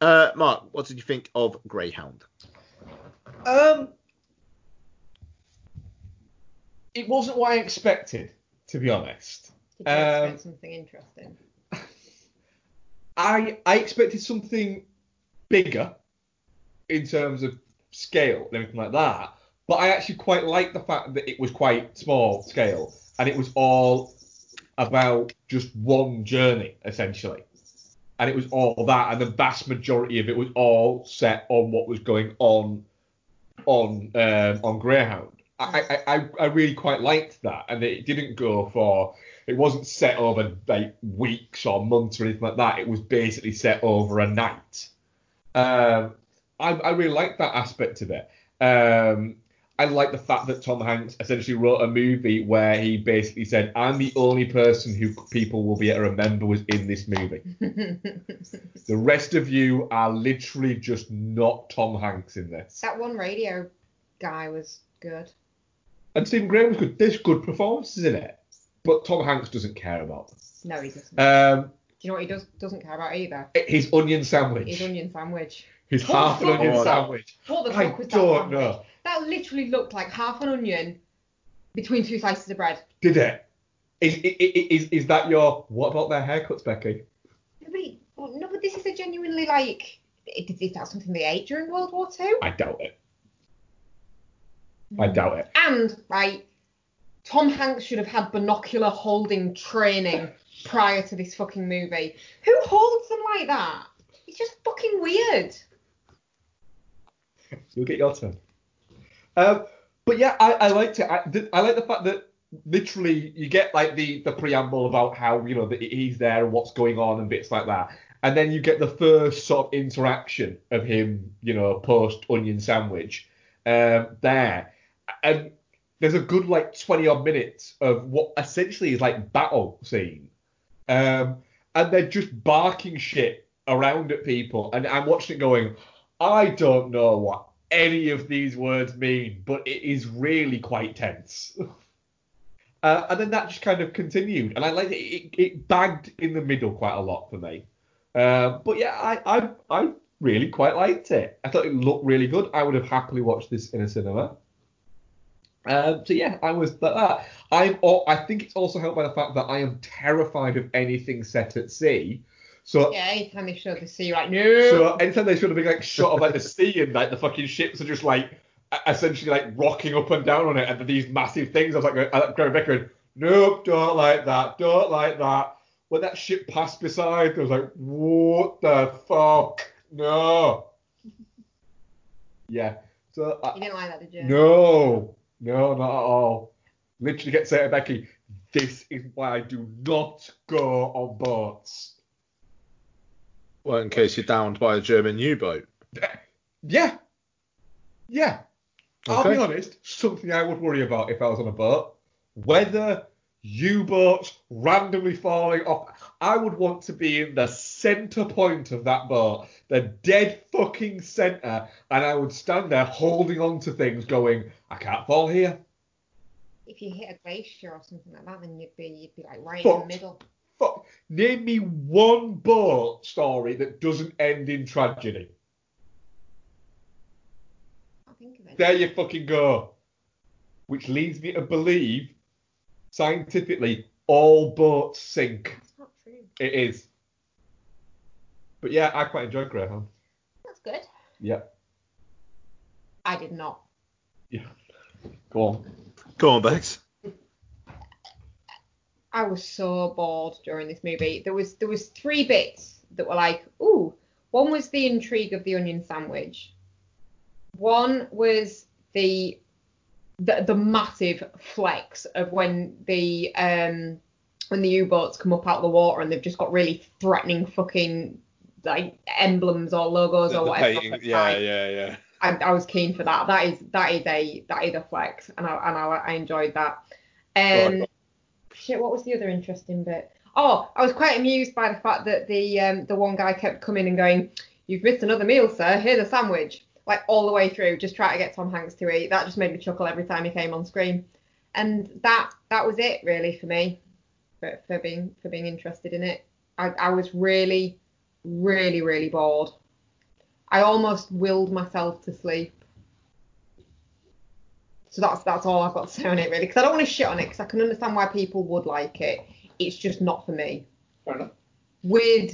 Speaker 2: Uh, Mark, what did you think of Greyhound?
Speaker 4: Um, it wasn't what I expected, to be honest.
Speaker 3: Did you
Speaker 4: Um,
Speaker 3: expect something interesting?
Speaker 4: I I expected something bigger in terms of scale and everything like that. But I actually quite liked the fact that it was quite small scale and it was all about just one journey essentially. And it was all that, and the vast majority of it was all set on what was going on on um, on Greyhound. I, I, I really quite liked that, and it didn't go for it wasn't set over like weeks or months or anything like that. It was basically set over a night. Um, I, I really like that aspect of it. Um, I like the fact that Tom Hanks essentially wrote a movie where he basically said, "I'm the only person who people will be able to remember was in this movie. The rest of you are literally just not Tom Hanks in this."
Speaker 3: that one radio guy was good.
Speaker 4: And Stephen Graham was good. There's good performances in it, but Tom Hanks doesn't care about them.
Speaker 3: No, he doesn't.
Speaker 4: Um,
Speaker 3: Do you know what he does doesn't care about either?
Speaker 4: his onion sandwich.
Speaker 3: His onion sandwich.
Speaker 4: His
Speaker 3: What
Speaker 4: half an onion
Speaker 3: was that?
Speaker 4: sandwich.
Speaker 3: What the
Speaker 4: I
Speaker 3: fuck was that
Speaker 4: don't
Speaker 3: sandwich?
Speaker 4: know.
Speaker 3: That literally looked like half an onion between two slices of bread.
Speaker 4: Did it? Is, is, is, is that your what about their haircuts, Becky?
Speaker 3: No, but, he- well, no, but this is a genuinely like. Is, is that something they ate during World War Two?
Speaker 4: I doubt it. I doubt it.
Speaker 3: And right, Tom Hanks should have had binocular holding training prior to this fucking movie. Who holds them like that? It's just fucking weird.
Speaker 4: You'll get your turn. Um, but yeah, I, I liked it. I, th- I like the fact that literally you get like the the preamble about how you know that he's there and what's going on and bits like that, and then you get the first sort of interaction of him, you know, post onion sandwich, um, there, and there's a good like 20 odd minutes of what essentially is like battle scene, um, and they're just barking shit around at people, and I'm watching it going, I don't know what any of these words mean, but it is really quite tense. Uh, and then that just kind of continued, and I like it. It, it bagged in the middle quite a lot for me. Uh, but yeah, I, I I really quite liked it. I thought it looked really good. I would have happily watched this in a cinema. Um, so yeah, I was like that. I'm. I think it's also helped by the fact that I am terrified of anything set at sea. So
Speaker 3: Yeah, anytime they showed the sea, like, no.
Speaker 4: so anytime they should have been like shot of like the sea and like the fucking ships are just like essentially like rocking up and down on it and these massive things. I was like, I like going, nope, don't like that, don't like that. When that ship passed beside, I was like, what the fuck? No. Yeah. So I,
Speaker 3: you didn't like that, did you?
Speaker 4: no, no, not at all. Literally get say to Becky, this is why I do not go on boats.
Speaker 2: Well, in case you're downed by a German U-boat.
Speaker 4: Yeah. Yeah. I'll be honest, something I would worry about if I was on a boat. Whether U-boats randomly falling off. I would want to be in the center point of that boat, the dead fucking center, and I would stand there holding on to things going, I can't fall here.
Speaker 3: If you hit a glacier or something like that, then you'd be you'd be like right in the middle.
Speaker 4: Fuck. Name me one boat story that doesn't end in tragedy.
Speaker 3: I think of it.
Speaker 4: There you fucking go. Which leads me to believe, scientifically, all boats sink.
Speaker 3: That's not true.
Speaker 4: It is. But yeah, I quite enjoyed Greyhound.
Speaker 3: That's good.
Speaker 4: Yeah.
Speaker 3: I did not.
Speaker 4: Yeah. Go on.
Speaker 2: Go on, Bex.
Speaker 3: I was so bored during this movie. There was there was three bits that were like, ooh. One was the intrigue of the onion sandwich. One was the the, the massive flex of when the um when the U-boats come up out of the water and they've just got really threatening fucking like emblems or logos
Speaker 2: The-
Speaker 3: or
Speaker 2: the
Speaker 3: whatever.
Speaker 2: painting- yeah,
Speaker 3: side.
Speaker 2: yeah, yeah.
Speaker 3: I, I was keen for that. That is that is a that is a flex, and I and I, I enjoyed that. Um,
Speaker 2: Right.
Speaker 3: shit, what was the other interesting bit? Oh, I was quite amused by the fact that the um, the one guy kept coming and going, "You've missed another meal, sir. Here's a sandwich." Like all the way through, just try to get Tom Hanks to eat. That just made me chuckle every time he came on screen, and that that was it really for me, for, for being for being interested in it. I, I was really, really, really bored. I almost willed myself to sleep. So that's that's all I've got to say on it really, because I don't want to shit on it, because I can understand why people would like it. It's just not for me.
Speaker 4: Fair enough.
Speaker 3: Weird,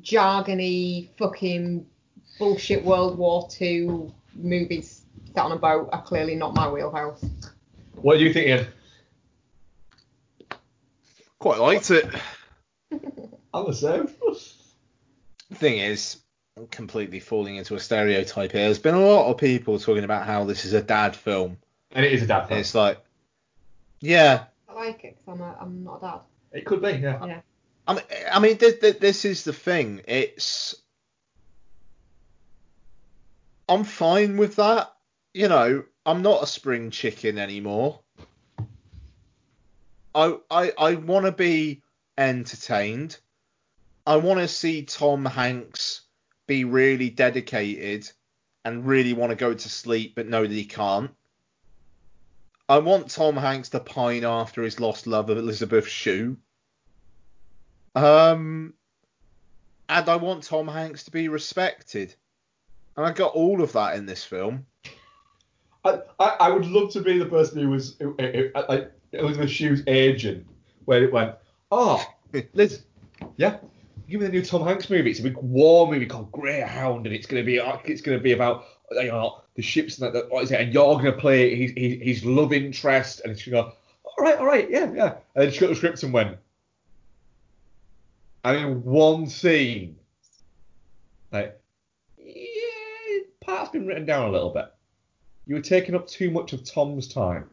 Speaker 3: jargony, fucking bullshit World War Two movies set on a boat are clearly not my wheelhouse.
Speaker 4: What do you think, Ian?
Speaker 2: Quite liked it.
Speaker 4: I'm the same.
Speaker 2: thing is, I'm completely falling into a stereotype here. There's been a lot of people talking about how this is a dad film.
Speaker 4: And it is a dad film.
Speaker 2: It's like, yeah,
Speaker 3: I like it because I'm a, I'm not a dad.
Speaker 4: It could be, yeah.
Speaker 3: Yeah.
Speaker 2: I mean, I mean, th- th- this is the thing. It's, I'm fine with that. You know, I'm not a spring chicken anymore. I I I want to be entertained. I want to see Tom Hanks be really dedicated and really want to go to sleep, but know that he can't. I want Tom Hanks to pine after his lost love of Elizabeth Shue. Um, and I want Tom Hanks to be respected. And I got all of that in this film.
Speaker 4: I, I, I would love to be the person who was Elizabeth Shue's agent, where it went, oh, Liz, yeah, give me the new Tom Hanks movie. It's a big war movie called Greyhound, and it's gonna be it's gonna be about you know the ships and that. What is it? And you're gonna play his his, his love interest, and she go, all right, all right, yeah, yeah. And then she got the script and went, and in one scene, like, yeah, part's been written down a little bit. You were taking up too much of Tom's time.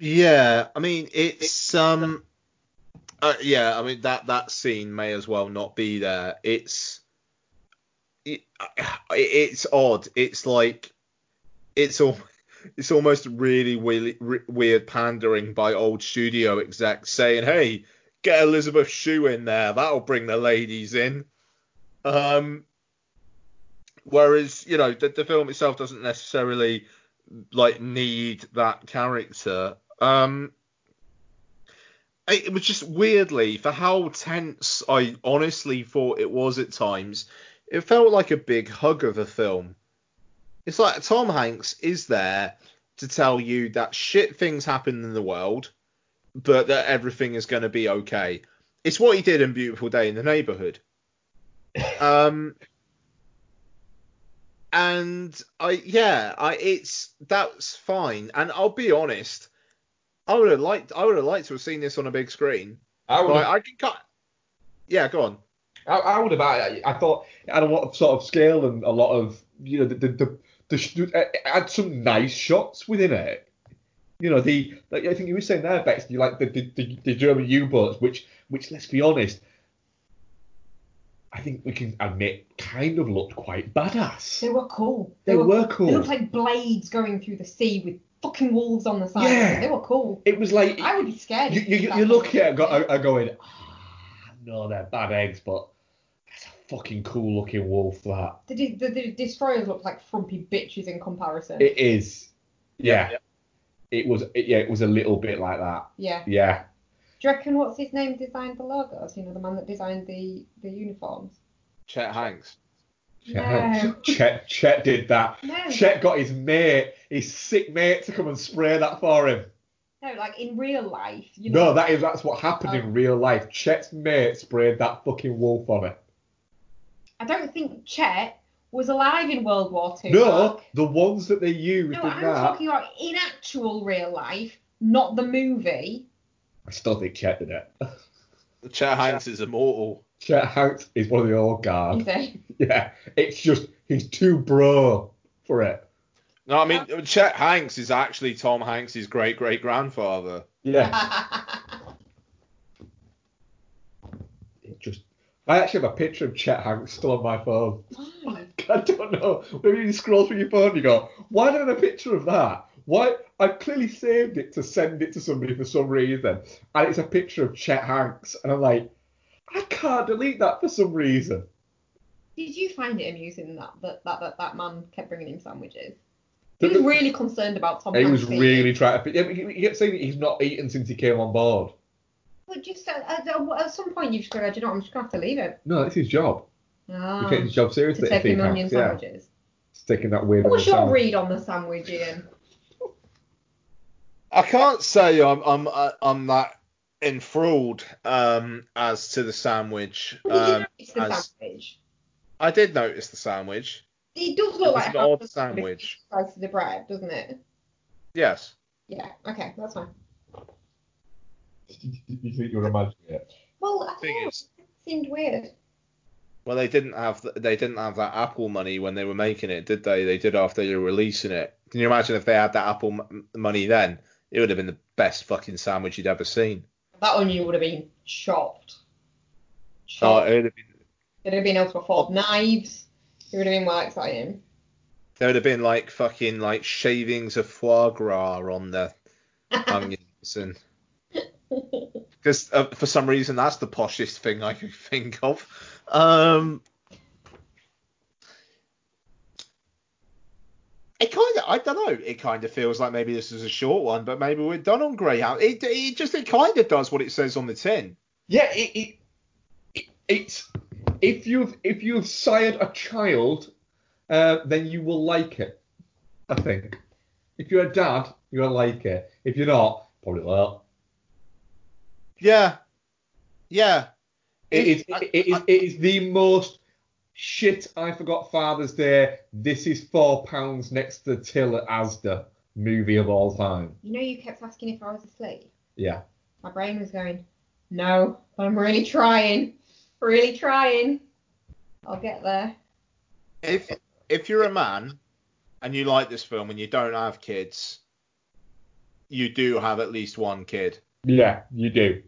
Speaker 2: Yeah, I mean it's um, uh, yeah, I mean that that scene may as well not be there. It's it, it's odd. It's like it's all it's almost really weird, weird pandering by old studio execs saying, "Hey, get Elizabeth Shue in there. That'll bring the ladies in." Um, whereas you know the, the film itself doesn't necessarily like need that character. Um, it, was just weirdly for how tense I honestly thought it was at times. It felt like a big hug of a film. It's like Tom Hanks is there to tell you that shit things happen in the world, but that everything is going to be okay. It's what he did in Beautiful Day in the Neighborhood. Um, and I yeah, I it's that's fine. And I'll be honest, I would have liked I would have liked to have seen this on a big screen.
Speaker 4: I would
Speaker 2: Like,
Speaker 4: have,
Speaker 2: I can cut. Yeah, go on.
Speaker 4: I, I would have. I, I thought it had a lot of sort of scale and a lot of you know the the, the, the sh- it had some nice shots within it. You know the like, I think you were saying there, Bex. You like the the, the, the German U-boats, which which let's be honest, I think we can admit kind of looked quite badass.
Speaker 3: They were cool.
Speaker 4: They were cool.
Speaker 3: They looked like blades going through the sea with fucking wolves on the side.
Speaker 4: Yeah.
Speaker 3: They were cool.
Speaker 4: It was like
Speaker 3: I would be scared.
Speaker 4: you you, you
Speaker 3: was
Speaker 4: look at it
Speaker 3: they
Speaker 4: go,
Speaker 3: did.
Speaker 4: are going, ah, no, they're bad eggs, but that's a fucking cool looking wolf. That
Speaker 3: The, the, the destroyers look like frumpy bitches in comparison.
Speaker 4: it is. Yeah. It was. It, yeah, it was a little bit like that.
Speaker 3: yeah.
Speaker 4: Yeah.
Speaker 3: Do you reckon what's his name designed the logos? You know, the man that designed the the uniforms.
Speaker 2: Chet Hanks.
Speaker 3: No.
Speaker 4: Chet, Chet did that.
Speaker 3: No.
Speaker 4: Chet got his mate, his sick mate, to come and spray that for him.
Speaker 3: No, like in real life. You know.
Speaker 4: No, that is that's what happened
Speaker 3: Oh.
Speaker 4: in real life. Chet's mate sprayed that fucking wolf on it.
Speaker 3: I don't think Chet was alive in World War Two.
Speaker 4: No,
Speaker 3: Mark.
Speaker 4: the ones that they used
Speaker 3: No,
Speaker 4: in
Speaker 3: I'm
Speaker 4: that.
Speaker 3: talking about in actual real life, not the movie.
Speaker 4: I still think Chet did it.
Speaker 2: Chet Hanks is immortal.
Speaker 4: Chet Hanks is one of the old guard.
Speaker 3: Is?
Speaker 4: Yeah, it's just he's too bro for it.
Speaker 2: No, I mean Chet Hanks is actually Tom Hanks's great great grandfather.
Speaker 4: Yeah, it just. I actually have a picture of Chet Hanks still on my phone.
Speaker 3: Why?
Speaker 4: I don't know. Maybe you scroll through your phone and you go, why do I have a picture of that? Why? I clearly saved it to send it to somebody for some reason, and it's a picture of Chet Hanks, and I'm like, I can't delete that for some reason.
Speaker 3: Did you find it amusing that that, that, that that man kept bringing him sandwiches? He was really concerned about Tom
Speaker 4: He
Speaker 3: Hanks.
Speaker 4: was
Speaker 3: eating.
Speaker 4: really trying to. yeah, He he kept saying that he's not eaten since he came on board.
Speaker 3: But just at, at, at some point, you just go, "Do you know, what, I'm just gonna have to leave it.
Speaker 4: No, it's his job.
Speaker 3: Ah,
Speaker 4: He takes his job
Speaker 3: to
Speaker 4: seriously.
Speaker 3: take him
Speaker 4: Steve
Speaker 3: onion
Speaker 4: Hanks, yeah.
Speaker 3: sandwiches.
Speaker 4: He's taking that weird. What's
Speaker 3: your
Speaker 4: sandwich.
Speaker 3: read on the sandwich, Ian?
Speaker 2: I can't say I'm I'm uh, I'm that enthralled um, as to the sandwich.
Speaker 3: Well, did
Speaker 2: Um,
Speaker 3: notice the
Speaker 2: as-
Speaker 3: sandwich?
Speaker 2: I did notice the sandwich.
Speaker 3: It does look
Speaker 2: was
Speaker 3: like
Speaker 2: an
Speaker 3: a
Speaker 2: odd sandwich.
Speaker 3: slice of the bread, doesn't it?
Speaker 2: Yes.
Speaker 3: Yeah. Okay, that's fine.
Speaker 4: You think you're imagining it?
Speaker 3: Well, I
Speaker 2: Thing is-
Speaker 3: It seemed weird.
Speaker 2: Well, they didn't have th- they didn't have that Apple money when they were making it, did they? They did after they were releasing it. Can you imagine if they had that Apple m- money then? It would have been the best fucking sandwich you'd ever seen.
Speaker 3: That onion would have been chopped.
Speaker 2: Oh, it would have been,
Speaker 3: It'd have been able to afford knives. It would have been more exciting.
Speaker 2: there would have been like fucking like shavings of foie gras on the onions and because uh, for some reason that's the poshest thing I can think of. Um, it kind of, I don't know, it kind of feels like maybe this is a short one, but maybe we're done on Greyhound. It, it just, it kind of does what it says on the tin.
Speaker 4: Yeah, it, it, it it's if you've if you've sired a child, uh, then you will like it. I think. If you're a dad, you'll like it. If you're not, probably not.
Speaker 2: Yeah, yeah.
Speaker 4: It is,
Speaker 2: I-
Speaker 4: it, is, it is the most shit. I forgot Father's Day. This is four pounds next to the till at Asda movie of all time.
Speaker 3: You know, you kept asking if I was asleep.
Speaker 4: Yeah.
Speaker 3: My brain was going, no, but I'm really trying. Really trying. I'll get there.
Speaker 2: if if you're a man and you like this film and you don't have kids, you do have at least one kid.
Speaker 4: Yeah, you do.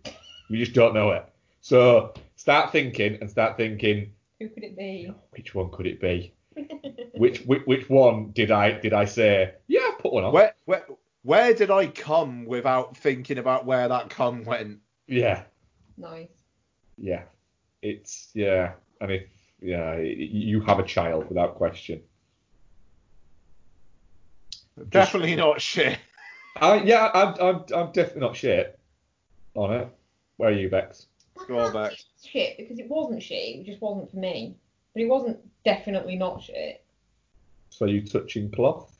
Speaker 4: You just don't know it. So start thinking and start thinking,
Speaker 3: Who could it be?
Speaker 4: which one could it be? Which which, which one did I did I say? Yeah, put one on.
Speaker 2: Where where where did I come without thinking about where that cum went?
Speaker 4: Yeah,
Speaker 3: nice.
Speaker 4: yeah. It's yeah, and if yeah, you have a child without question.
Speaker 2: Definitely not shit.
Speaker 4: I, yeah, I'm, I'm I'm definitely not shit on it. Where are you, Bex?
Speaker 2: Go on, Bex.
Speaker 3: Shit, because it wasn't shit. It just wasn't for me. But it wasn't definitely not shit.
Speaker 4: So you touching cloth?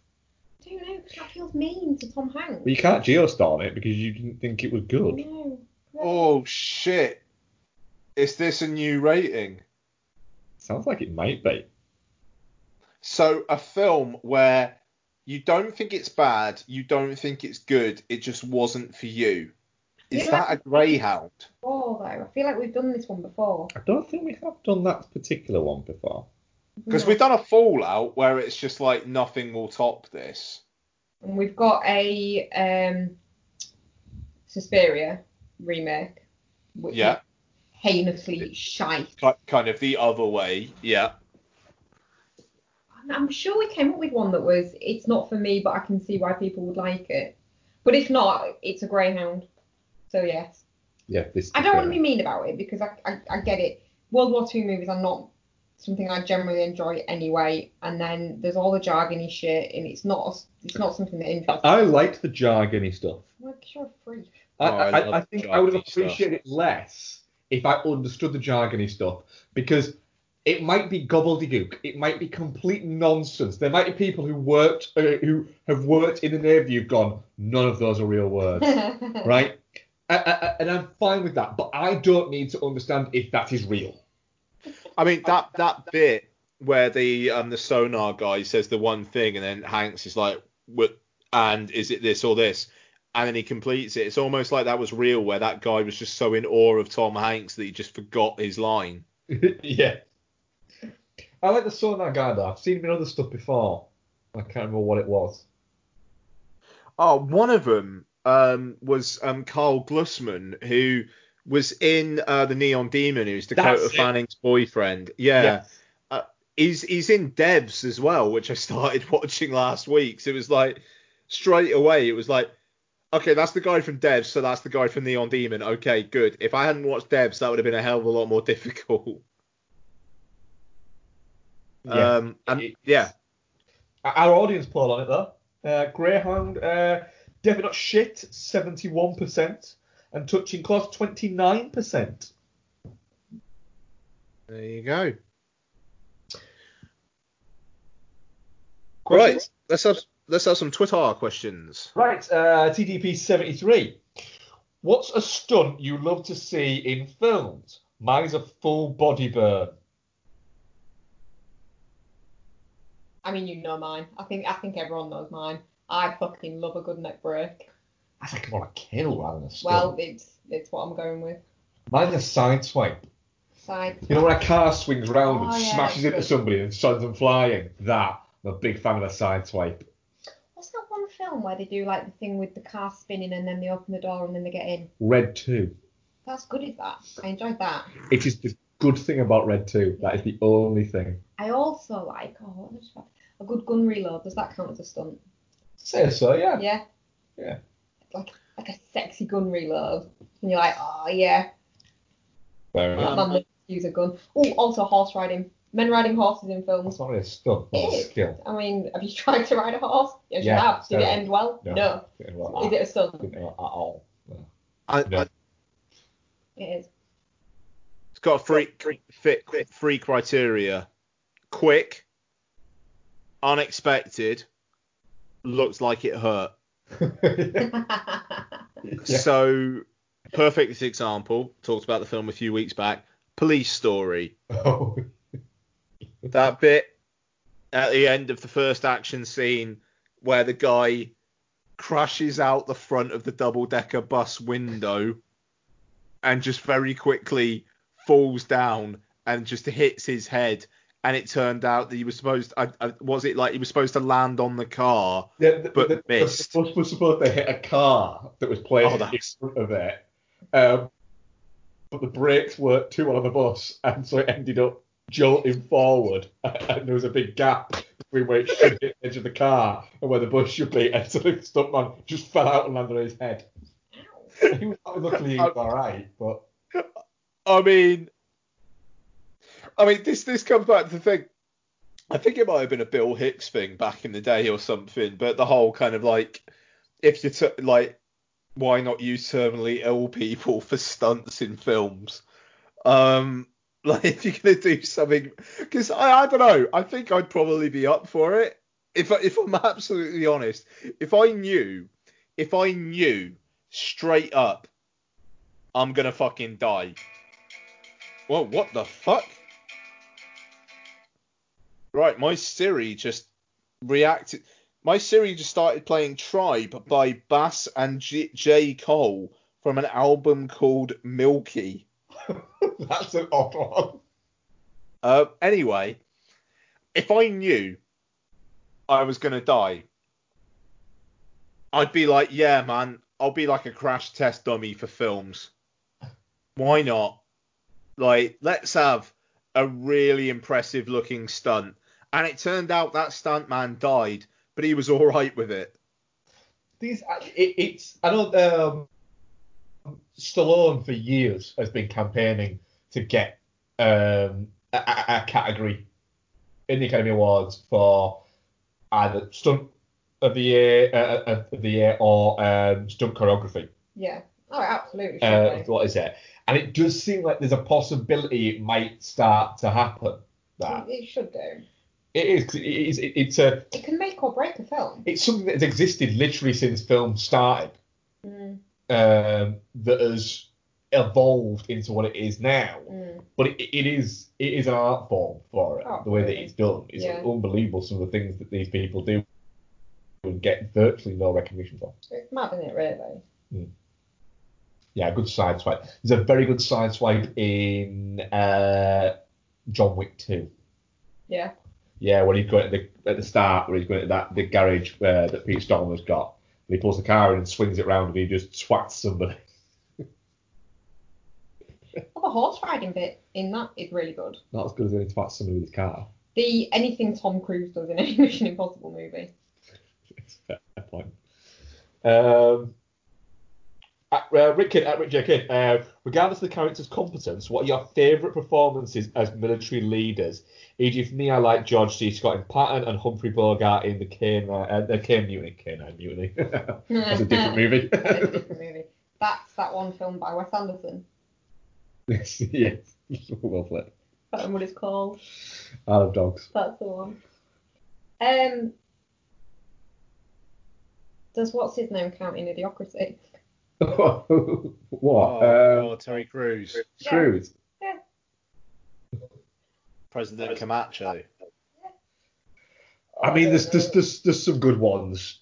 Speaker 3: I don't know, because that feels mean to Tom Hanks.
Speaker 4: Well, you can't geostorm it because you didn't think it was good.
Speaker 3: No.
Speaker 2: Oh shit! Is this a new rating?
Speaker 4: Sounds like it might be.
Speaker 2: So a film where you don't think it's bad, you don't think it's good, it just wasn't for you. Is
Speaker 3: Yeah.
Speaker 2: that a Greyhound?
Speaker 3: Oh, though. I feel like we've done this one before.
Speaker 4: I don't think we have done that particular one before.
Speaker 2: Because we've done a Fallout where it's just like nothing will top this.
Speaker 3: And we've got a um, Suspiria remake. Which
Speaker 2: Yeah.
Speaker 3: is heinously shite.
Speaker 2: Kind of the other way. Yeah.
Speaker 3: I'm- I'm sure we came up with one that was, it's not for me, but I can see why people would like it. But if not, it's a Greyhound. So yes.
Speaker 4: Yeah, this.
Speaker 3: I don't want to be mean about it because I, I, I get it. World War II movies are not something I generally enjoy anyway. And then there's all the jargony shit, and it's not it's not something that interests
Speaker 4: I liked the jargony stuff.
Speaker 3: me. Well, 'cause you're a freak.
Speaker 4: I,
Speaker 2: Oh, I
Speaker 4: I, I think I would have
Speaker 2: jargony stuff.
Speaker 4: appreciated it less if I understood the jargony stuff because it might be gobbledygook. It might be complete nonsense. There might be people who worked uh, who have worked in the navy who've gone. None of those are real words, right? I, I, and I'm fine with that, but I don't need to understand if that is real.
Speaker 2: I mean that that bit where the um the sonar guy says the one thing and then Hanks is like, "What? And is it this or this?" And then he completes it. It's almost like that was real, where that guy was just so in awe of Tom Hanks that he just forgot his line.
Speaker 4: yeah. I like the sonar guy though. I've seen him in other stuff before. I can't remember what it was.
Speaker 2: Oh, one of them um, was um, Karl Glusman, who was in uh, the Neon Demon, who's Dakota
Speaker 4: That's it.
Speaker 2: Fanning's boyfriend. Yeah.
Speaker 4: Yeah.
Speaker 2: Uh, he's he's in Devs as well, which I started watching last week. So it was like straight away, it was like, okay, that's the guy from Devs, so that's the guy from Neon Demon. Okay, good. If I hadn't watched Devs, that would have been a hell of a lot more difficult.
Speaker 4: Yeah.
Speaker 2: Um, and yeah,
Speaker 4: Our audience poll on it though. Uh, Greyhound, definitely not shit, 71%, and touching close, 29%.
Speaker 2: there you go.
Speaker 4: Question?
Speaker 2: Right, let's have let's have some Twitter questions.
Speaker 4: Right, uh, TDP73. What's a stunt you love to see in films? Mine's a full body burn.
Speaker 3: I mean, you know mine. I think I think everyone knows mine. I fucking love a good neck break.
Speaker 4: I think I want to kill rather than a stunt.
Speaker 3: Well, it's it's what I'm going with.
Speaker 4: Mine's a side swipe.
Speaker 3: Side.
Speaker 4: You know when a car swings round
Speaker 3: Oh,
Speaker 4: and
Speaker 3: yeah,
Speaker 4: smashes into
Speaker 3: good.
Speaker 4: somebody and sends them flying? That. I'm a big fan of a side swipe.
Speaker 3: What's that one film where they do like the thing with the car spinning and then they open the door and then they get in?
Speaker 4: Red 2.
Speaker 3: That's good, is that? I enjoyed that.
Speaker 4: It is the good thing about Red 2. That is the only thing.
Speaker 3: I also like oh, a good gun reload. Does that count as a stunt?
Speaker 4: Say so, yeah.
Speaker 3: Yeah.
Speaker 4: Yeah.
Speaker 3: Like like a sexy gun reload, and you're like, oh yeah,
Speaker 4: Fair
Speaker 3: that
Speaker 4: enough.
Speaker 3: man loves to use a gun. Oh, also horse riding. Men riding horses in films.
Speaker 4: That's not really a stunt,
Speaker 3: It
Speaker 4: that's a
Speaker 3: is.
Speaker 4: skill.
Speaker 3: I mean, have you tried to ride a horse? Yes,
Speaker 4: Yeah,
Speaker 3: you have. Did it end well?
Speaker 4: No.
Speaker 3: No.
Speaker 4: Didn't
Speaker 3: Is it a stunt?
Speaker 4: Didn't know at all. No.
Speaker 2: I,
Speaker 4: No.
Speaker 2: I,
Speaker 3: It is.
Speaker 2: it's got three fit three criteria: quick, unexpected, looks like it hurt.
Speaker 4: Yeah.
Speaker 2: So, perfect example. Talked about the film a few weeks back. Police Story.
Speaker 4: Oh,
Speaker 2: That bit at the end of the first action scene where the guy crashes out the front of the double decker bus window and just very quickly falls down and just hits his head. And it turned out that he was supposed. I, I, was it like he was supposed to land on the car?
Speaker 4: Yeah, the,
Speaker 2: But
Speaker 4: the,
Speaker 2: missed.
Speaker 4: the bus was supposed to hit a car that was placed
Speaker 2: Oh,
Speaker 4: in front of it, um, but the brakes weren't too well on the bus, and so it ended up jolting forward, and there was a big gap between where it should hit the edge of the car and where the bus should be, and so the stuntman just fell out and landed on his head. He was luckily he was all right, but
Speaker 2: I mean, I mean, this this comes back to the thing. I think it might have been a Bill Hicks thing back in the day or something, but the whole kind of like, if you t- like, why not use terminally ill people for stunts in films? Um, like if you're gonna do something, because I I don't know, I think I'd probably be up for it. If if I'm absolutely honest, if I knew, if I knew straight up, I'm gonna fucking die. Well, what the fuck? Right, my Siri just reacted. My Siri just started playing Tribe by Bas and J, J. Cole from an album called Milky.
Speaker 4: that's an odd one.
Speaker 2: Uh, anyway, if I knew I was gonna die, I'd be like, yeah, man, I'll be like a crash test dummy for films. Why not? Like, let's have a really impressive looking stunt. And it turned out that stuntman died, but he was all right with it.
Speaker 4: These, it, it's I know um, Stallone for years has been campaigning to get um, a, a, a category in the Academy Awards for either stunt of the year, uh, of the year, or um, stunt choreography.
Speaker 3: Yeah. Oh, absolutely.
Speaker 4: Uh, what is it? And it does seem like there's a possibility it might start to happen. That
Speaker 3: It should do.
Speaker 4: It is. It is. It, it's a.
Speaker 3: It can make or break a film.
Speaker 4: It's something that has existed literally since film started.
Speaker 3: Mm.
Speaker 4: um, that has evolved into what it is now.
Speaker 3: Mm.
Speaker 4: But it, it is it is an art form for it.
Speaker 3: Oh,
Speaker 4: the way that it's done is
Speaker 3: Yeah.
Speaker 4: unbelievable. Some of the things that these people do and get virtually no recognition for.
Speaker 3: It's mad, isn't it, really?
Speaker 4: Yeah, good side swipe. There's a very good side swipe in uh, John Wick 2.
Speaker 3: Yeah.
Speaker 4: Yeah, when he's going at the at the start, where he's going to that the garage where that Pete Stormare's got, and he pulls the car in and swings it round, and he just swats somebody.
Speaker 3: Well, the horse riding bit in that is really good.
Speaker 4: Not as good as he swats somebody with his car.
Speaker 3: The anything Tom Cruise does in any Mission Impossible movie.
Speaker 4: It's a fair point. Um, at, uh, Rick Kidd, at Rick J. Kidd, uh, regardless of the character's competence, what are your favourite performances as military leaders? E.g., for me, I like George C. Scott in Patton and Humphrey Bogart in the Caine, uh, the Caine Mutiny. K9 Mutiny. That's a different movie.
Speaker 3: That is a different movie. That's that one film by Wes Anderson.
Speaker 4: yes, yes. well played.
Speaker 3: I don't know what it's called.
Speaker 4: I love dogs.
Speaker 3: That's the one. Um, does what's his name count in Idiocracy?
Speaker 4: what?
Speaker 2: Oh,
Speaker 4: um,
Speaker 2: God, Terry Crews,
Speaker 4: Screws.
Speaker 3: Yeah.
Speaker 2: President Camacho.
Speaker 4: I mean, there's, there's there's there's some good ones.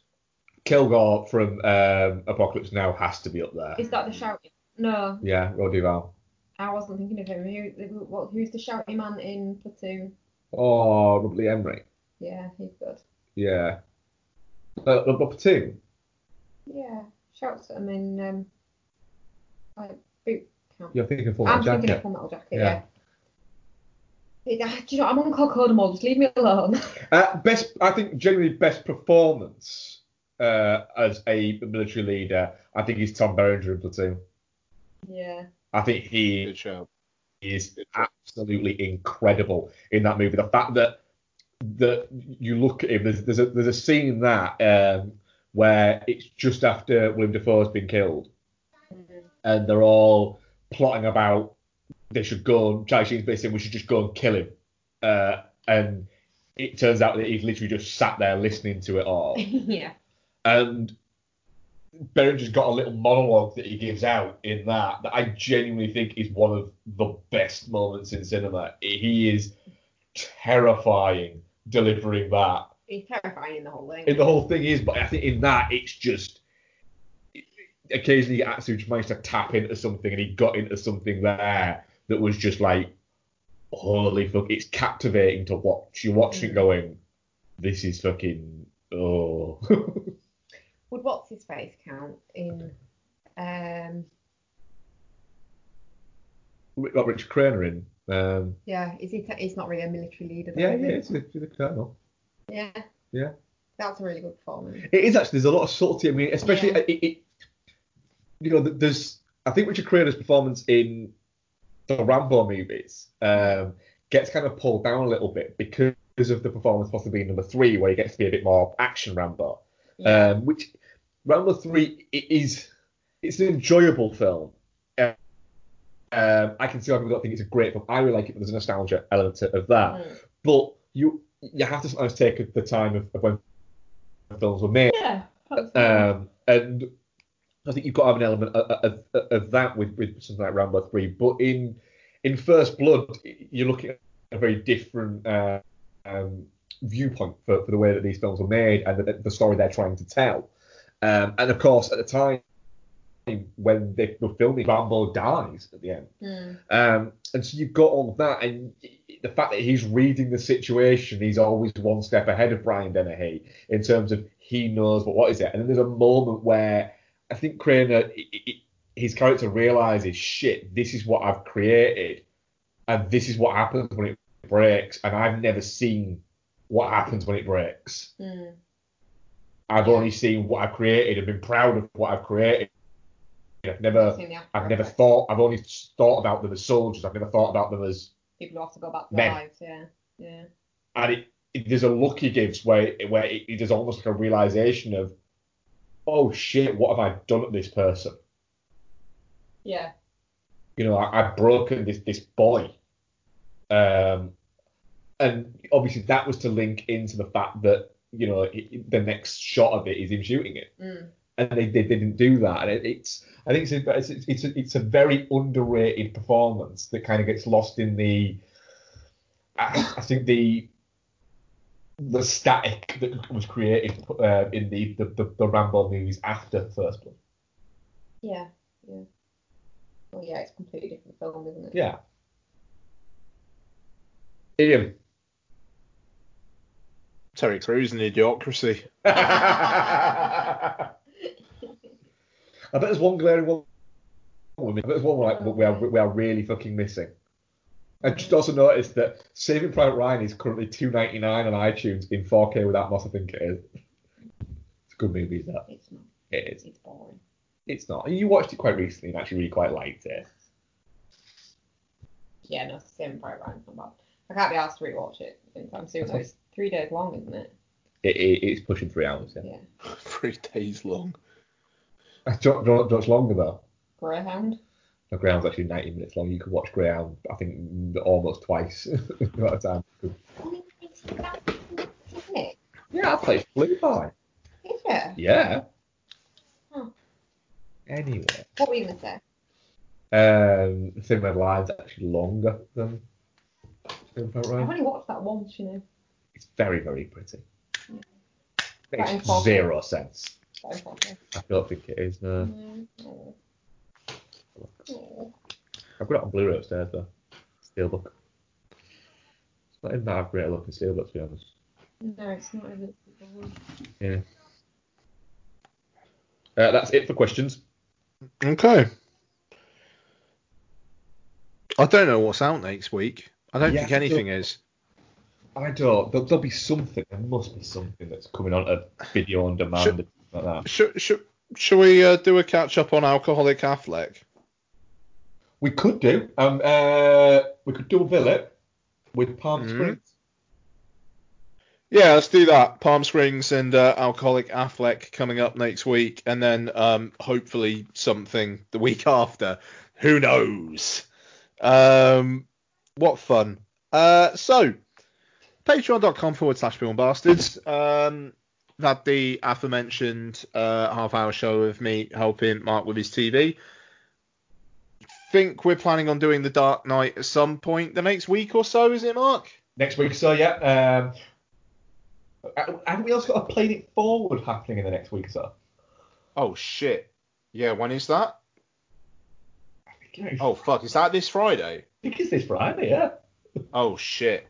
Speaker 4: Kilgore from um, Apocalypse Now has to be up there.
Speaker 3: Is that the shouting? No,
Speaker 4: Yeah, Roddy Val.
Speaker 3: I wasn't thinking of him. Who, who, what, who's the shouting man in Platoon?
Speaker 4: Oh, R. Lee Ermey.
Speaker 3: Yeah, he's good.
Speaker 4: Yeah. Uh, uh, Platoon.
Speaker 3: Yeah, shouts at him in um, like boot camp.
Speaker 4: You're thinking Full
Speaker 3: I'm
Speaker 4: Metal
Speaker 3: thinking of
Speaker 4: Jacket.
Speaker 3: Full Metal Jacket.
Speaker 4: Yeah.
Speaker 3: Yeah. It- ah, do you know? I'm on co-codamol. Just leave me alone.
Speaker 4: Uh, best, I think, generally best performance uh, as a military leader. I think he's Tom Berenger in Platoon.
Speaker 3: yeah.
Speaker 4: I think he is absolutely incredible in that movie. The fact that that you look at him, there's there's a there's a scene in that um, where it's just after William Dafoe's been killed, and they're all plotting about they should go. and Charlie Sheen's basically saying we should just go and kill him, uh, and it turns out that he's literally just sat there listening to it all,
Speaker 3: yeah.
Speaker 4: and Berenger's got a little monologue that he gives out in that that I genuinely think is one of the best moments in cinema. He is terrifying delivering that.
Speaker 3: He's terrifying in the whole thing.
Speaker 4: And the whole thing is, but I think in that it's just occasionally Atsu just managed to tap into something, and he got into something there that was just like, holy fuck! It's captivating to watch. You're watching, it going, this is fucking oh.
Speaker 3: Would what's his face count in? Um,
Speaker 4: got Richard Crenna in. Um,
Speaker 3: yeah, is he? T- he's not really a military leader. Though,
Speaker 4: yeah, yeah,
Speaker 3: he?
Speaker 4: it's a, it's a colonel.
Speaker 3: Yeah.
Speaker 4: Yeah.
Speaker 3: That's a really good performance.
Speaker 4: It is actually. There's a lot of subtlety. I mean, especially
Speaker 3: Yeah.
Speaker 4: it, it, you know, there's. I think Richard Crenna's performance in the Rambo movies um, gets kind of pulled down a little bit because of the performance possibly in number three, where he gets to be a bit more action Rambo.
Speaker 3: Yeah.
Speaker 4: Um, which Rambo three it is. It's an enjoyable film. Um, um, I can see why people don't think it's a great film. I really like it, but there's a nostalgia element to- of that.
Speaker 3: Mm.
Speaker 4: But you you have to sometimes take the time of, of when films were made.
Speaker 3: Yeah.
Speaker 4: Um, and I think you've got to have an element of, of, of that with, with something like Rambo 3. But in in First Blood, you're looking at a very different uh, um, viewpoint for, for the way that these films were made and the, the story they're trying to tell. Um, and of course, at the time when they were filming, Rambo dies at the end.
Speaker 3: Mm.
Speaker 4: Um, and so you've got all of that, and the fact that he's reading the situation, he's always one step ahead of Brian Dennehy in terms of he knows but what is it. And then there's a moment where I think Crenna, his character realizes, shit, this is what I've created, and this is what happens when it breaks, and I've never seen what happens when it breaks.
Speaker 3: Mm.
Speaker 4: I've only seen what I've created and been proud of what I've created. I've never,
Speaker 3: Seen the after
Speaker 4: I've never thought. I've only thought about them as soldiers. I've never thought about them as
Speaker 3: People who have to go back to their lives. Yeah. Yeah.
Speaker 4: and it, it- there's a look he gives where where it, it- there's almost like a realization of, oh shit, what have I done to this person?
Speaker 3: Yeah.
Speaker 4: You know, I, I've broken this this boy, um, and obviously that was to link into the fact that you know the next shot of it is him shooting it.
Speaker 3: Mm.
Speaker 4: And they, they didn't do that. And it, it's I think it's a, it's, it's, a, it's a very underrated performance that kind of gets lost in the. I, I think the the static that was created uh, in the, the, the, the Rambo movies after First Blood.
Speaker 3: Yeah, yeah. Well, yeah, it's a completely different film, isn't it?
Speaker 4: Yeah. Ian.
Speaker 2: Terry Crews and Idiocracy.
Speaker 4: I bet there's one glaring one. I bet there's one like oh, we are we are really fucking missing. I just also noticed that Saving Private Ryan is currently two ninety nine on iTunes in 4K with Atmos. I think it is. It's a good movie, is that?
Speaker 3: It's not.
Speaker 4: It is.
Speaker 3: It's boring.
Speaker 4: It's not. You watched it quite recently and actually really quite liked it.
Speaker 3: Yeah, no, Saving Private Ryan's not bad. I can't be asked to rewatch it anytime soon. though. It's three days long, isn't it?
Speaker 4: It, it it's pushing three hours. Yeah.
Speaker 3: Yeah.
Speaker 2: Three days long.
Speaker 4: Do you want longer though?
Speaker 3: Greyhound.
Speaker 4: No, Greyhound's actually 90 minutes long. You could watch Greyhound, I think, almost twice at a time. Yeah, I played Blue Boy.
Speaker 3: Is it?
Speaker 4: Yeah.
Speaker 3: Oh.
Speaker 4: Anyway,
Speaker 3: What were you gonna say?
Speaker 4: um, Thin Red Line's actually longer than
Speaker 3: I've only watched that once, you know.
Speaker 4: It's very, very pretty.
Speaker 3: In
Speaker 4: Makes zero sense.
Speaker 3: That is okay.
Speaker 4: I don't think it is. No.
Speaker 3: Mm, oh. Oh.
Speaker 4: I've got it on Blu-ray upstairs though. Steelbook. It's not even that great a looking steelbook to be honest.
Speaker 3: No, it's not even.
Speaker 4: Yeah. Uh, that's it for questions.
Speaker 2: Okay. I don't know what's out next week. I don't
Speaker 4: Yeah,
Speaker 2: think anything
Speaker 4: so-
Speaker 2: is.
Speaker 4: I don't. There'll, there'll be something. There must be something that's coming on a video on demand
Speaker 2: Should-
Speaker 4: and like that.
Speaker 2: Should, should, should we uh, do a catch up on Alcoholic Affleck?
Speaker 4: We could do. Um. Uh. We could do a it with Palm
Speaker 2: Mhm.
Speaker 4: Springs.
Speaker 2: Yeah, let's do that. Palm Springs and uh, Alcoholic Affleck coming up next week, and then um, hopefully something the week after. Who knows? Um, what fun. Uh, so, patreon.com forward slash film bastards. Um, had the aforementioned uh, half hour show of me helping Mark with his TV. Think we're planning on doing the Dark Knight at some point the next week or so, is it, Mark?
Speaker 4: Next week, or so yeah. Um. Haven't we also got a Playing It Forward happening in the next week or so?
Speaker 2: Oh shit. Yeah, when is that? Oh fuck, is that this Friday?
Speaker 4: Think it's this Friday, yeah.
Speaker 2: Oh shit.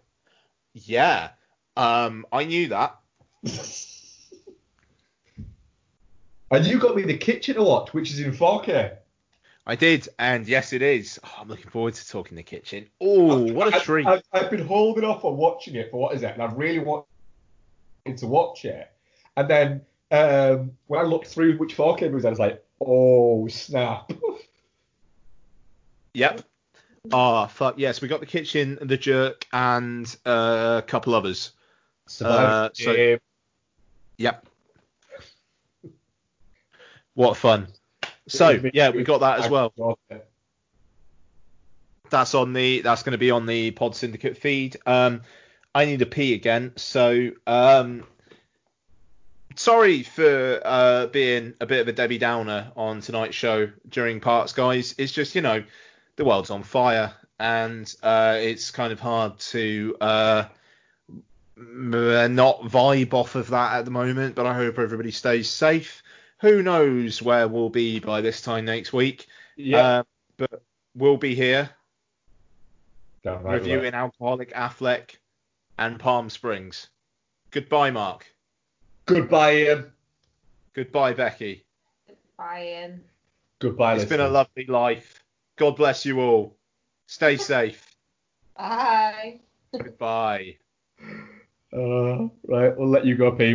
Speaker 2: Yeah. Um, I knew that.
Speaker 4: And you got me the kitchen to watch, which is in 4K.
Speaker 2: I did, and yes, it is. Oh, I'm looking forward to talking the kitchen. Oh, what a treat!
Speaker 4: I, have been holding off on watching it for what is it, and I really wanted to watch it. And then um, when I looked through which 4K was, I was like, oh snap.
Speaker 2: Yep. Ah, fuck yes, we got the kitchen, the jerk, and uh, a couple others. Uh, so-. Yep. What fun. So yeah, we got that as well. That's on the that's going to be on the Pod Syndicate feed. Um, I need a pee again, so um, sorry for uh, being a bit of a Debbie Downer on tonight's show during parts, guys. It's just you know the world's on fire, and uh, it's kind of hard to uh, not vibe off of that at the moment. But I hope everybody stays safe. Who knows where we'll be by this time next week?
Speaker 4: Yeah.
Speaker 2: Uh, but we'll be here
Speaker 4: Damn right,
Speaker 2: reviewing Alcoholic Affleck and Palm Springs. Goodbye, Mark.
Speaker 4: Goodbye, Ian.
Speaker 2: Goodbye, Becky.
Speaker 3: Bye,
Speaker 4: Goodbye,
Speaker 2: It's been a lovely life. God bless you all. Stay safe.
Speaker 3: Bye.
Speaker 2: Goodbye.
Speaker 4: Uh, right, we'll let you go, pee,